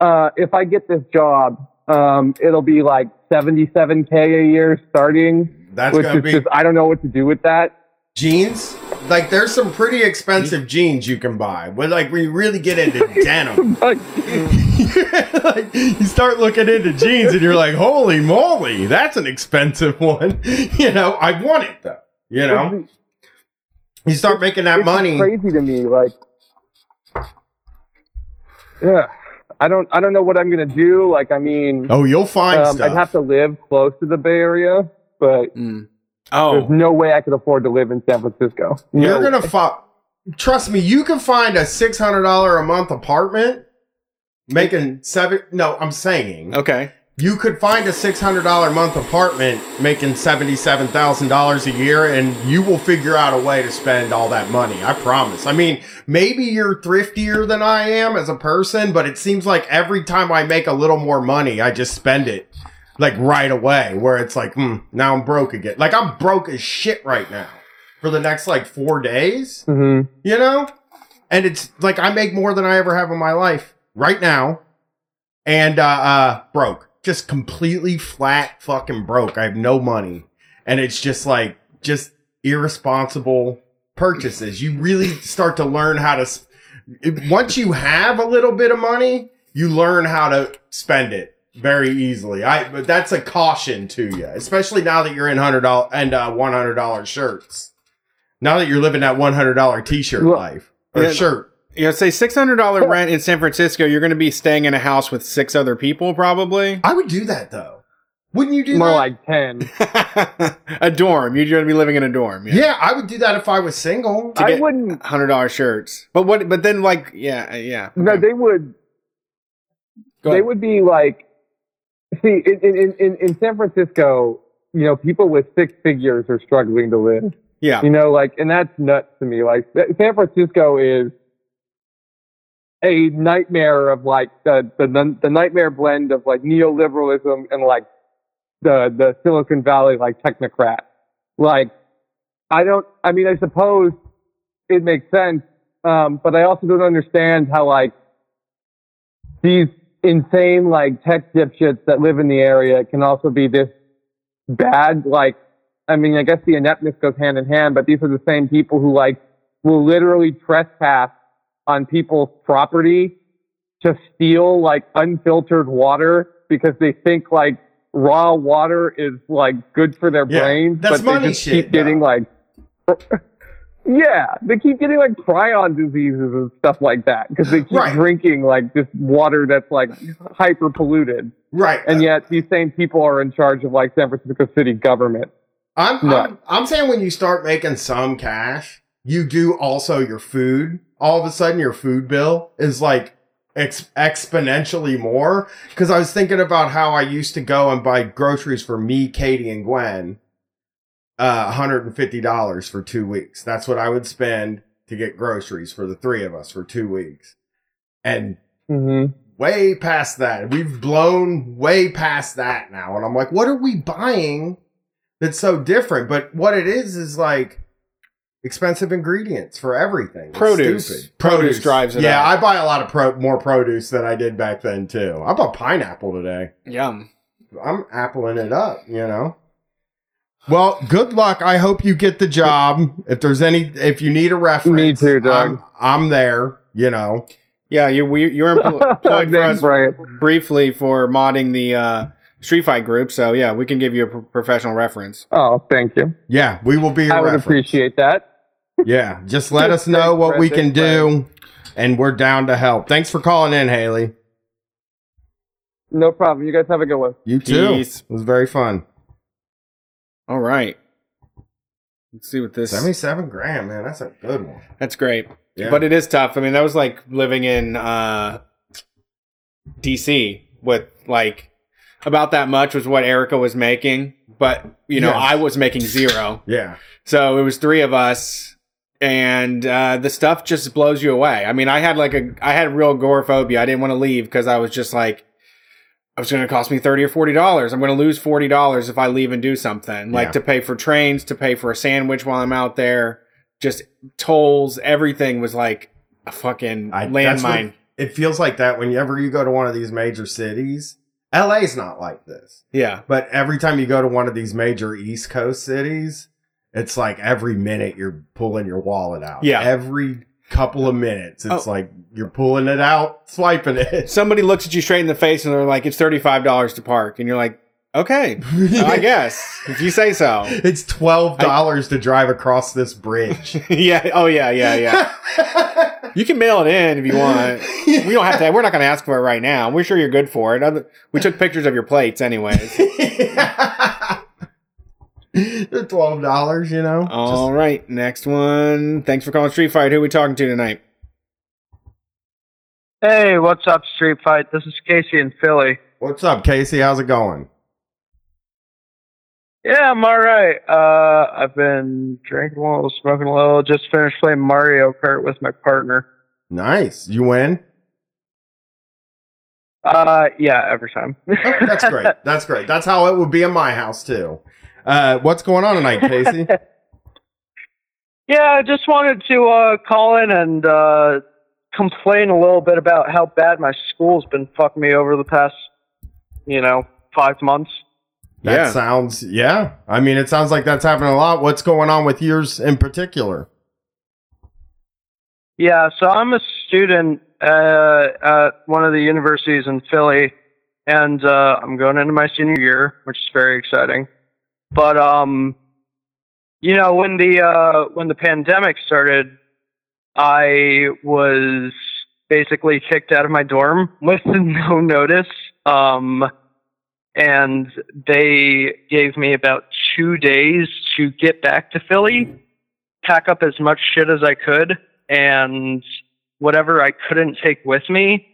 uh, if I get this job, um, it'll be like 77k a year starting, That's which gonna is be just I don't know what to do with that. jeans. Like there's some pretty expensive jeans you can buy. But like when you really get into denim, Like, like, you start looking into jeans and you're like, holy moly, that's an expensive one. You know, I want it though. You know, you start making that it's money. crazy to me. Like, yeah, I don't I don't know what I'm gonna do. Like, I mean, Oh, you'll find um, stuff. I'd have to live close to the Bay Area, but Mm. there's Oh, no way I could afford to live in San Francisco. You're No. gonna find. Trust me, you can find a six hundred dollar a month apartment making seven. No, I'm saying okay. you could find a six hundred dollar a month apartment making seventy seven thousand dollars a year, and you will figure out a way to spend all that money. I promise. I mean, maybe you're thriftier than I am as a person, but it seems like every time I make a little more money, I just spend it like right away. Where it's like, hmm, now I'm broke again. Like I'm broke as shit right now for the next like four days Mhm. you know? And it's like I make more than I ever have in my life right now. And uh uh broke. Just completely flat fucking broke. I have no money. And it's just like just irresponsible purchases. You really start to learn how to s- it- once you have a little bit of money, you learn how to spend it very easily. I but that's a caution to you, especially now that you're in hundred dollar and uh, one hundred dollar shirts. Now that you're living that one hundred dollar t-shirt Well, life or yeah. shirt, You know, say six hundred dollar rent in San Francisco. You're going to be staying in a house with six other people, probably. I would do that though. Wouldn't you do More that? like 10. a dorm. You're going to be living in a dorm. yeah. I would do that if I was single. To I get wouldn't. hundred dollar shirts. But what? But then, like, yeah, uh, yeah. No, okay. they would. Go They ahead. would be like. See, in, in, in, in San Francisco, you know, people with six figures are struggling to live. yeah. You know, like, and that's nuts to me. Like, San Francisco is a nightmare of like the the, the nightmare blend of like neoliberalism and like the the Silicon Valley like technocrat. Like, I don't. I mean, I suppose it makes sense, um, but I also don't understand how like these insane like tech dipshits that live in the area can also be this bad. Like, I mean, I guess the ineptness goes hand in hand, but these are the same people who like will literally trespass on people's property to steal like unfiltered water because they think like raw water is like good for their Yeah, brains, that's but they just shit, keep getting though. like yeah, they keep getting like prion diseases and stuff like that because they keep Right. drinking like this water that's like hyper polluted, Right. and yet these same people are in charge of like San Francisco city government. I'm, No. I'm I'm saying when you start making some cash, you do also your food. All of a sudden, your food bill is like ex- exponentially more. Because I was thinking about how I used to go and buy groceries for me, Katie, and Gwen. Uh, $150 for two weeks. That's what I would spend to get groceries for the three of us for two weeks. And hmm way past that. We've blown way past that now. And I'm like, what are we buying that's so different? But what it is is like expensive ingredients for everything. It's Produce. stupid. Produce drives it Yeah, up. I buy a lot of pro- more produce than I did back then too. I bought pineapple today. Yum. I'm appling it up, you know. Well, good luck. I hope you get the job. If there's any, if you need a reference, Me too, Doug. I'm, I'm there. You know. Yeah, you we, you're employed for us Thanks, Brian. briefly for modding the uh, Street Fight group. So yeah, we can give you a pro- professional reference. Oh, thank you. Yeah, we will be your I would reference. appreciate that. Yeah, just let us know what we can Brendan. do, and we're down to help. Thanks for calling in, Haley. No problem. You guys have a good one. You too. Peace. It was very fun. All right. Let's see what this. Seventy-seven grand, man. That's a good one. That's great. Yeah. But it is tough. I mean, that was like living in uh, DC with like about that much was what Erica was making. But, you know, Yeah. I was making zero. Yeah. So it was three of us and uh, the stuff just blows you away. I mean, I had like a, I had real agoraphobia. I didn't want to leave because I was just like, it was going to cost me thirty or forty dollars. I'm going to lose forty dollars if I leave and do something, like Yeah. to pay for trains, to pay for a sandwich while I'm out there, just tolls. Everything was like a fucking I, landmine. it feels like that whenever you go to one of these major cities. LA's not like this. Yeah, But every time you go to one of these major East Coast cities, it's like every minute you're pulling your wallet out. Yeah. Every couple of minutes, it's Oh. like you're pulling it out, swiping it. somebody looks at you straight in the face and they're like, "It's thirty five dollars to park," and you're like, "Okay, I guess if you say so." It's twelve dollars to drive across this bridge. yeah. Oh yeah. Yeah. Yeah. You can mail it in if you want. We don't have to. We're not going to ask for it right now. We're sure you're good for it. We took pictures of your plates, anyways. The twelve dollars, you know. All right, next one. Thanks for calling Street Fight. Who are we talking to tonight? Hey, what's up, Street Fight? This is Casey in Philly. What's up, Casey? How's it going? Yeah, I'm alright. Uh, I've been drinking a little, smoking a little, just finished playing Mario Kart with my partner. Nice. You win. Uh, yeah, every time. That's great. That's great. That's how it would be in my house too. Uh, what's going on tonight, Casey? yeah, I just wanted to, uh, call in and, uh, complain a little bit about how bad my school's been fucking me over the past, you know, five months. That Yeah. sounds yeah. I mean, it sounds like that's happening a lot. What's going on with yours in particular? Yeah, so I'm a student uh, at one of the universities in Philly, and uh, I'm going into my senior year, which is very exciting. But um, you know, when the uh, when the pandemic started, I was basically kicked out of my dorm with no notice. Um, and they gave me about two days to get back to Philly, pack up as much shit as I could, and whatever I couldn't take with me,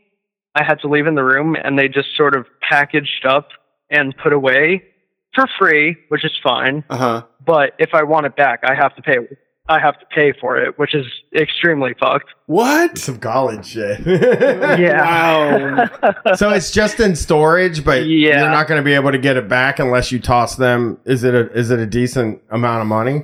I had to leave in the room, and they just sort of packaged up and put away for free, which is fine. Uh huh. But if I want it back, I have to pay. I have to pay for it, which is extremely fucked. What? Some college shit. Yeah. Wow. so it's just in storage, but Yeah. you're not going to be able to get it back unless you toss them. Is it a is it a decent amount of money?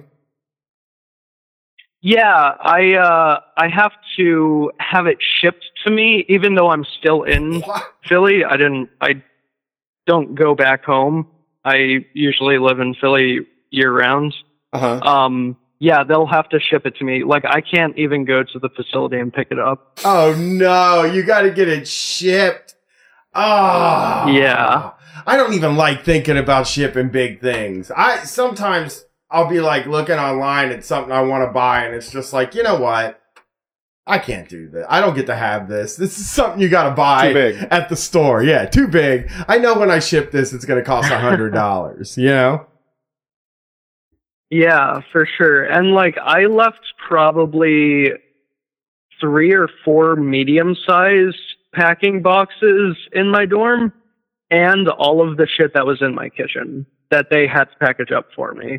Yeah, I uh I have to have it shipped to me even though I'm still in Philly. I didn't I don't go back home. I usually live in Philly year round. Uh huh. Um yeah, they'll have to ship it to me. Like I can't even go to the facility and pick it up. Oh no, you got to get it shipped. Oh Yeah. I don't even like thinking about shipping big things. I sometimes I'll be like looking online at something I want to buy, and it's just like, you know what? I can't do this. I don't get to have this. This is something you got to buy Too big. at the store. Yeah, too big. I know when I ship this, it's going to cost a hundred dollars. You know? Yeah, for sure. And like I left probably three or four medium sized packing boxes in my dorm and all of the shit that was in my kitchen that they had to package up for me.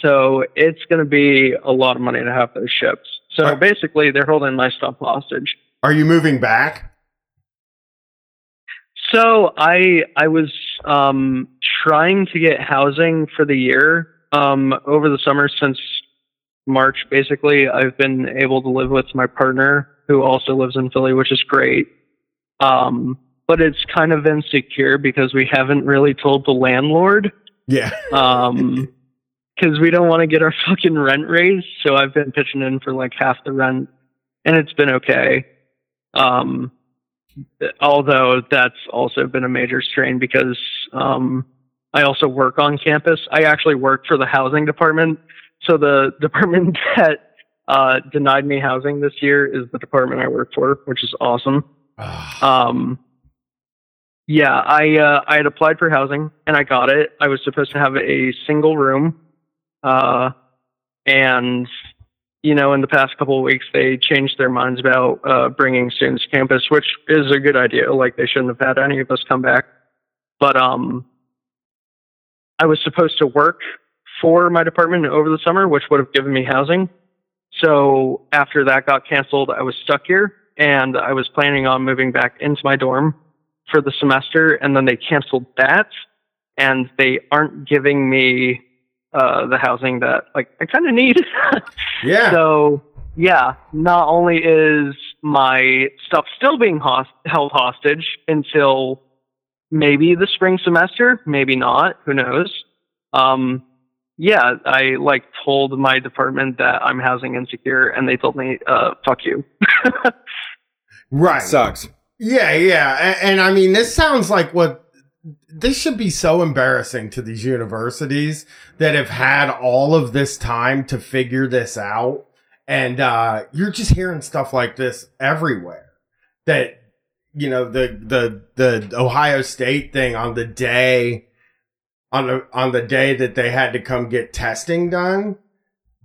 So it's going to be a lot of money to have those shipped. So Right. basically, they're holding my stuff hostage. Are you moving back? So I I was um, trying to get housing for the year um, over the summer since March. Basically, I've been able to live with my partner who also lives in Philly, which is great. Um, but it's kind of insecure because we haven't really told the landlord Yeah. um, because we don't want to get our fucking rent raised. So I've been pitching in for like half the rent, and it's been okay. Um, although that's also been a major strain because um, I also work on campus. I actually work for the housing department. So the department that uh, denied me housing this year is the department I work for, which is awesome. Um, yeah, I uh, I had applied for housing and I got it. I was supposed to have a single room, uh, and you know, in the past couple of weeks, they changed their minds about uh, bringing students to campus, which is a good idea. Like they shouldn't have had any of us come back, but um, I was supposed to work for my department over the summer, which would have given me housing. So after that got canceled, I was stuck here and I was planning on moving back into my dorm for the semester. And then they canceled that and they aren't giving me uh, the housing that like I kind of need. Yeah. So yeah, not only is my stuff still being host- held hostage until maybe the spring semester, maybe not, who knows. Um, yeah, I like told my department that I'm housing insecure, and they told me, uh, "Fuck you." right. Sucks. Yeah, yeah. And, and I mean, this sounds like what this should be so embarrassing to these universities that have had all of this time to figure this out. And uh, you're just hearing stuff like this everywhere. That, you know, the the the Ohio State thing on the day on the on the day that they had to come get testing done,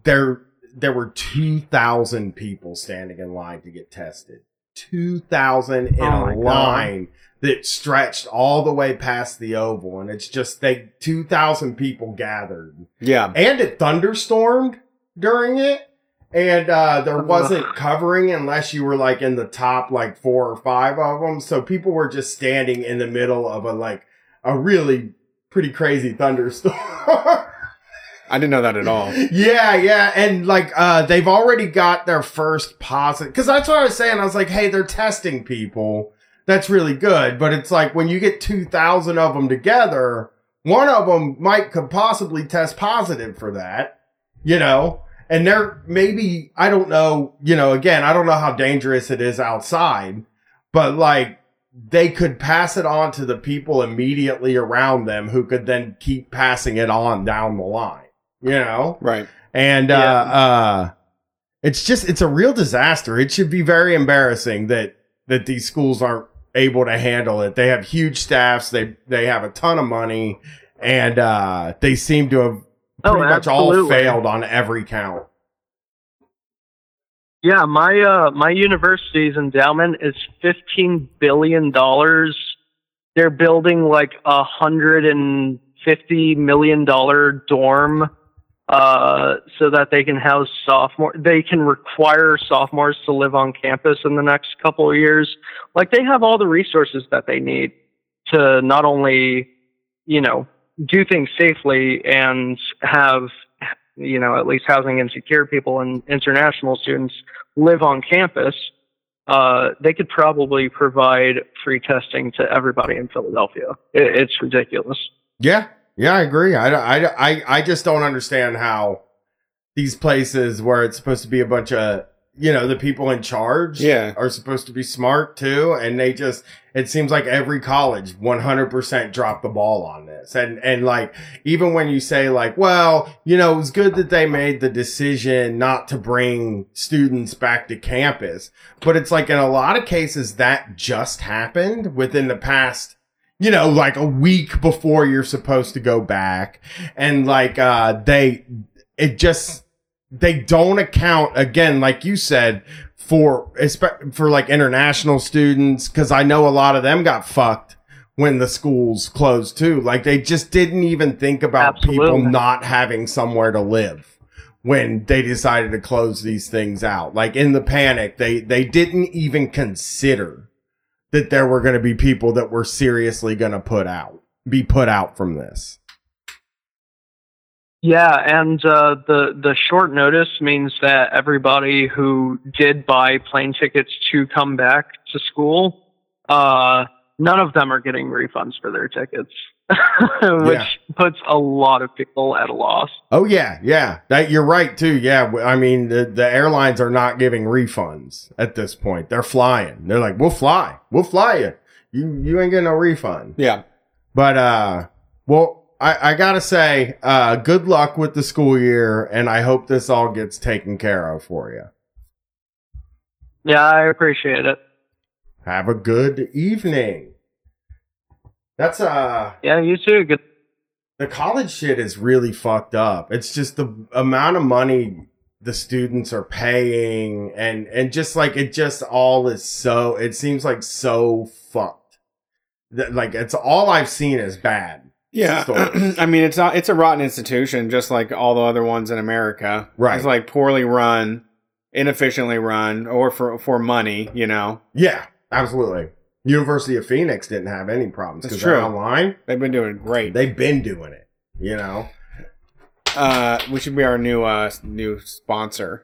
there there were two thousand people standing in line to get tested. Two thousand in Oh a God. That stretched all the way past the oval, and it's just they two thousand people gathered, Yeah. and it thunderstormed during it. And uh, there wasn't covering unless you were like in the top like four or five of them. So people were just standing in the middle of a like a really pretty crazy thunderstorm. I didn't know that at all. yeah, yeah, and like uh they've already got their first positive because that's what I was saying. I was like, hey, they're testing people. That's really good, but it's like when you get two thousand of them together, one of them might could possibly test positive for that, you know. And they're maybe I don't know, you know. Again, I don't know how dangerous it is outside, but like they could pass it on to the people immediately around them who could then keep passing it on down the line you know Right. and Yeah. uh uh it's just it's a real disaster it should be very embarrassing that that these schools aren't able to handle it. They have huge staffs. They they have a ton of money and uh they seem to have Oh, pretty much all failed on every count. Yeah, my uh my university's endowment is fifteen billion dollars. They're building like a hundred and fifty million dollar dorm uh so that they can house sophomore they can require sophomores to live on campus in the next couple of years. Like they have all the resources that they need to not only, you know, do things safely and have you know, at least housing insecure people and international students live on campus, uh, they could probably provide free testing to everybody in Philadelphia. It, it's ridiculous. yeah yeah i agree I, I i i just don't understand how these places where it's supposed to be a bunch of you know the people in charge Yeah. are supposed to be smart too and they just it seems like every college 100% dropped the ball on this and and like even when you say like well you know it was good that they made the decision not to bring students back to campus but it's like in a lot of cases that just happened within the past you know like a week before you're supposed to go back. And like uh they it just they don't account again like you said for espe- for like international students because i know a lot of them got fucked when the schools closed too. Like they just didn't even think about people not having somewhere to live when they decided to close these things out. Like in the panic they they didn't even consider that there were going to be people that were seriously going to put out be put out from this. Yeah, and uh, the the short notice means that everybody who did buy plane tickets to come back to school, uh, none of them are getting refunds for their tickets, which Yeah. puts a lot of people at a loss. Oh yeah, yeah. That you're right too. Yeah, I mean the the airlines are not giving refunds at this point. They're flying. They're like, "We'll fly. We'll fly you. You you ain't getting no refund." Yeah. But uh, well, I I gotta say, uh, good luck with the school year, and I hope this all gets taken care of for you. Yeah, I appreciate it. Have a good evening. That's uh Yeah, you too. Good. the college shit is really fucked up. It's just the amount of money the students are paying and and just like it just all is so it seems like so fucked. That, like it's all I've seen is bad. Yeah. I mean it's not it's a rotten institution, just like all the other ones in America. Right. It's like poorly run. inefficiently run or for for money. You know, Yeah, absolutely. University of Phoenix didn't have any problems because they're online. they've been doing great. They've been doing it. You know, Uh, we should be our new uh new sponsor.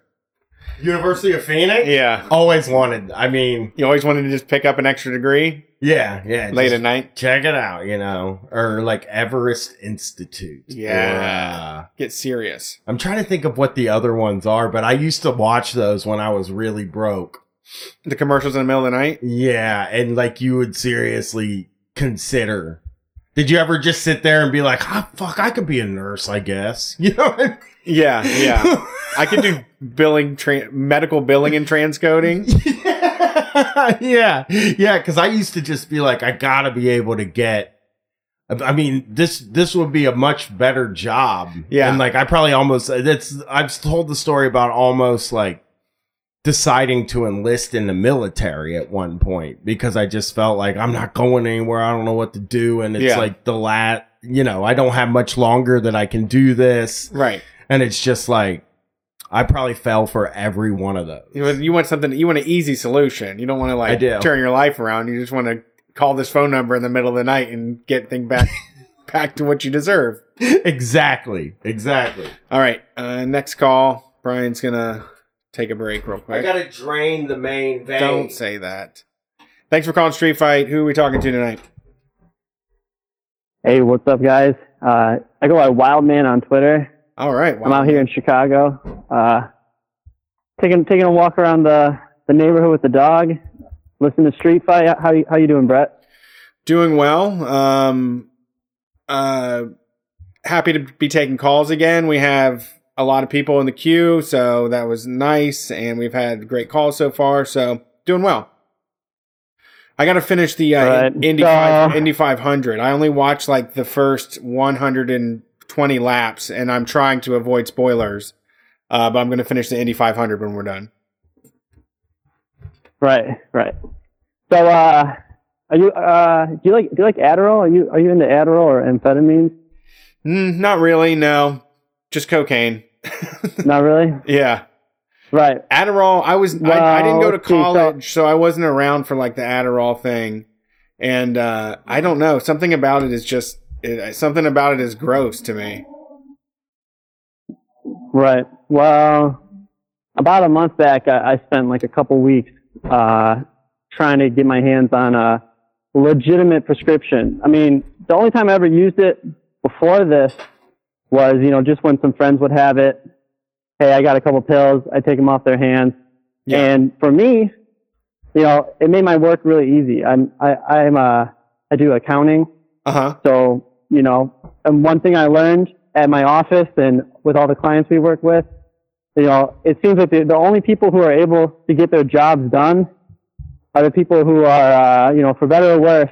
University of Phoenix. Yeah, Always wanted. I mean, you always wanted to just pick up an extra degree yeah, yeah. late at night. check it out. You know, or like Everest Institute. Yeah. Or, uh, Get serious. I'm trying to think of what the other ones are, but I used to watch those when I was really broke. The commercials in the middle of the night. Yeah, and like you would seriously consider. Did you ever just sit there and be like, "Ah, fuck, I could be a nurse, I guess." You know? What I mean? Yeah, yeah. I could do billing, tra- medical billing and transcoding. yeah, yeah. Because I used to just be like, I gotta be able to get. I mean, this this would be a much better job. Yeah. and like I probably almost that's I've told the story about almost like deciding to enlist in the military at one point because I just felt like I'm not going anywhere. I don't know what to do, and it's Yeah. like the lat. You know, I don't have much longer that I can do this, Right. and it's just like I probably fell for every one of those. You want, something. You want an easy solution. You don't want to like turn your life around. You just want to call this phone number in the middle of the night and get things back back to what you deserve. exactly, exactly. All right. Uh, next call. Brian's gonna take a break real quick. I gotta drain the main vein. Don't say that. Thanks for calling Street Fight. Who are we talking to tonight? Hey, what's up, guys? Uh, I go by Wildman on Twitter. All right. I'm out here in Chicago, uh, taking taking a walk around the the neighborhood with the dog, listening to Street Fight. How you how you doing, Brett? Doing well. Um, uh, happy to be taking calls again. We have a lot of people in the queue, so that was nice, and we've had great calls so far. So doing well. I got to finish the uh, Right. Indy five, Indy 500. I only watched like the first 120 laps, and I'm trying to avoid spoilers. Uh, but I'm going to finish the Indy 500 when we're done. Right, right. So, uh, are you uh, do you like do you like Adderall? Are you are you into Adderall or amphetamines? Mm, not really. No, just cocaine. Not really. Yeah. Right. Adderall. I was. I, I didn't go to Well, see, so- college, so I wasn't around for like the Adderall thing. And uh, I don't know. Something about it is just. It, something about it is gross to me. Right. Well, about a month back, I, I spent like a couple weeks uh, trying to get my hands on a legitimate prescription. I mean, the only time I ever used it before this was, you know, just when some friends would have it. Hey, I got a couple pills. I take them off their hands. And for me, you know, it made my work really easy. I'm, I, I'm, uh, I do accounting. Uh huh. So, you know, and one thing I learned at my office and with all the clients we work with, you know, it seems like the, the only people who are able to get their jobs done are the people who are, uh, you know, for better or worse,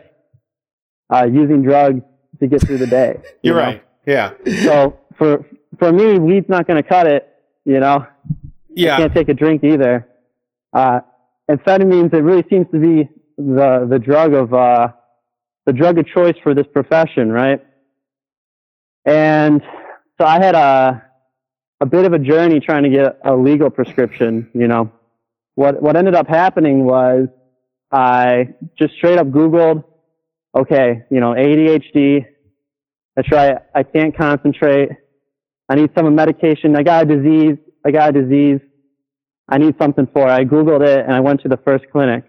uh, using drugs to get through the day. you You're know? right. Yeah. So for, for me, weed's not going to cut it, you know? Yeah. I can't take a drink either. Uh, amphetamines, it really seems to be the, the drug of, uh, the drug of choice for this profession, right? And so I had a, a bit of a journey trying to get a legal prescription, you know. What, what ended up happening was I just straight up Googled, okay, you know, ADHD. That's right. I can't concentrate. I need some medication. I got a disease. I got a disease. I need something for it. I Googled it and I went to the first clinic.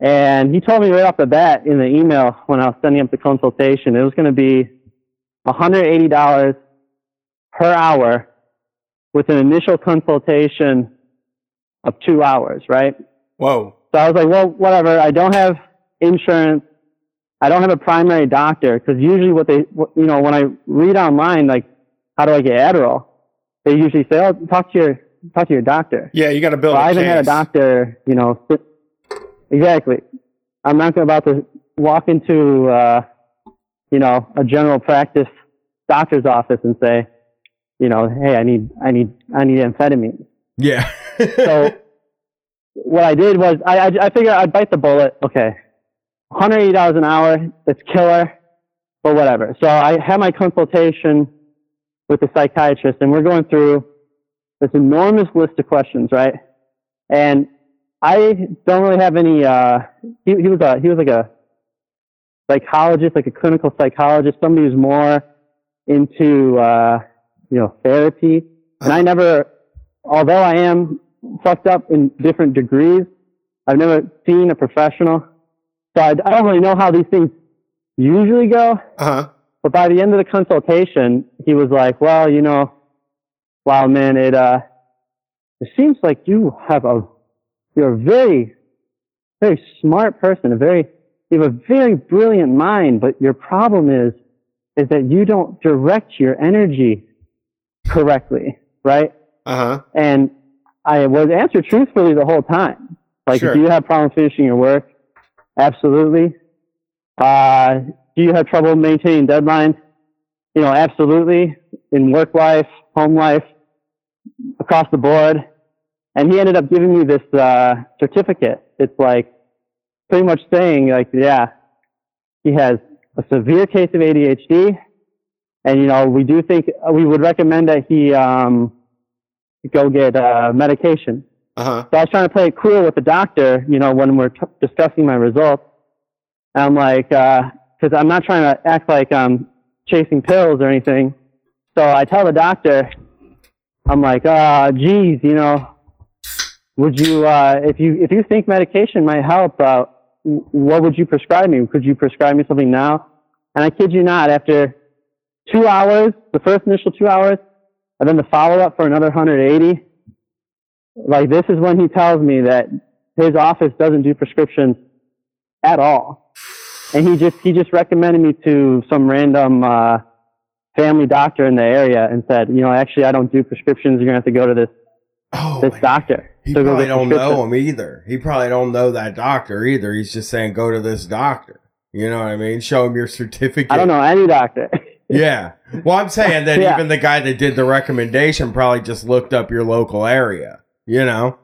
And he told me right off the bat in the email when I was setting up the consultation, it was going to be $180 per hour with an initial consultation of two hours, right? Whoa. So I was like, well, whatever. I don't have insurance. I don't have a primary doctor because usually what they, you know, when I read online, like, how do I get Adderall? They usually say, oh, talk to your, talk to your doctor. Yeah. You got to build. I haven't had a doctor, you know. Exactly. I'm not about to walk into, uh, you know, a general practice doctor's office and say, you know, hey, I need, I need, I need amphetamine. Yeah. so what I did was I, I, I figured I'd bite the bullet. Okay, $180 an hour. That's killer, but whatever. So I had my consultation with the psychiatrist, and we're going through this enormous list of questions, right? And I don't really have any. Uh, he, he was a he was like a psychologist, like a clinical psychologist, somebody who's more into uh, you know therapy. And I never, although I am fucked up in different degrees, I've never seen a professional, so I, I don't really know how these things usually go. Uh huh. But by the end of the consultation, he was like, "Well, you know, wow, man, it uh, it seems like you have a you're a very, very smart person, a very you have a very brilliant mind, but your problem is is that you don't direct your energy correctly, right? Uh huh. And I was answered truthfully the whole time. Like, Sure. do you have problems finishing your work? Absolutely. Uh, do you have trouble maintaining deadlines? You know, absolutely. In work life, home life, across the board. And he ended up giving me this uh, certificate. It's like pretty much saying, like, yeah, he has a severe case of ADHD, and you know, we do think we would recommend that he um, go get uh, medication. Uh huh. So I was trying to play it cool with the doctor, you know, when we're t- discussing my results. I'm like, because I'm not trying to act like I'm chasing pills or anything. So I tell the doctor, I'm like, uh, geez, you know, would you, uh, if you, if you think medication might help, uh, what would you prescribe me? Could you prescribe me something now? And I kid you not, after two hours, the first initial two hours, and then the follow up for another 180, like this is when he tells me that his office doesn't do prescriptions at all. And he just, he just recommended me to some random, uh, family doctor in the area and said, you know, actually I don't do prescriptions. You're going to have to go to this, this doctor. He go probably don't know him either. He probably don't know that doctor either. He's just saying go to this doctor. You know what I mean? Show him your certificate. I don't know any doctor. Yeah. Well, I'm saying that Yeah. even the guy that did the recommendation probably just looked up your local area. You know?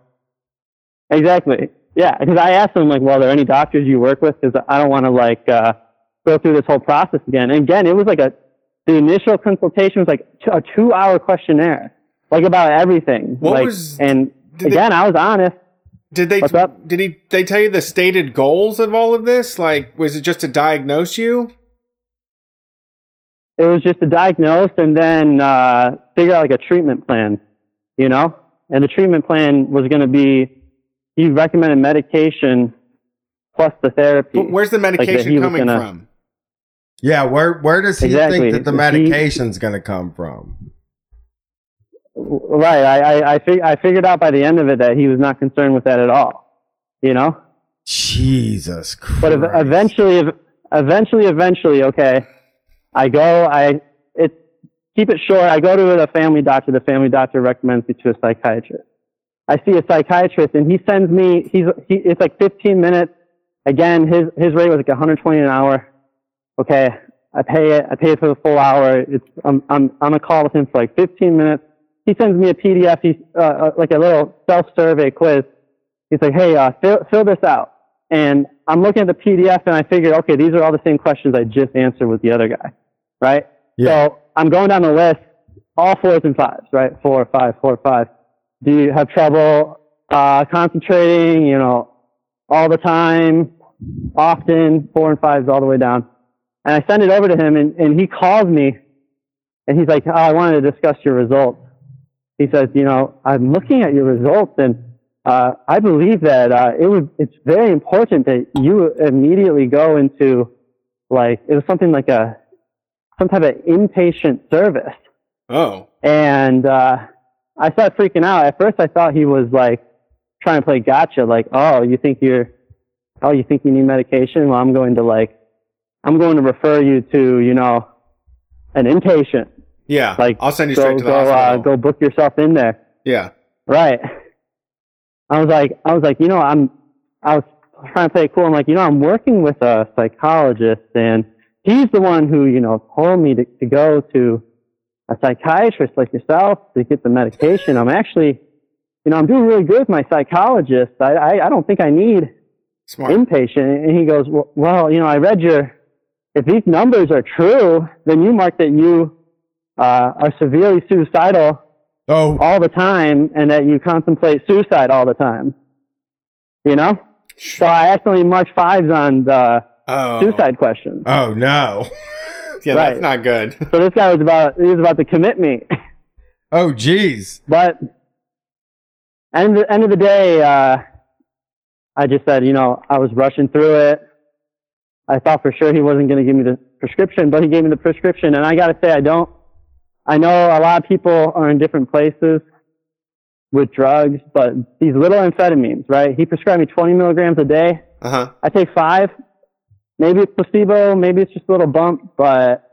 Exactly. Yeah, because I asked him like, "Well, are there any doctors you work with?" Because I don't want to like uh, go through this whole process again. And again, it was like a the initial consultation was like t- a two-hour questionnaire, like about everything. What like, was- and did they- again, I was honest. Did they? What's up? Did he? They tell you the stated goals of all of this? Like, was it just to diagnose you? It was just to diagnose and then uh, figure out like a treatment plan, you know. And the treatment plan was going to be he recommended medication plus the therapy. But where's the medication he was coming gonna- from? Yeah, where where does he Exactly. think that the He- medication's gonna come from? Right. I I I, fig- I figured out by the end of it that he was not concerned with that at all. You know. Jesus Christ. But ev- eventually, ev- eventually, eventually, okay. I go. I it keep it short. I go to a family doctor. The family doctor recommends me to a psychiatrist. I see a psychiatrist, and he sends me. He's he. It's like 15 minutes. Again, his his rate was like 120 an hour. Okay, I pay it. I pay it for the full hour. It's I'm I'm on a call with him for like 15 minutes. He sends me a PDF. He's uh, uh, like a little self survey quiz. He's like, hey, uh, fill fill this out. And I'm looking at the PDF, and I figured, okay, these are all the same questions I just answered with the other guy, right? So I'm going down the list, all fours and fives, right? Four, five, four, five. Do you have trouble uh, concentrating? You know, all the time, often, four and fives all the way down. And I send it over to him, and, and he calls me, and he's like, oh, I wanted to discuss your results. He says, you know, I'm looking at your results, and uh, I believe that uh, it would. It's very important that you immediately go into, like, it was something like a some type of inpatient service. Oh. And uh, I started freaking out. At first, I thought he was like trying to play gotcha, like, oh, you think you're, oh, you think you need medication? Well, I'm going to like, I'm going to refer you to, you know, an inpatient. Yeah. Like, I'll send you go, straight to the go, uh, hospital. go book yourself in there. Yeah. Right. I was like, I was like, you know, I'm, I was trying to play it cool. I'm like, you know, I'm working with a psychologist and he's the one who, you know, told me to, to go to a psychiatrist like yourself to get the medication. I'm actually, you know, I'm doing really good with my psychologist. I, I, I don't think I need Smart. inpatient. And he goes, well, well, you know, I read your, if these numbers are true, then you mark that you uh, are severely suicidal Oh, all the time, and that you contemplate suicide all the time. You know. Sure. So I accidentally marked fives on the Oh. suicide question. oh no. Yeah, Right. that's not good. So this guy was about he was about to commit me. Oh, jeez. But end the end of the day, uh, I just said, you know, I was rushing through it. I thought for sure he wasn't going to give me the prescription, but he gave me the prescription, and I got to say, I don't. I know a lot of people are in different places with drugs, but these little amphetamines, right? He prescribed me 20 milligrams a day. Uh huh. I take five. Maybe it's placebo, maybe it's just a little bump, but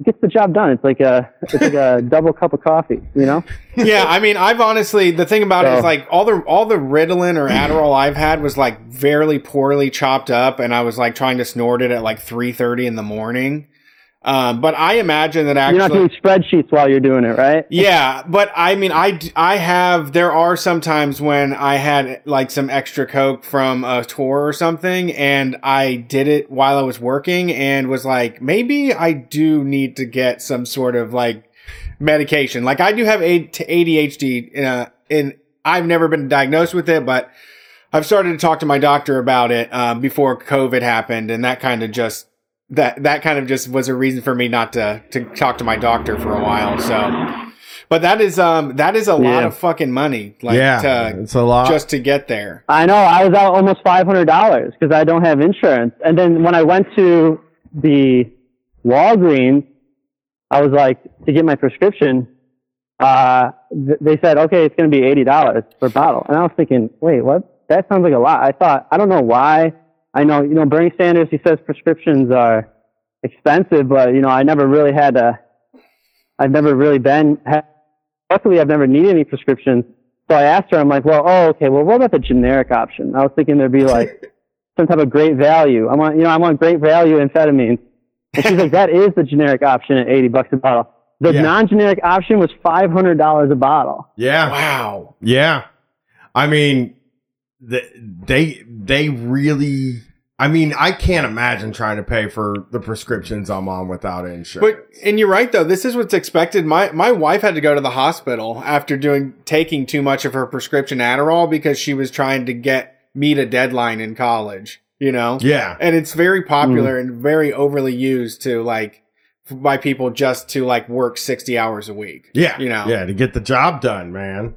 it gets the job done. It's like a it's like a double cup of coffee, you know? yeah, I mean, I've honestly the thing about it is like all the all the Ritalin or Adderall I've had was like very poorly chopped up, and I was like trying to snort it at like three thirty in the morning. Um, but I imagine that actually You're not doing spreadsheets while you're doing it, right? yeah. But I mean, I I have there are some times when I had like some extra coke from a tour or something, and I did it while I was working, and was like, maybe I do need to get some sort of like medication. Like I do have ADHD, uh, and I've never been diagnosed with it, but I've started to talk to my doctor about it um, before COVID happened, and that kind of just that that kind of just was a reason for me not to to talk to my doctor for a while. So, but that is um that is a lot of fucking money, like yeah, to, it's a lot. just to get there. I know. I was out almost five hundred dollars because I don't have insurance. And then when I went to the Walgreens, I was like to get my prescription. Uh, th- they said, okay, it's going to be eighty dollars per bottle. And I was thinking, wait, what? That sounds like a lot. I thought, I don't know why. I know, you know, Bernie Sanders. He says prescriptions are expensive, but you know, I never really had a. I've never really been. ha- Luckily, I've never needed any prescriptions. So I asked her, I'm like, well, oh, okay, well, what about the generic option? I was thinking there'd be like some type of great value. I want, you know, I want great value amphetamines. And she's like, that is the generic option at 80 bucks a bottle. The Yeah. non-generic option was $500 a bottle. yeah. Wow. Yeah. I mean, the, they they really. I mean, I can't imagine trying to pay for the prescriptions I'm on without insurance. But and you're right though. This is what's expected. My my wife had to go to the hospital after doing taking too much of her prescription Adderall because she was trying to get meet a deadline in college. You know. yeah, and it's very popular mm. and very overly used to like by people just to like work 60 hours a week yeah, you know yeah, to get the job done, man.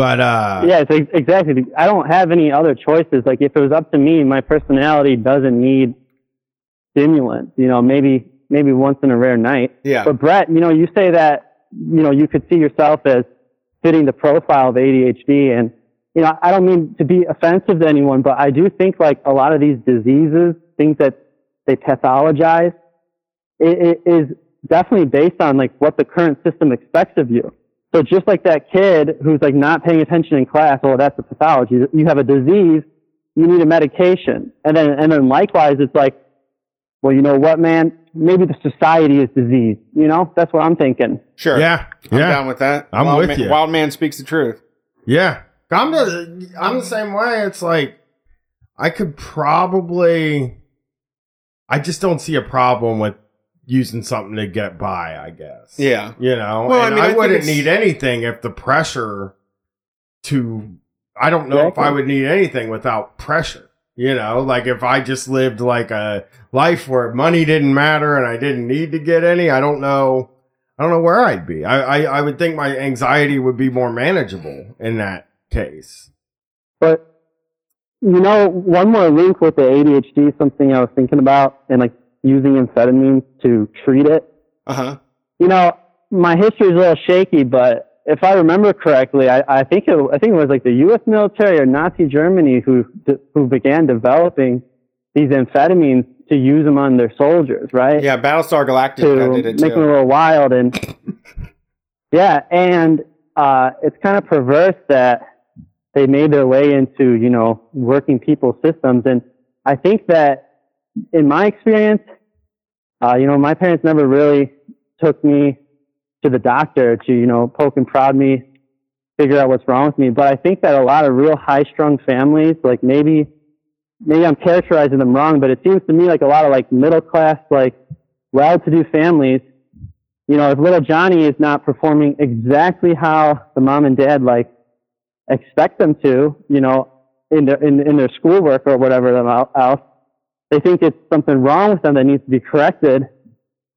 But uh, yeah, it's ex- exactly. I don't have any other choices. Like if it was up to me, my personality doesn't need stimulants. You know, maybe maybe once in a rare night. yeah But Brett, you know, you say that you know you could see yourself as fitting the profile of ADHD, and you know, I don't mean to be offensive to anyone, but I do think like a lot of these diseases, things that they pathologize, it, it is definitely based on like what the current system expects of you. So just like that kid who's like not paying attention in class, well, that's a pathology. You have a disease, you need a medication, and then and then likewise, it's like, well, you know what, man? Maybe the society is diseased. You know, that's what I'm thinking. sure yeah, i'm yeah, down with that I'm wild with man, you. wild man speaks the truth yeah. I'm the I'm the same way. It's like I could probably. I just don't see a problem with using something to get by. I guess. yeah You know, Well, I mean, I I, wouldn't need anything if the pressure to. I don't know if I Exactly. would need anything without pressure. You know, like if I just lived like a life where money didn't matter and I didn't need to get any, I don't know. I don't know where I'd be. I, I, I would think my anxiety would be more manageable in that case. But you know, one more link with the ADHD, something I was thinking about, and like using amphetamines to treat it. uh-huh You know, my history is a little shaky, but if I remember correctly, I, I think it, I think it was like the U.S. military or Nazi Germany who who began developing these amphetamines to use them on their soldiers, right? yeah battlestar galactica to did it make them a little wild and yeah and uh it's kind of perverse that they made their way into you know working people's systems and i think that in my experience uh you know my parents never really took me to the doctor to you know poke and prod me figure out what's wrong with me. But i think that a lot of real high strung families like maybe maybe i'm characterizing them wrong but it seems to me like a lot of like middle class like well-to-do families, you know, if little Johnny is not performing exactly how the mom and dad like expect them to, you know, in their in, in their schoolwork or whatever else, they think it's something wrong with them that needs to be corrected,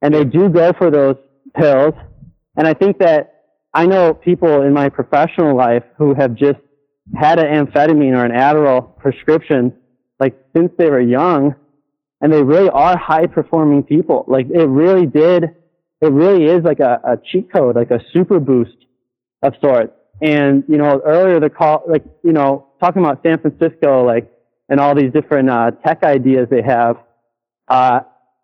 and they do go for those pills. And I think that I know people in my professional life who have just had an amphetamine or an Adderall prescription like since they were young, and they really are high performing people. Like it really did, it really is like a, a cheat code, like a super boost of sorts. And you know, earlier the call, like you know, talking about San Francisco, like and all these different uh, tech ideas they have. Uh,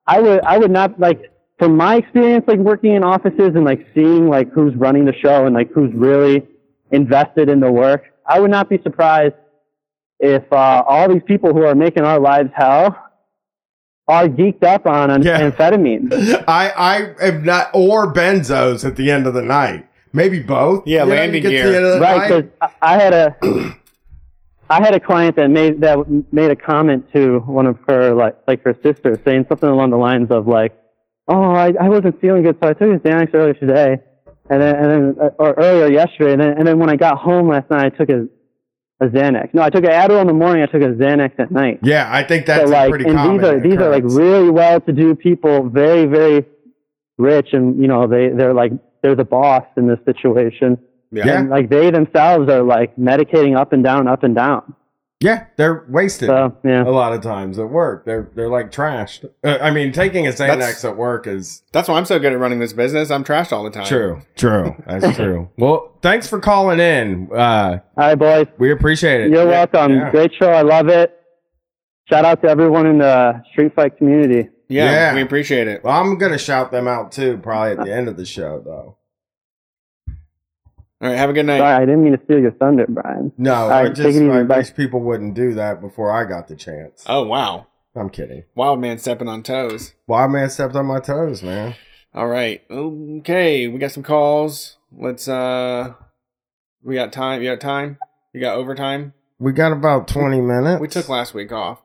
I would I would not like from my experience like working in offices and like seeing like who's running the show and like who's really invested in the work. I would not be surprised if uh, all these people who are making our lives hell are geeked up on an- amphetamine. I I am not or benzos at the end of the night. Maybe both. Yeah, You landing get gear. end of the right? Because I I had a I had a client that made that made a comment to one of her like like her sisters saying something along the lines of like, "Oh, I, I wasn't feeling good, so I took a Xanax earlier today, and then and then uh, or earlier yesterday, and then and then when I got home last night, I took a a Xanax. No, I took an Adderall in the morning. I took a Xanax at night. Yeah, I think that's so a like, pretty and common these are these are like really well-to-do people, very very rich, and you know they they're like they're the boss in this situation. Yeah. And like they themselves are like medicating up and down, up and down. Yeah, they're wasted. So yeah, a lot of times at work, they're they're like trashed. Uh, I mean, taking a Xanax That's- at work is That's why I'm so good at running this business. I'm trashed all the time. true. True, that's true. Well, thanks for calling in. Uh, all right, boys. we appreciate it. You're Yeah, welcome. yeah. Great show. I love it. Shout out to everyone in the street fight community. Yeah, Yeah. we appreciate it. Well, I'm gonna shout them out too, probably at the end of the show, though. All right, have a good night. Sorry, I didn't mean to steal your thunder, Brian. No, All I right, just take it easy. I wish people wouldn't do that before I got the chance. Oh wow, I'm kidding. wild man stepping on toes. Wild man stepped on my toes, man. All right, okay, we got some calls. Let's uh, we got time. You got time? You got overtime? We got about 20 minutes. We took last week off.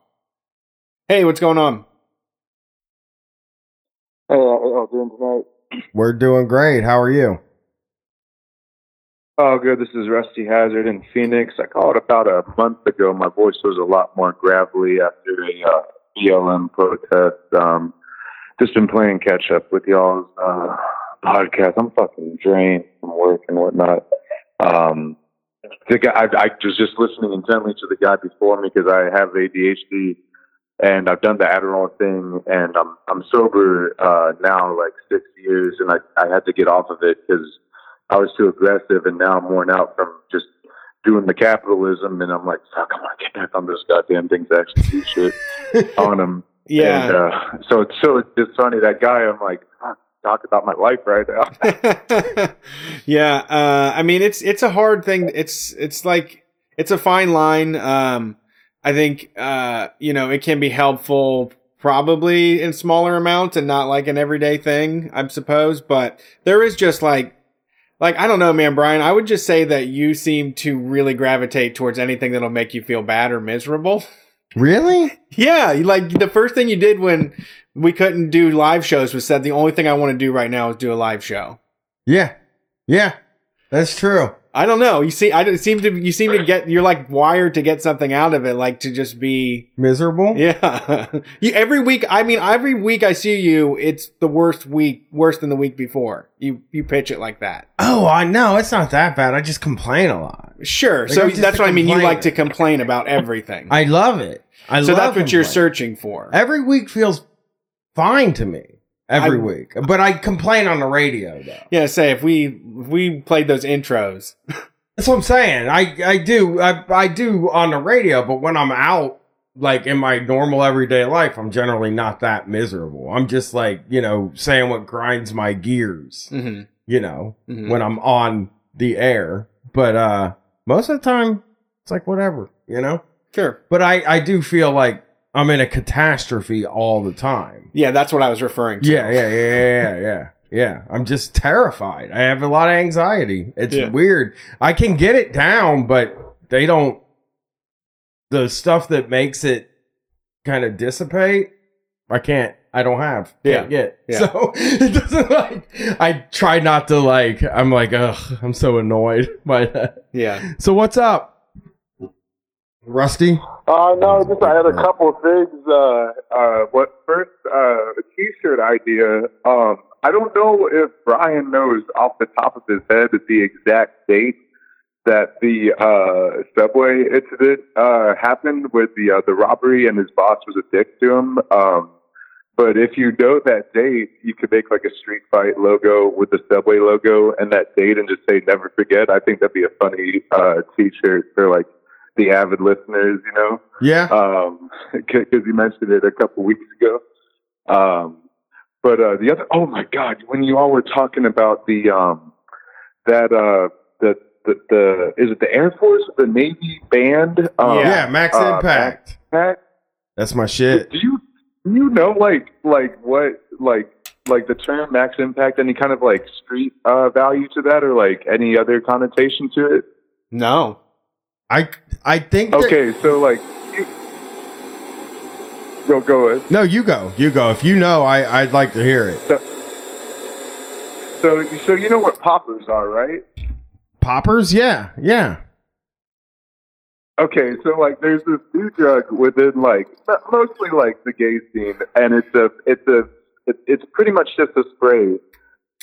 Hey, what's going on? Hey, how are y'all doing tonight? We're doing great. How are you? Oh, good. This is Rusty Hazard in Phoenix. I called about a month ago. My voice was a lot more gravelly after a uh, BLM protest. Um, just been playing catch up with y'all's uh, podcast. I'm fucking drained from work and whatnot. Um, the guy, I, I was just listening intently to the guy before me because I have ADHD and I've done the Adderall thing, and I'm I'm sober uh, now like six years, and I I had to get off of it because I was too aggressive, and now I'm worn out from just doing the capitalism, and I'm like, fuck, I want to get back on this goddamn thing to actually do shit on them. Yeah. And, uh, so it's so it's just funny that guy. I'm like, fuck, talk about my life right now. yeah, uh, I mean it's it's a hard thing. It's it's like it's a fine line. Um, I think uh, you know it can be helpful probably in smaller amounts and not like an everyday thing, I suppose. But there is just like like I don't know, man, Brian. I would just say that you seem to really gravitate towards anything that'll make you feel bad or miserable. Really? Yeah, like the first thing you did when we couldn't do live shows was said the only thing I want to do right now is do a live show. Yeah. Yeah. That's true. I don't know. You see, I don't- seem to you seem to get you're like wired to get something out of it, like to just be Miserable? yeah. you every week. I mean, every week I see you, it's the worst week, worse than the week before. You you pitch it like that. Oh, I know. It's not that bad. I just complain a lot. Sure. Like, so that's what I mean. You like to complain about everything. I love it. I so that's what you're searching for. Every week feels fine to me. Every I- week. But I complain on the radio, though. Yeah. Say if we if we played those intros. That's what I'm saying. I, I do. I, I do on the radio, but when I'm out, like in my normal everyday life, I'm generally not that miserable. I'm just like, you know, saying what grinds my gears, Mm-hmm. you know, Mhm. when I'm on the air. But uh most of the time, it's like whatever, you know? Sure. But I, I do feel like I'm in a catastrophe all the time. Yeah, that's what I was referring to. Yeah, yeah, yeah, yeah, yeah, yeah. Yeah, I'm just terrified. I have a lot of anxiety. It's Yeah. weird. I can get it down, but they don't. The stuff that makes it kind of dissipate, I can't. I don't have. Can't Yeah. get. Yeah. So it doesn't like. I try not to like. I'm like, ugh. I'm so annoyed by that. Yeah. So what's up, Rusty? Uh, no, just I had a couple of things. Uh, uh, what first, uh, a t-shirt idea. Um, I don't know if Brian knows off the top of his head the exact date that the uh, subway incident uh, happened with the uh, the robbery, and his boss was a dick to him. Um, but if you know that date, you could make like a street fight logo with the subway logo and that date, and just say "Never forget." I think that'd be a funny uh, T-shirt for like the avid listeners, you know Yeah. um, because you mentioned it a couple weeks ago. Um, but uh, the other, oh my God, when you all were talking about the um, that uh, the, the the is it the Air Force, the Navy band? Um, yeah. Max uh, Impact. Max, That's my shit. do you do you know like like what like like the term Max Impact? Any kind of like street uh, value to that, or like any other connotation to it? No. I I think. that- Okay, so like you go go ahead. no, you go. You go. If you know, I I'd like to hear it. So so you know what poppers are, right? Poppers. Yeah. Yeah. Okay, so like there's this new drug within like mostly like the gay scene, and it's a it's a it, it's pretty much just a spray,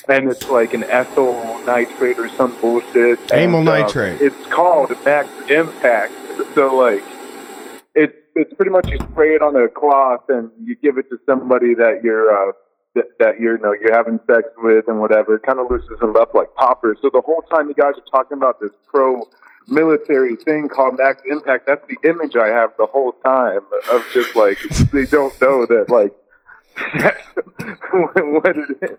and it's like an ethyl nitrate or some bullshit. Amyl and, um, nitrate. it's called Max Impact. So like it's it's pretty much you spray it on a cloth and you give it to somebody that you're uh that, that you're you know you're having sex with and whatever. It kind of loosens them up like poppers. So the whole time you guys are talking about this pro military thing called Max Impact, that's the image I have the whole time of just like they don't know that like what it is.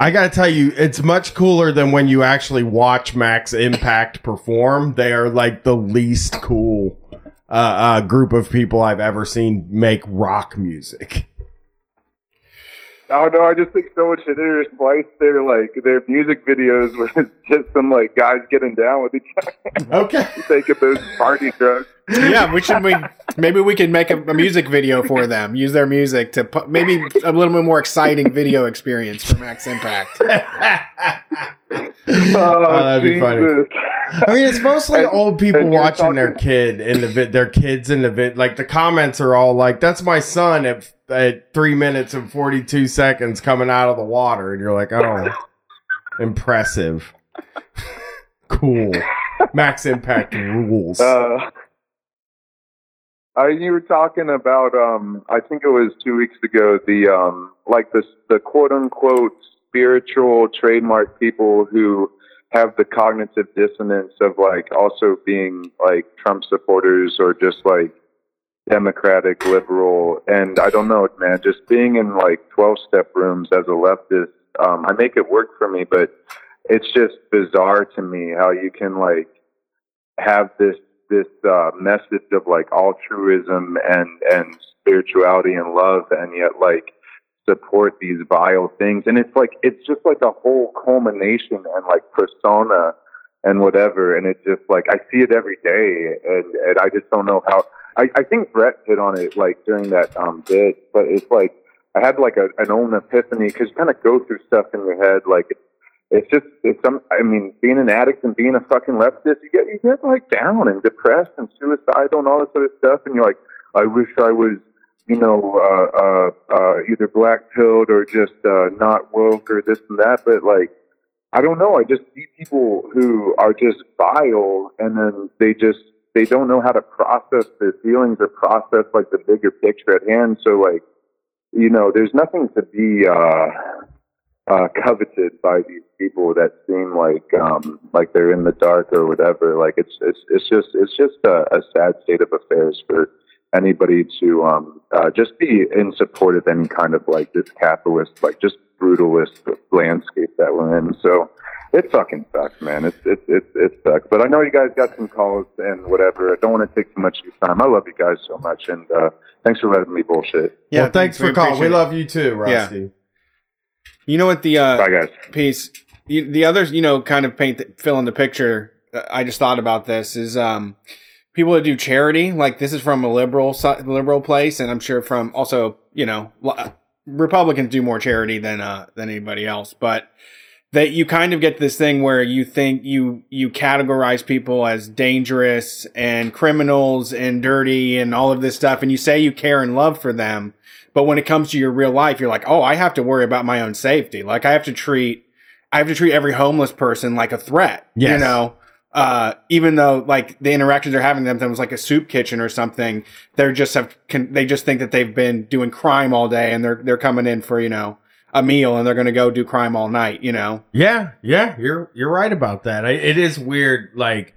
I gotta tell you, it's much cooler than when you actually watch Max Impact perform. They are like the least cool uh, uh, group of people I've ever seen make rock music. I don't know. I just think so much of their splice their like their music videos it's just some like guys getting down with each other. Okay. Taking those party drugs. Yeah, we should. We maybe we can make a, a music video for them. Use their music to pu- maybe a little bit more exciting video experience for Max Impact. Oh, that'd be funny. I mean, it's mostly And- old people and you're watching their kid in the vid, their kids in the vid. Like the comments are all like, "That's my son at at three minutes and forty two seconds coming out of the water," and you're like, "Oh, impressive, cool." Max Impact rules. Uh, uh, you were talking about, um, I think it was two weeks ago, the um, like the the quote unquote spiritual trademark people who have the cognitive dissonance of like also being like Trump supporters or just like democratic liberal. And I don't know man just being in like 12 step rooms as a leftist um, I make it work for me but it's just bizarre to me how you can like have this this uh, message of like altruism and and spirituality and love and yet like support these vile things. And it's like it's just like a whole culmination and like persona and whatever. And it just like I see it every day. And, and I just don't know how I, I think Brett hit on it like during that um bit. But it's like I had like a, an own epiphany. Because you kind of go through stuff in your head like it's just it's some I mean being an addict and being a fucking leftist you get you get like down and depressed and suicidal and all this other stuff and you're like I wish I was you know uh uh uh either black pilled or just uh not woke or this and that but like I don't know I just see people who are just vile and then they just they don't know how to process their feelings or process like the bigger picture at hand so like you know there's nothing to be uh uh, coveted by these people that seem like um, like they're in the dark or whatever. Like it's it's it's just it's just a, a sad state of affairs for anybody to um, uh, just be in support of any kind of like this capitalist, like just brutalist landscape that we're in. So it fucking sucks, man. It's it's it's it sucks. But I know you guys got some calls and whatever. I don't want to take too much of your time. I love you guys so much, and uh, thanks for letting me bullshit. Yeah, well, thanks we for calling. We appreciate it. love you too, Rusty. You know what the uh, Bye, guys. piece, you, the others, you know, kind of paint the, fill in the picture. uh, I just thought about this is um, people that do charity. Like this is from a liberal liberal place, and I'm sure from also you know Republicans do more charity than uh than anybody else, but that you kind of get this thing where you think you you categorize people as dangerous and criminals and dirty and all of this stuff and you say you care and love for them but when it comes to your real life you're like oh i have to worry about my own safety like i have to treat i have to treat every homeless person like a threat you know uh, even though like the interactions they're having with them was like a soup kitchen or something, they're just have can, they just think that they've been doing crime all day and they're they're coming in for you know a meal and they're going to go do crime all night. You know, Yeah, yeah, you're you're right about that. I, it is weird, like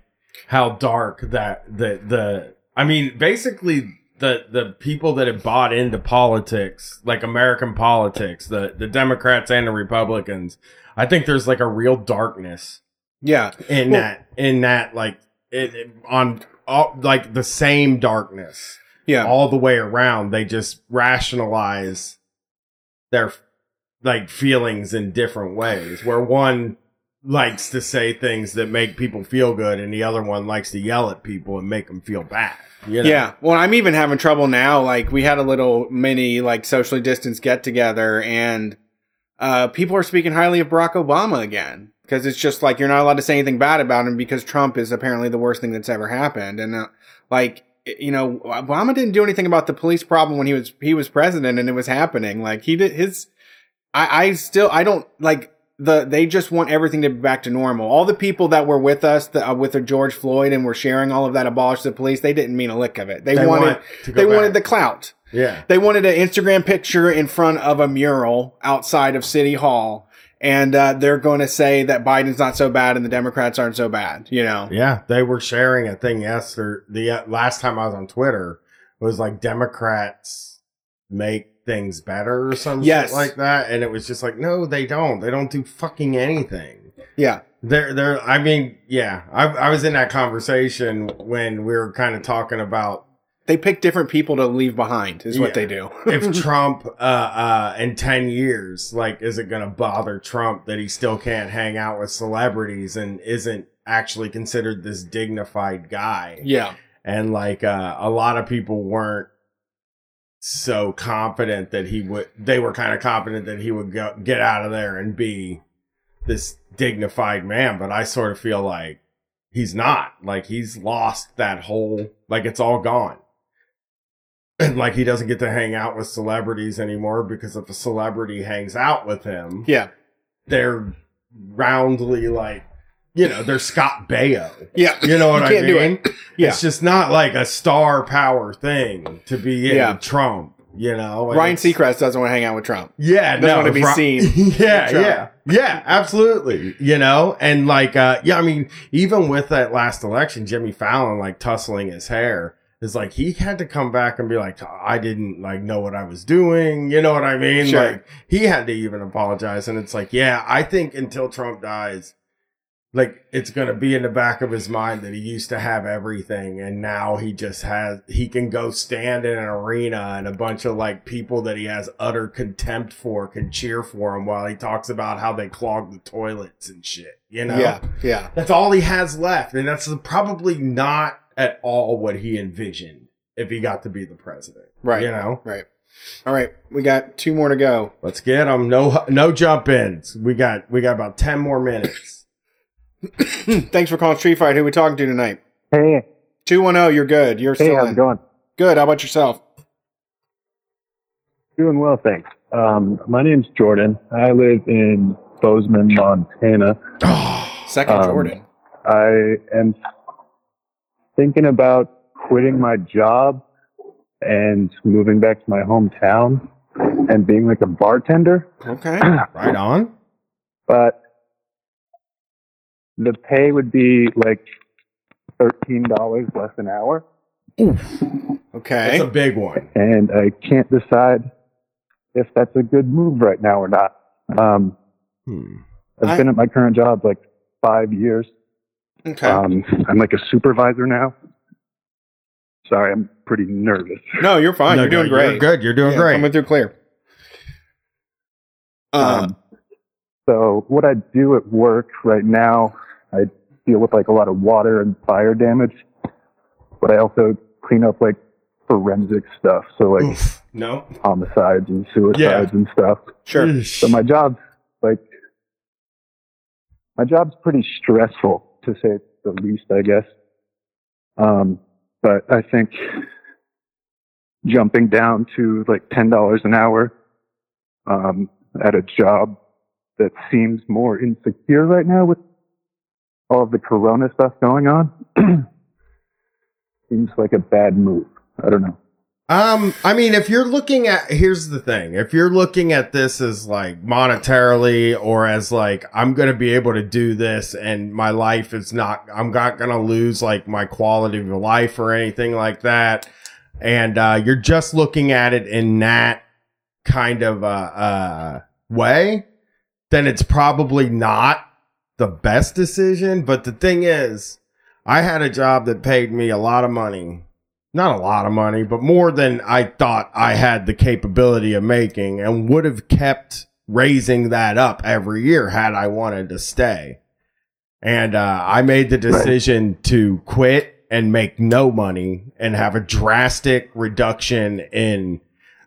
how dark that the the. I mean, basically, the the people that have bought into politics, like American politics, the the Democrats and the Republicans. I think there's like a real darkness yeah, in Well- that in that like it, it- on all like the same darkness yeah, all the way around. They just rationalize their like feelings in different ways. Where one likes to say things that make people feel good, and the other one likes to yell at people and make them feel bad. You know? Yeah. Well, I'm even having trouble now. Like we had a little mini like socially distanced get together and uh people are speaking highly of Barack Obama again because it's just like you're not allowed to say anything bad about him because Trump is apparently the worst thing that's ever happened and uh, like you know Obama didn't do anything about the police problem when he was he was president and it was happening. Like he did his I I still I don't like the they just want everything to be back to normal. All the people that were with us the, uh, with the George Floyd and were sharing all of that abolish the police, they didn't mean a lick of it. They, They wanted want they back. wanted the clout. Yeah. They wanted an Instagram picture in front of a mural outside of City Hall, and uh, they're going to say that Biden's not so bad and the Democrats aren't so bad. You know? Yeah, they were sharing a thing yesterday. The uh, last time I was on Twitter was like Democrats make things better or some Yes. shit like that, and it was just like, no, they don't. They don't do fucking anything. Yeah. They're they're. I mean, yeah, I I was in that conversation when we were kind of talking about They pick different people to leave behind. Is what they do. if Trump uh uh in 10 years like is it going to bother Trump that he still can't hang out with celebrities and isn't actually considered this dignified guy. yeah. and like uh, a lot of people weren't so confident that he would they were kind of confident that he would go get out of there and be this dignified man but i sort of feel like he's not like he's lost that whole like it's all gone and like he doesn't get to hang out with celebrities anymore because if a celebrity hangs out with him Yeah. they're roundly like you know they're scott baio Yeah. you know what You I mean? it. Yeah. It's just not like a star power thing to be in Yeah. Trump, you know? And Ryan Seacrest doesn't want to hang out with Trump. Yeah, Doesn't no, want to be seen. yeah, yeah. Yeah, absolutely. You know? And like uh yeah, I mean, even with that last election, Jimmy Fallon like tussling his hair is like he had to come back and be like, I didn't like know what I was doing. You know what I mean? Sure. Like he had to even apologize. And it's like, yeah, I think until Trump dies, like it's gonna be in the back of his mind that he used to have everything and now he just has he can go stand in an arena and a bunch of like people that he has utter contempt for can cheer for him while he talks about how they clog the toilets and shit. You know? Yeah. Yeah. That's all he has left. And that's probably not at all what he envisioned if he got to be the president. Right. You know? Right. All right. We got two more to go. Let's get him. No no jump ins. We got we got about ten more minutes. Thanks for calling Street Fight. Who we talking to tonight? Hey, 210, you're good. You're hey, how's it going? Good. How about yourself? Doing well, thanks. Um, my name's Jordan. I live in Bozeman, Montana. Second Um, Jordan. I am thinking about quitting my job and moving back to my hometown and being like a bartender. Okay. Right on. But the pay would be like thirteen dollars less an hour, Okay. That's a big one. and I can't decide if that's a good move right now or not. Um, Hmm. I've I- been at my current job like five years. Okay. Um, I'm like a supervisor now. Sorry, I'm pretty nervous. no, you're fine. No, you're doing no, great. You're good. You're doing Yeah, great. Coming through clear. Uh, Um, so what I do at work right now, I deal with like a lot of water and fire damage, but I also clean up like forensic stuff. So like Oof. No. homicides and suicides and stuff. Sure. So my job's like my job's pretty stressful to say the least, I guess. Um, but I think jumping down to like ten dollars an hour um, at a job that seems more insecure right now with all of the corona stuff going on seems like a bad move. I don't know. Um, I mean, if you're looking at, here's the thing. If you're looking at this as like monetarily or as like, I'm going to be able to do this and my life is not, I'm not going to lose like my quality of life or anything like that. And, uh, you're just looking at it in that kind of, uh, uh, way, then it's probably not the best decision. But the thing is, I had a job that paid me a lot of money not a lot of money, but more than I thought I had the capability of making and would have kept raising that up every year had I wanted to stay. And uh, I made the decision to quit and make no money and have a drastic reduction in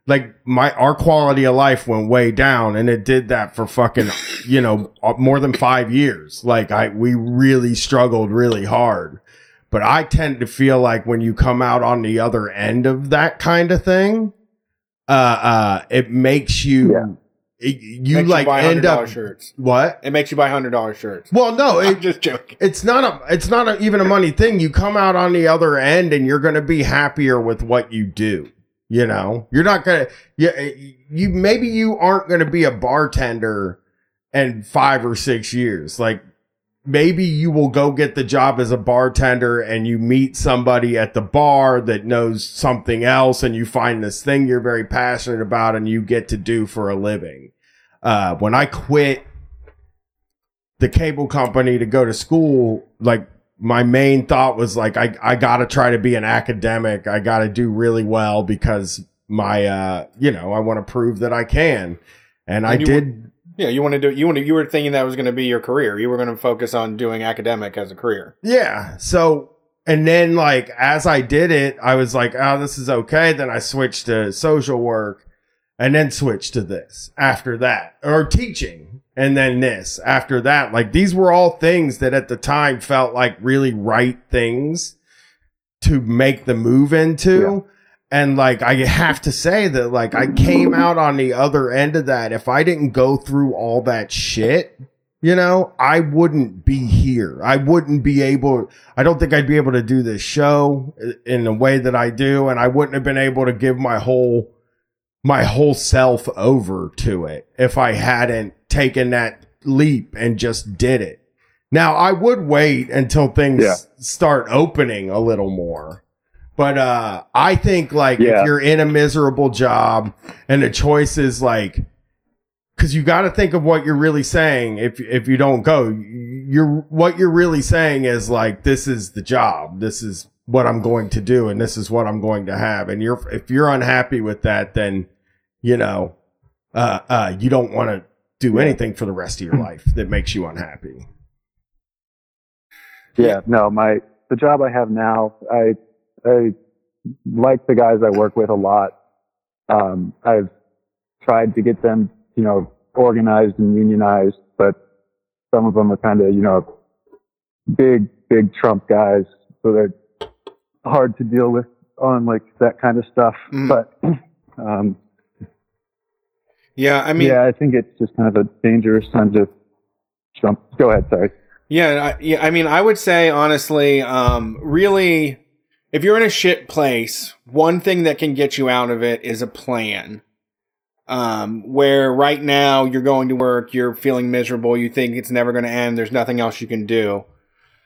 like my our quality of life went way down and it did that for fucking you know uh, more than 5 years like I we really struggled really hard but I tend to feel like when you come out on the other end of that kind of thing, uh, uh, it makes you, it- you Makes like buy end up shirts. What? It makes you buy hundred dollar shirts. Well, no, I'm it, just joking. it's not a, it's not a, even a money thing. You come out on the other end and you're going to be happier with what you do. You know, you're not to, you, you, maybe you aren't to be a bartender in five or six years. Like maybe you will go get the job as a bartender and you meet somebody at the bar that knows something else and you find this thing you're very passionate about and you get to do for a living. Uh, when I quit the cable company to go to school, like my main thought was like, I, I gotta try to be an academic. I gotta do really well because my, uh, you know, I want to prove that I can. And, I And you did, Yeah, you want to do. You want. You were thinking that was going to be your career. You were going to focus on doing academic as a career. Yeah. So, and then like as I did it, I was like, oh, this is okay. Then I switched to social work and then switched to this after that or teaching and then this after that. Like these were all things that at the time felt like really right things to make the move into. And like I have to say that like I came out on the other end of that. If I didn't go through all that shit, you know, I wouldn't be here. I wouldn't be able, I don't think I'd be able to do this show in the way that I do. And I wouldn't have been able to give my whole, my whole self over to it if I hadn't taken that leap and just did it. Now I would wait until things Yeah. start opening a little more. But uh I think like Yeah. if you're in a miserable job and the choice is like because you got to think of what you're really saying if if you don't go you're what you're really saying is like this is the job this is what i'm going to do and this is what i'm going to have and you're if you're unhappy with that then you know uh uh you don't want to do anything for the rest of your life that makes you unhappy Yeah, no, my the job I have now, I I like the guys I work with a lot. Um, I've tried to get them, you know, organized and unionized, but some of them are kind of, you know, big, big Trump guys, so they're hard to deal with on like that kind of stuff. But um, Yeah, I mean, yeah, I think it's just kind of a dangerous time to jump. Go ahead, sorry. Yeah, I, yeah. I mean, I would say honestly, um, really, if you're in a shit place, one thing that can get you out of it is a plan. Um, where right now you're going to work, you're feeling miserable, you think it's never going to end, there's nothing else you can do.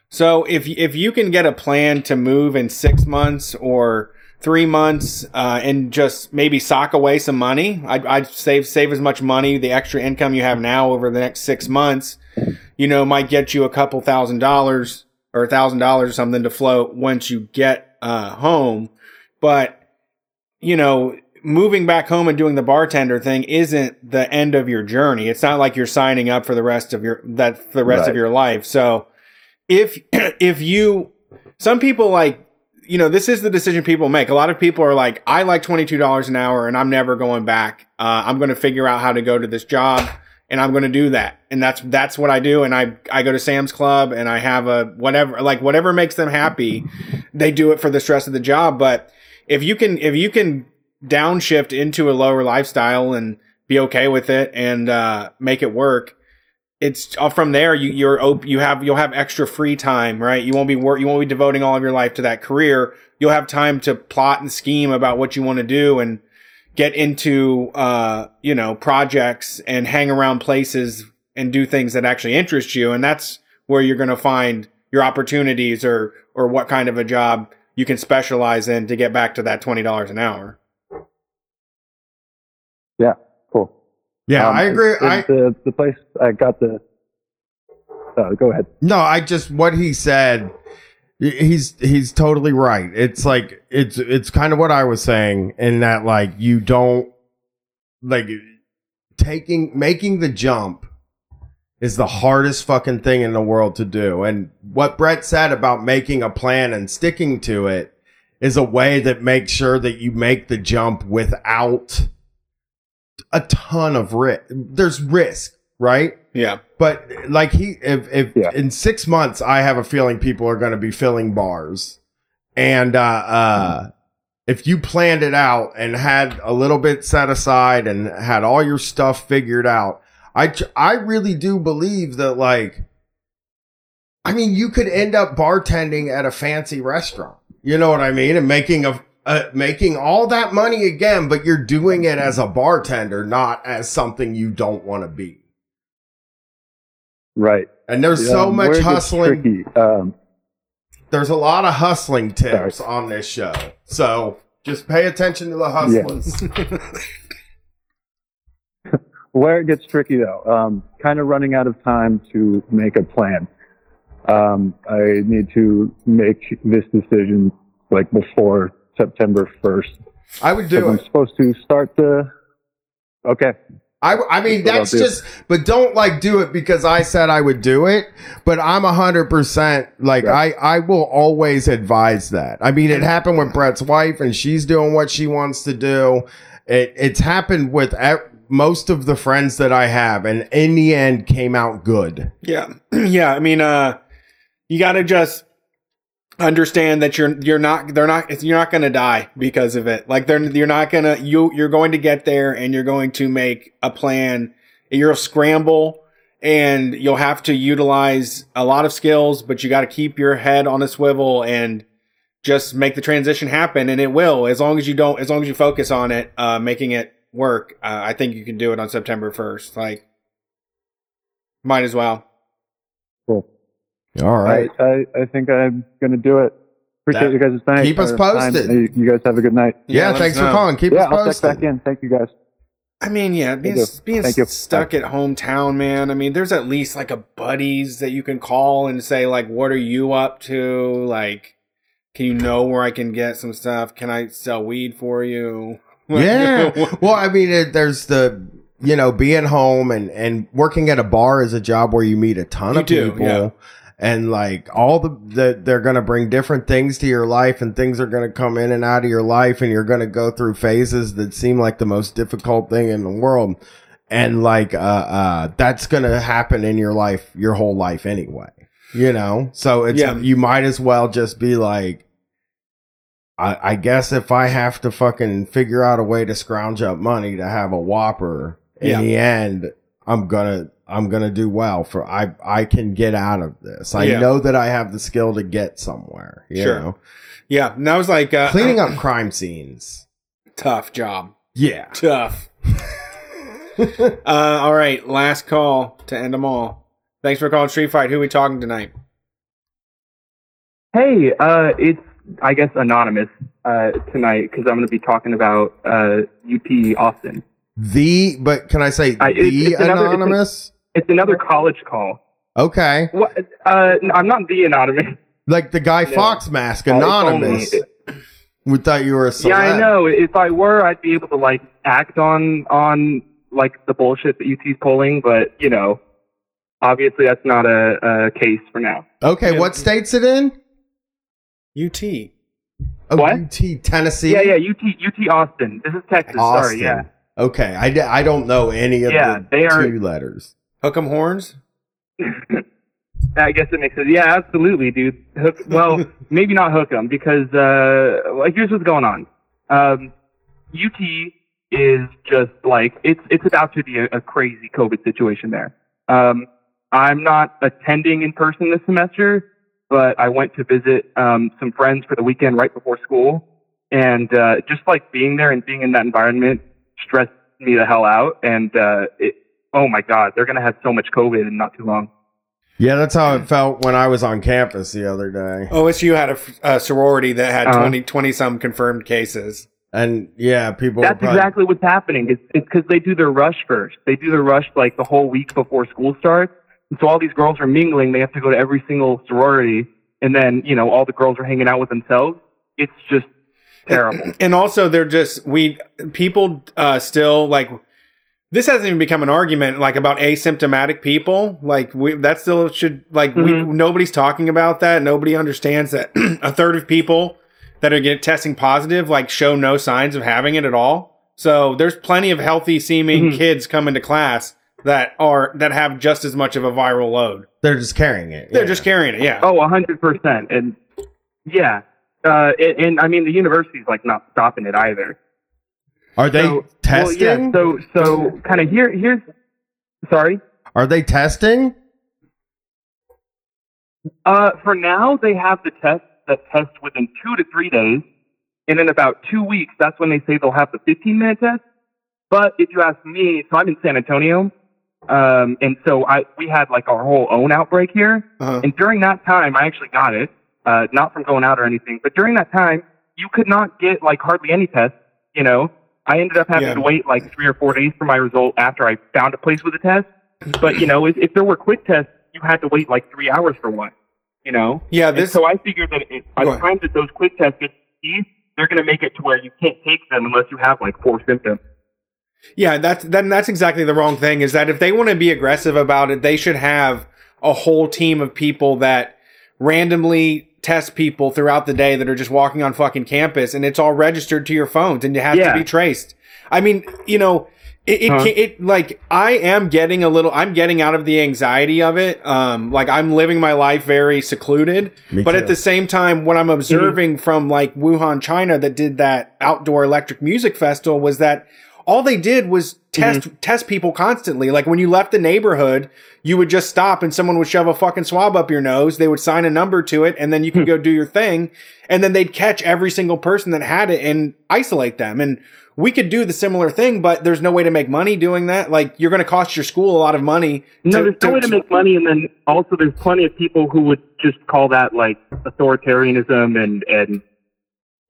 So if if you can get a plan to move in six months or three months, uh, and just maybe sock away some money, I'd, I'd save save as much money, the extra income you have now over the next six months, you know, might get you a couple thousand dollars or a thousand dollars or something to float once you get uh, home. But you know, moving back home and doing the bartender thing isn't the end of your journey. It's not like you're signing up for the rest of your that the rest of your life. So if if you some people like you know, this is the decision people make. A lot of people are like, I like $22 an hour and I'm never going back. Uh, I'm going to figure out how to go to this job and I'm going to do that. And that's, that's what I do. And I, I go to Sam's Club and I have a whatever, like whatever makes them happy, they do it for the stress of the job. But if you can, if you can downshift into a lower lifestyle and be okay with it and, uh, make it work, it's uh, from there you you're op- you have you'll have extra free time right? You won't be wor- you won't be devoting all of your life to that career. You'll have time to plot and scheme about what you want to do and get into uh you know projects and hang around places and do things that actually interest you and that's where you're going to find your opportunities or or what kind of a job you can specialize in to get back to that $20 an hour. Yeah. Yeah, Um, I agree. I the the place I got the. Uh, go ahead. no, I just what he said. He's he's totally right. It's like it's it's kind of what I was saying in that like you don't like taking making the jump is the hardest fucking thing in the world to do. And what Brett said about making a plan and sticking to it is a way that makes sure that you make the jump without a ton of risk. There's risk, right? Yeah. But like he, if if in six months, I have a feeling people are going to be filling bars, and uh, uh, if you planned it out and had a little bit set aside and had all your stuff figured out, I I really do believe that like, I mean, you could end up bartending at a fancy restaurant. You know what I mean? And making a uh, making all that money again, but you're doing it as a bartender, not as something you don't want to be. Right. And there's so Um, much where it gets hustling. Um, There's a lot of hustling tips on this show. So just pay attention to the hustlers. where it gets tricky though, um, kind of running out of time to make a plan. Um, I need to make this decision like before September 1st. I would do it. I'm supposed to start the. Okay. I, I mean, That's what I'll that's do. just, but don't like do it because I said I would do it. But I'm a hundred percent like I, I will always advise that. I mean, it happened with Brett's wife, and she's doing what she wants to do. It, it's happened with e- most of the friends that I have, and in the end, came out good. Yeah. yeah. I mean, uh, you got to just understand that you're, you're not, they're not, you're not going to die because of it. Like they're, you're not going to, you, you're going to get there and you're going to make a plan. You'll scramble and you'll have to utilize a lot of skills, but you got to keep your head on a swivel and just make the transition happen. And it will, as long as you don't, as long as you focus on it, uh, making it work. Uh, I think you can do it on September 1st. Like, might as well. Cool. All right. I, I, I think I'm going to do it. Appreciate That- you guys' time. keep us or time. posted. You you guys have a good night. Yeah, Yeah, thanks for know. calling. Keep yeah, us I'll check posted. back in. Thank you guys. I mean, yeah, being, you. being Thank you. stuck at hometown, man. I mean, there's at least like a buddies that you can call and say, like, what are you up to? Like, can you know where I can get some stuff? Can I sell weed for you? yeah. well, I mean, it, there's the you know being home and and working at a bar is a job where you meet a ton You of do, people. yeah. And like all the, the they're gonna bring different things to your life, and things are gonna come in and out of your life, and you're gonna go through phases that seem like the most difficult thing in the world, and like uh uh that's gonna happen in your life your whole life anyway, you know. So it's Yeah. you might as well just be like, I, I guess if I have to fucking figure out a way to scrounge up money to have a Whopper, in Yeah. the end, I'm gonna I'm gonna do well. For I I can get out of this. I Yeah. know that I have the skill to get somewhere. You Sure. know? Yeah, and that was like uh, cleaning up crime scenes. Tough job. Yeah, tough. uh, all right, last call to end them all. Thanks for calling Street Fight. Who we talking tonight? Hey, uh, it's I guess anonymous uh, tonight because I'm going to be talking about uh, UT Austin. The but can I say I- the it's- it's another- it's a- anonymous? It's another college call. okay, What? Uh, n- I'm not the anonymous. like the Guy No. Fox mask, anonymous. we thought you were a celeb. Yeah, I know. If I were, I'd be able to like act on on like the bullshit that UT's pulling, but you know, obviously that's not a, a case for now. Okay, what state's it in? UT. Oh, What? UT Tennessee. Yeah, yeah, UT UT Austin. This is Texas. Austin. Sorry, yeah. Okay, I, I don't know any of Yeah, the they are- two letters. Hook 'em horns. I guess it makes sense. Yeah, absolutely, dude. Hook, well, maybe not hook 'em because uh, like here's what's going on. Um, UT is just like it's it's about to be a, a crazy COVID situation there. Um, I'm not attending in person this semester, but I went to visit um, some friends for the weekend right before school, and uh, just like being there and being in that environment stressed me the hell out. And uh, it, oh my god, they're gonna have so much COVID in not too long. Yeah, that's how it felt when I was on campus the other day. OSU had a, a sorority that had Uh-huh. 20, 20 some confirmed cases. And yeah, people. That's exactly what's happening. It's it's because they do their rush first. They do their rush like the whole week before school starts. And so all these girls are mingling. They have to go to every single sorority, and then you know all the girls are hanging out with themselves. It's just terrible. And also, they're just we people uh, still like this hasn't even become an argument like about asymptomatic people. Like we that still should like Mm-hmm. nobody's talking about that. Nobody understands that a third of people that are get testing positive like show no signs of having it at all. So there's plenty of healthy seeming Mm-hmm. kids coming to class that are that have just as much of a viral load. They're just carrying it. They're just carrying it. Yeah. Oh, a hundred percent. And yeah, uh, and, and I mean the university's like not stopping it either. Are they So- testing? Well, yeah. So so kind of here here's sorry. Are they testing? Uh, for now, they have the test that test within two to three days, and in about two weeks, that's when they say they'll have the 15 minute test. But if you ask me, so I'm in San Antonio, um, and so I we had like our whole own outbreak here, Uh-huh. and during that time, I actually got it, uh, not from going out or anything, but during that time, you could not get like hardly any tests. You know, I ended up having Yeah. to wait like three or four days for my result after I found a place with a test. Mm-hmm. But you know, if, if there were quick tests, you had to wait like three hours for one. You know. Yeah, And this- so I figured that it, by the time that those quick tests get they're going to make it to where you can't take them unless you have like four symptoms. Yeah, that's then that's exactly the wrong thing. Is that if they want to be aggressive about it, they should have a whole team of people that randomly test people throughout the day that are just walking on fucking campus, and it's all registered to your phones, and you have Yeah. to be traced. I mean, you know, it it, Huh. it like I am getting a little. I'm getting out of the anxiety of it. Um, like I'm living my life very secluded, Me but too. at the same time, what I'm observing from like Wuhan, China, that did that outdoor electric music festival was that all they did was test mm-hmm. test people constantly. Like when you left the neighborhood, you would just stop and someone would shove a fucking swab up your nose. They would sign a number to it, and then you could hmm. go do your thing. And then they'd catch every single person that had it and isolate them. And we could do the similar thing, but there's no way to make money doing that. Like you're going to cost your school a lot of money. No, to- there's no to- way to make money, and then also there's plenty of people who would just call that like authoritarianism and and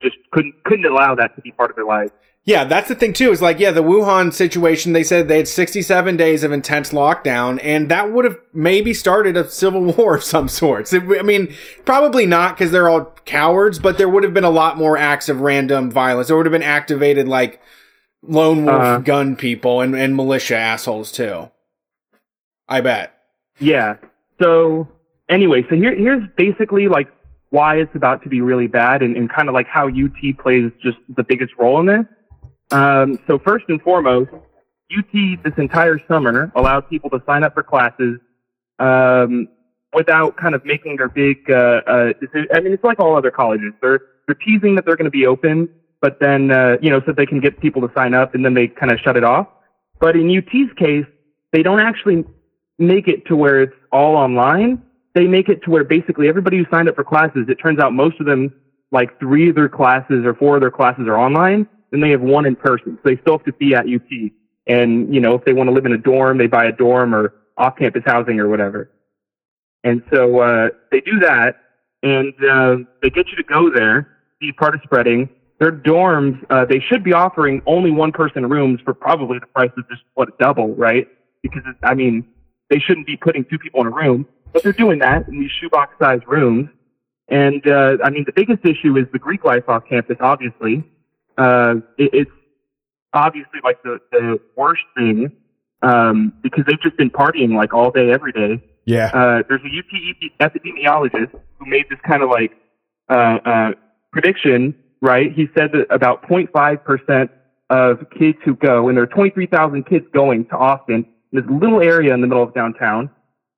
just couldn't couldn't allow that to be part of their life. Yeah, that's the thing too. Is like, yeah, the Wuhan situation. They said they had 67 days of intense lockdown, and that would have maybe started a civil war of some sorts. It- I mean, probably not because they're all cowards, but there would have been a lot more acts of random violence. There would have been activated like lone wolf Uh-huh. gun people and, and militia assholes too. I bet. Yeah. So anyway, so here here's basically like why it's about to be really bad and, and kind of like how UT plays just the biggest role in this. Um, so first and foremost, UT this entire summer allowed people to sign up for classes um, without kind of making their big. Uh, uh, deci- I mean, it's like all other colleges. They're they're teasing that they're going to be open, but then uh, you know so they can get people to sign up, and then they kind of shut it off. But in UT's case, they don't actually make it to where it's all online. They make it to where basically everybody who signed up for classes, it turns out most of them, like three of their classes or four of their classes are online, then they have one in person. So they still have to be at UT. And, you know, if they want to live in a dorm, they buy a dorm or off campus housing or whatever. And so, uh, they do that and, uh, they get you to go there, be part of spreading. Their dorms, uh, they should be offering only one person rooms for probably the price of just what double, right? Because I mean, they shouldn't be putting two people in a room, but they're doing that in these shoebox sized rooms. And, uh, I mean, the biggest issue is the Greek life off campus, obviously. Uh, it, it's obviously like the, the worst thing, um, because they've just been partying like all day, every day. Yeah. Uh, there's a UT epidemiologist who made this kind of like uh, uh, prediction right? He said that about 0.5% of kids who go, and there are 23,000 kids going to Austin, this little area in the middle of downtown.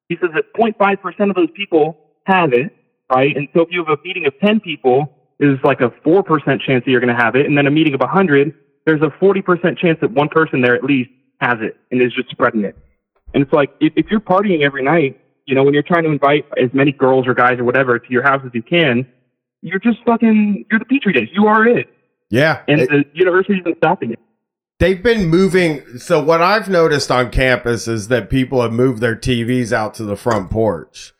He says that 0.5% of those people have it, right? And so if you have a meeting of 10 people, there's like a 4% chance that you're going to have it. And then a meeting of 100, there's a 40% chance that one person there at least has it and is just spreading it. And it's like, if, if you're partying every night, you know, when you're trying to invite as many girls or guys or whatever to your house as you can, you're just fucking, you're the petri dish. You are it. Yeah. And It- the university isn't stopping it. They've been moving. So what I've noticed on campus is that people have moved their TVs out to the front porch,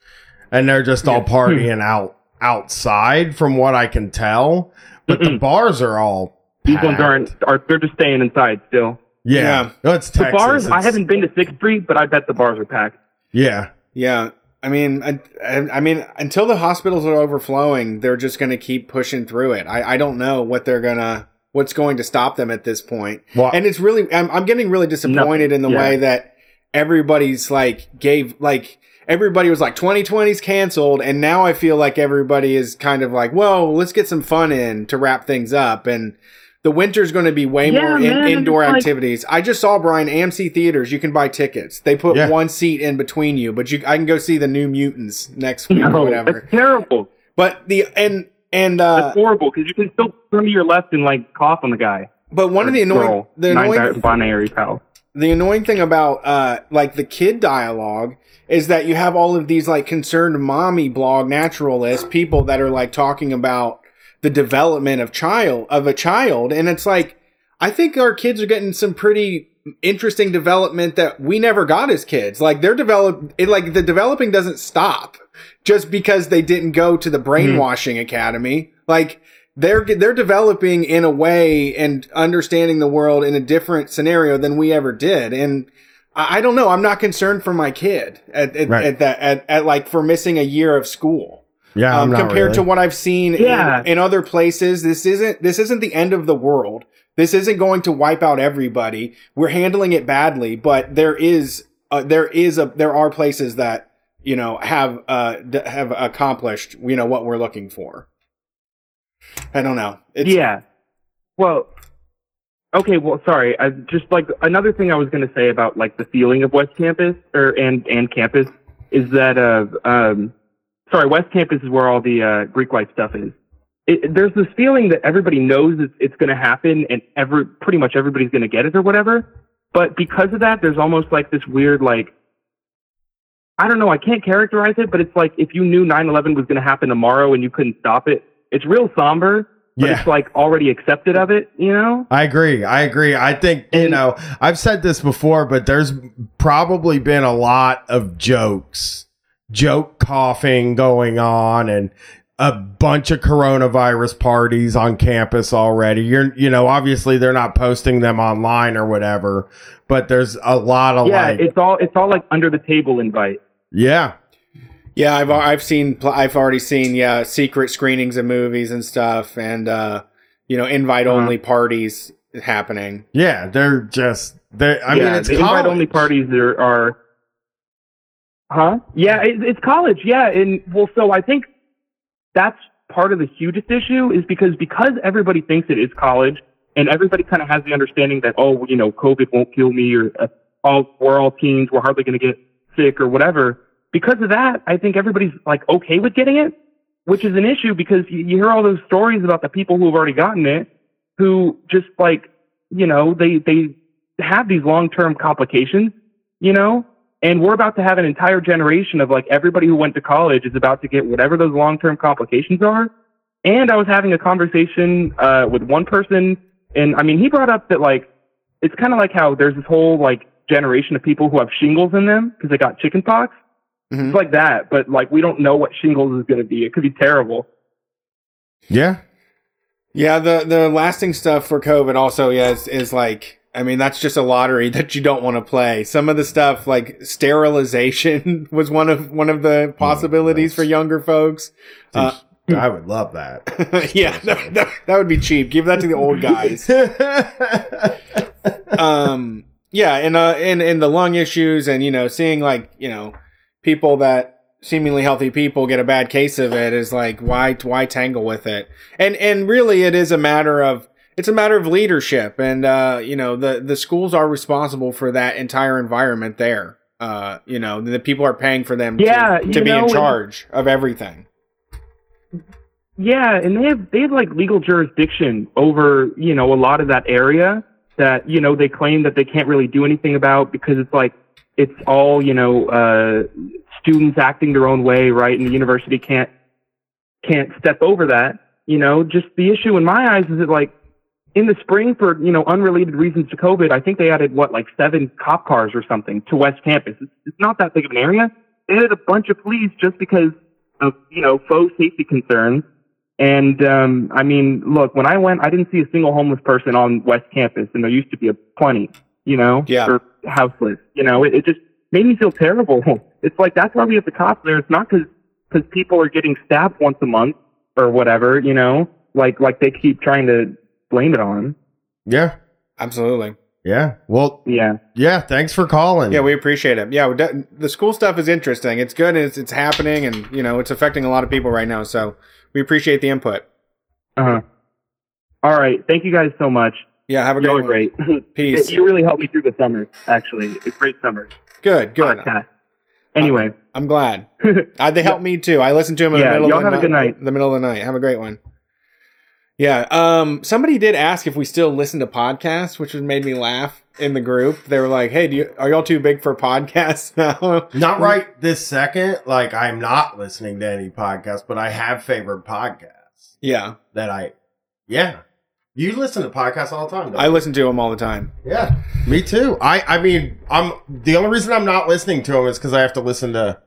and they're just all hmm. partying out outside, from what I can tell. But the bars are all These ones aren't, are, they're just staying inside still. Yeah, No, it's The Texas. bars, I It's- haven't been to Sixth Street, but I bet the bars are packed. Yeah. Yeah. I mean, I, I mean, until the hospitals are overflowing, they're just going to keep pushing through it. I, I don't know what they're gonna, what's going to stop them at this point. Well- and it's really, I'm, I'm getting really disappointed in the Yeah. way that everybody's like gave like everybody was like 2020's canceled, and now I feel like everybody is kind of like, well, let's get some fun in to wrap things up and. The winter's going to be way Yeah, more in, indoor it's like- activities. I just saw Brian AMC theaters. You can buy tickets. They put Yeah. one seat in between you, but you I can go see the New Mutants next week or whatever. that's terrible. But the and and uh That's horrible because you can still turn to your left and like cough on the guy. but one of the Or annoying girl, the annoying non-binary pal. The annoying thing about uh like the kid dialogue is that you have all of these like concerned mommy blog naturalists people that are like talking about the development of child of a child and it's like I think our kids are getting some pretty interesting development that we never got as kids. Like they're develop it like the developing doesn't stop just because they didn't go to the brainwashing academy. Like they're they're developing in a way and understanding the world in a different scenario than we ever did. And I, I don't know. I'm not concerned for my kid at at, Right. at that at, at like for missing a year of school Yeah, I'm um, not compared to what I've seen Yeah. in, in other places. This isn't this isn't the end of the world. This isn't going to wipe out everybody. We're handling it badly, but there is uh, there is a there are places that you know have uh d- have accomplished you know what we're looking for. I don't know. It's, yeah. Well, okay. Well, sorry. I just like another thing I was going to say about like the feeling of West Campus or and and campus is that uh um sorry West Campus is where all the uh, Greek life stuff is. It, there's this feeling that everybody knows it's, it's going to happen and every pretty much everybody's going to get it or whatever. But because of that, there's almost like this weird like I don't know. I can't characterize it, but it's like if you knew 9/11 was going to happen tomorrow and you couldn't stop it. It's real somber, but Yeah. it's like already accepted of it. You know? I agree. I agree. I think, you know, I've said this before, but there's probably been a lot of jokes, joke coughing going on and a bunch of coronavirus parties on campus already. You're, you know, obviously they're not posting them online or whatever, but there's a lot of yeah, like, it's all it's all like under the table invite. yeah, Yeah, I've I've seen I've already seen yeah secret screenings of movies and stuff, and uh, you know invite only parties happening. yeah, they're just, they I yeah, mean, it's the invite only parties are, are huh? Yeah, it, it's college. Yeah, and well, so I think that's part of the hugest issue is because because everybody thinks it is college, and everybody kind of has the understanding that oh, you know, COVID won't kill me, or uh, all we're all teens, we're hardly going to get sick or whatever. Because of that, I think everybody's like okay with getting it, which is an issue because you, hear all those stories about the people who have already gotten it, who just like you know they they have these long term complications, you know, and we're about to have an entire generation of like everybody who went to college is about to get whatever those long term complications are. And I was having a conversation uh, with one person, and I mean, he brought up that like it's kind of like how there's this whole like generation of people who have shingles in them because they got chicken pox. Mhm. It's like that, but like we don't know what shingles is going to be. It could be terrible. Yeah. Yeah, the the lasting stuff for COVID also yeah is, is like I mean that's just a lottery that you don't want to play. Some of the stuff like sterilization was one of one of the possibilities for younger folks. Uh, I would love that. yeah, that, that, that would be cheap. Give that to the old guys. um, yeah, and uh, and and the lung issues, and you know, seeing like you know people that seemingly healthy people get a bad case of it is like why why tangle with it? And and really it is a matter of it's a matter of leadership and uh you know the the schools are responsible for that entire environment there. Uh you know the people are paying for them Yeah, to, to be know, in charge of everything. Yeah, and they have they have like legal jurisdiction over you know a lot of that area that you know they claim that they can't really do anything about because it's like it's all you know uh, students acting their own way, right? And the university can't can't step over that. You know, just the issue in my eyes is that like in the spring for you know unrelated reasons to COVID, I think they added what like seven cop cars or something to West Campus. It's, it's not that big of an area. They added a bunch of police just because of you know faux safety concerns. And um, I mean, look, when I went, I didn't see a single homeless person on West Campus, and there used to be a plenty, you know, Yeah. Houseless. You know, it, it just made me feel terrible. It's like that's why we have the cops there. It's not because because people are getting stabbed once a month or whatever, you know, like like they keep trying to blame it on. Yeah. Absolutely. Yeah. Well, yeah. Yeah. Thanks for calling. Yeah, we appreciate it. Yeah, de- the school stuff is interesting. It's good. It's it's happening, and you know it's affecting a lot of people right now. So we appreciate the input. Uh huh. All right. Thank you guys so much. Yeah, have a Y'all great are one. great. Peace. you really helped me through the summer. Actually, it's a great summer. Good, good. Podcast. Anyway, I'm glad. Uh, they helped me too. I listened to them in Yeah, the middle y'all of the have a good night. The middle of the night. Have a great one. Yeah. Um. Somebody did ask if we still listen to podcasts, which made me laugh in the group. They were like, "Hey, do you are y'all too big for podcasts now?" Not right this second. Like I'm not listening to any podcasts, but I have favorite podcasts Yeah. that I. Yeah. You listen to podcasts all the time. don't I you? listen to them all the time. Yeah, me too. I I mean, I'm the only reason I'm not listening to them is because I have to listen to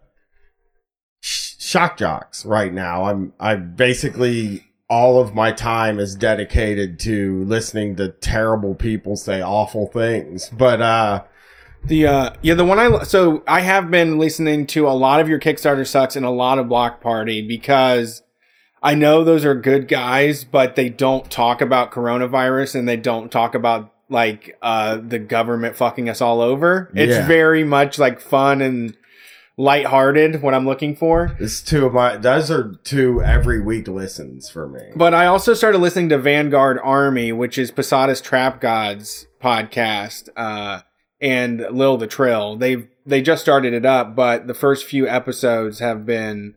sh- shock jocks right now. I'm I basically all of my time is dedicated to listening to terrible people say awful things. But uh The uh yeah, the one I so I have been listening to a lot of your Kickstarter sucks and a lot of Blocked Party because I know those are good guys, but they don't talk about coronavirus and they don't talk about like uh the government fucking us all over. It's Yeah. very much like fun and lighthearted what I'm looking for. it's two of my those are two every week listens for me. But I also started listening to Vanguard Army, which is Posada's Trap Gods podcast, uh, and Lil the Trill. They've they just started it up, but the first few episodes have been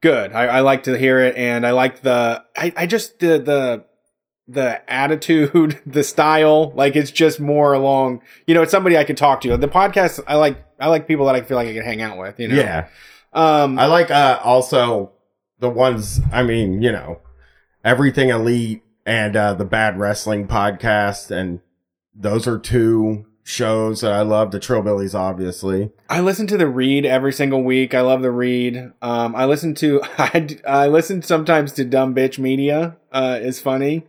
good. I, I like to hear it, and I like the I, I just the the the attitude, the style, like it's just more along. You know, it's somebody I can talk to. The podcast, I like I like people that I feel like I can hang out with. You know, Yeah. Um, I like uh also the ones I mean, you know, everything elite and uh the bad wrestling podcast and those are two shows that I love. The Trillbillies obviously. I listen to the read every single week. I love the read. Um, I listen to I, I listen sometimes to Dumb Bitch Media. Uh, is funny,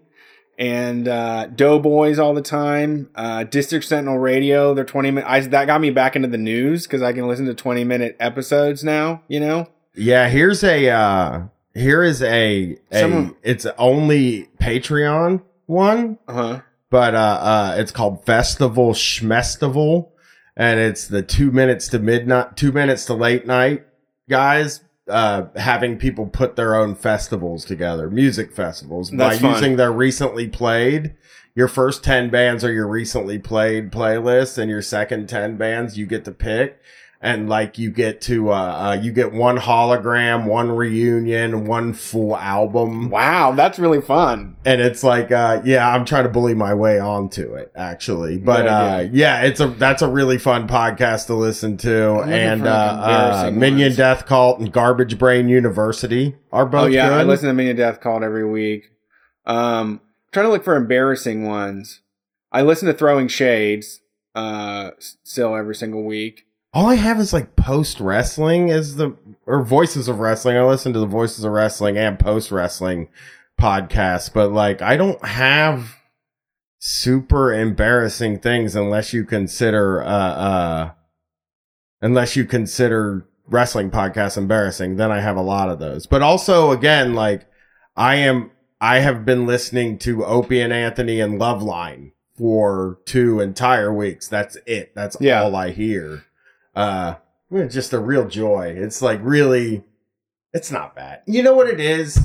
and uh, Doughboys all the time. Uh, District Sentinel Radio. They're twenty minute. I, that got me back into the news because I can listen to twenty minute episodes now. You know. Yeah, here's a uh here is a, a Some- it's only Patreon one. Uh-huh. But uh uh it's called Festival Schmestival and it's the 2 minutes to midnight 2 minutes to late night guys uh having people put their own festivals together, music festivals That's by fun. using their recently played your first 10 bands are your recently played playlist and your second 10 bands you get to pick and like you get to uh, uh you get one hologram one reunion one full album wow that's really fun and it's like uh yeah i'm trying to bully my way onto it actually but Good uh idea. yeah it's a that's a really fun podcast to listen to looking and uh, uh minion ones. death cult and garbage brain university are both oh yeah, good. I listen to Minion Death Cult every week. Um, trying to look for embarrassing ones. I listen to Throwing Shades. Uh, still every single week. All i have is like post wrestling is the or voices of wrestling. I listen to the voices of wrestling and post wrestling podcasts but like i don't have super embarrassing things unless you consider uh uh unless you consider wrestling podcasts embarrassing then i have a lot of those. But also again like i am i have been listening to opie and anthony and loveline for two entire weeks. That's it. That's Yeah. all i hear uh just a real joy. It's like really, it's not bad. You know what it is?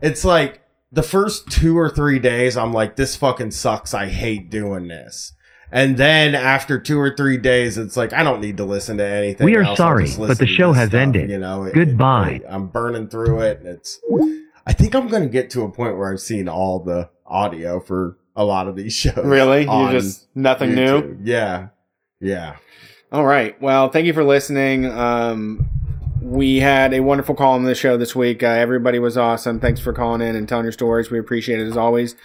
It's like the first two or three days, I'm like, this fucking sucks. I hate doing this. And then after two or three days, it's like I don't need to listen to anything. We are else. Sorry, but the show has stuff, ended. You know, It- Goodbye. it- I'm burning through it, and it's. I think I'm going to get to a point where I've seen all the audio for a lot of these shows. Really? You on just nothing new? Yeah, yeah. All right. Well, thank you for listening. Um, we had a wonderful call on the show this week. Uh, everybody was awesome. Thanks for calling in and telling your stories. We appreciate it as always.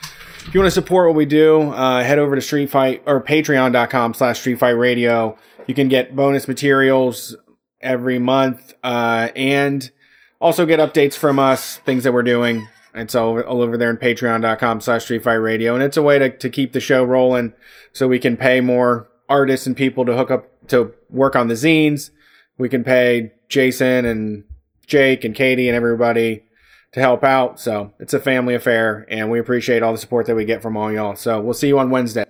If you want to support what we do, uh, head over to Street Fight or patreon.com slash Street Fight Radio. You can get bonus materials every month uh, and also get updates from us, things that we're doing. It's all, all over there in patreon.com slash Street Fight Radio. And it's a way to, to keep the show rolling so we can pay more artists and people to hook up to work on the zines. We can pay Jason and Jake and Katie and everybody to help out. So it's a family affair and we appreciate all the support that we get from all y'all. So we'll see you on Wednesday.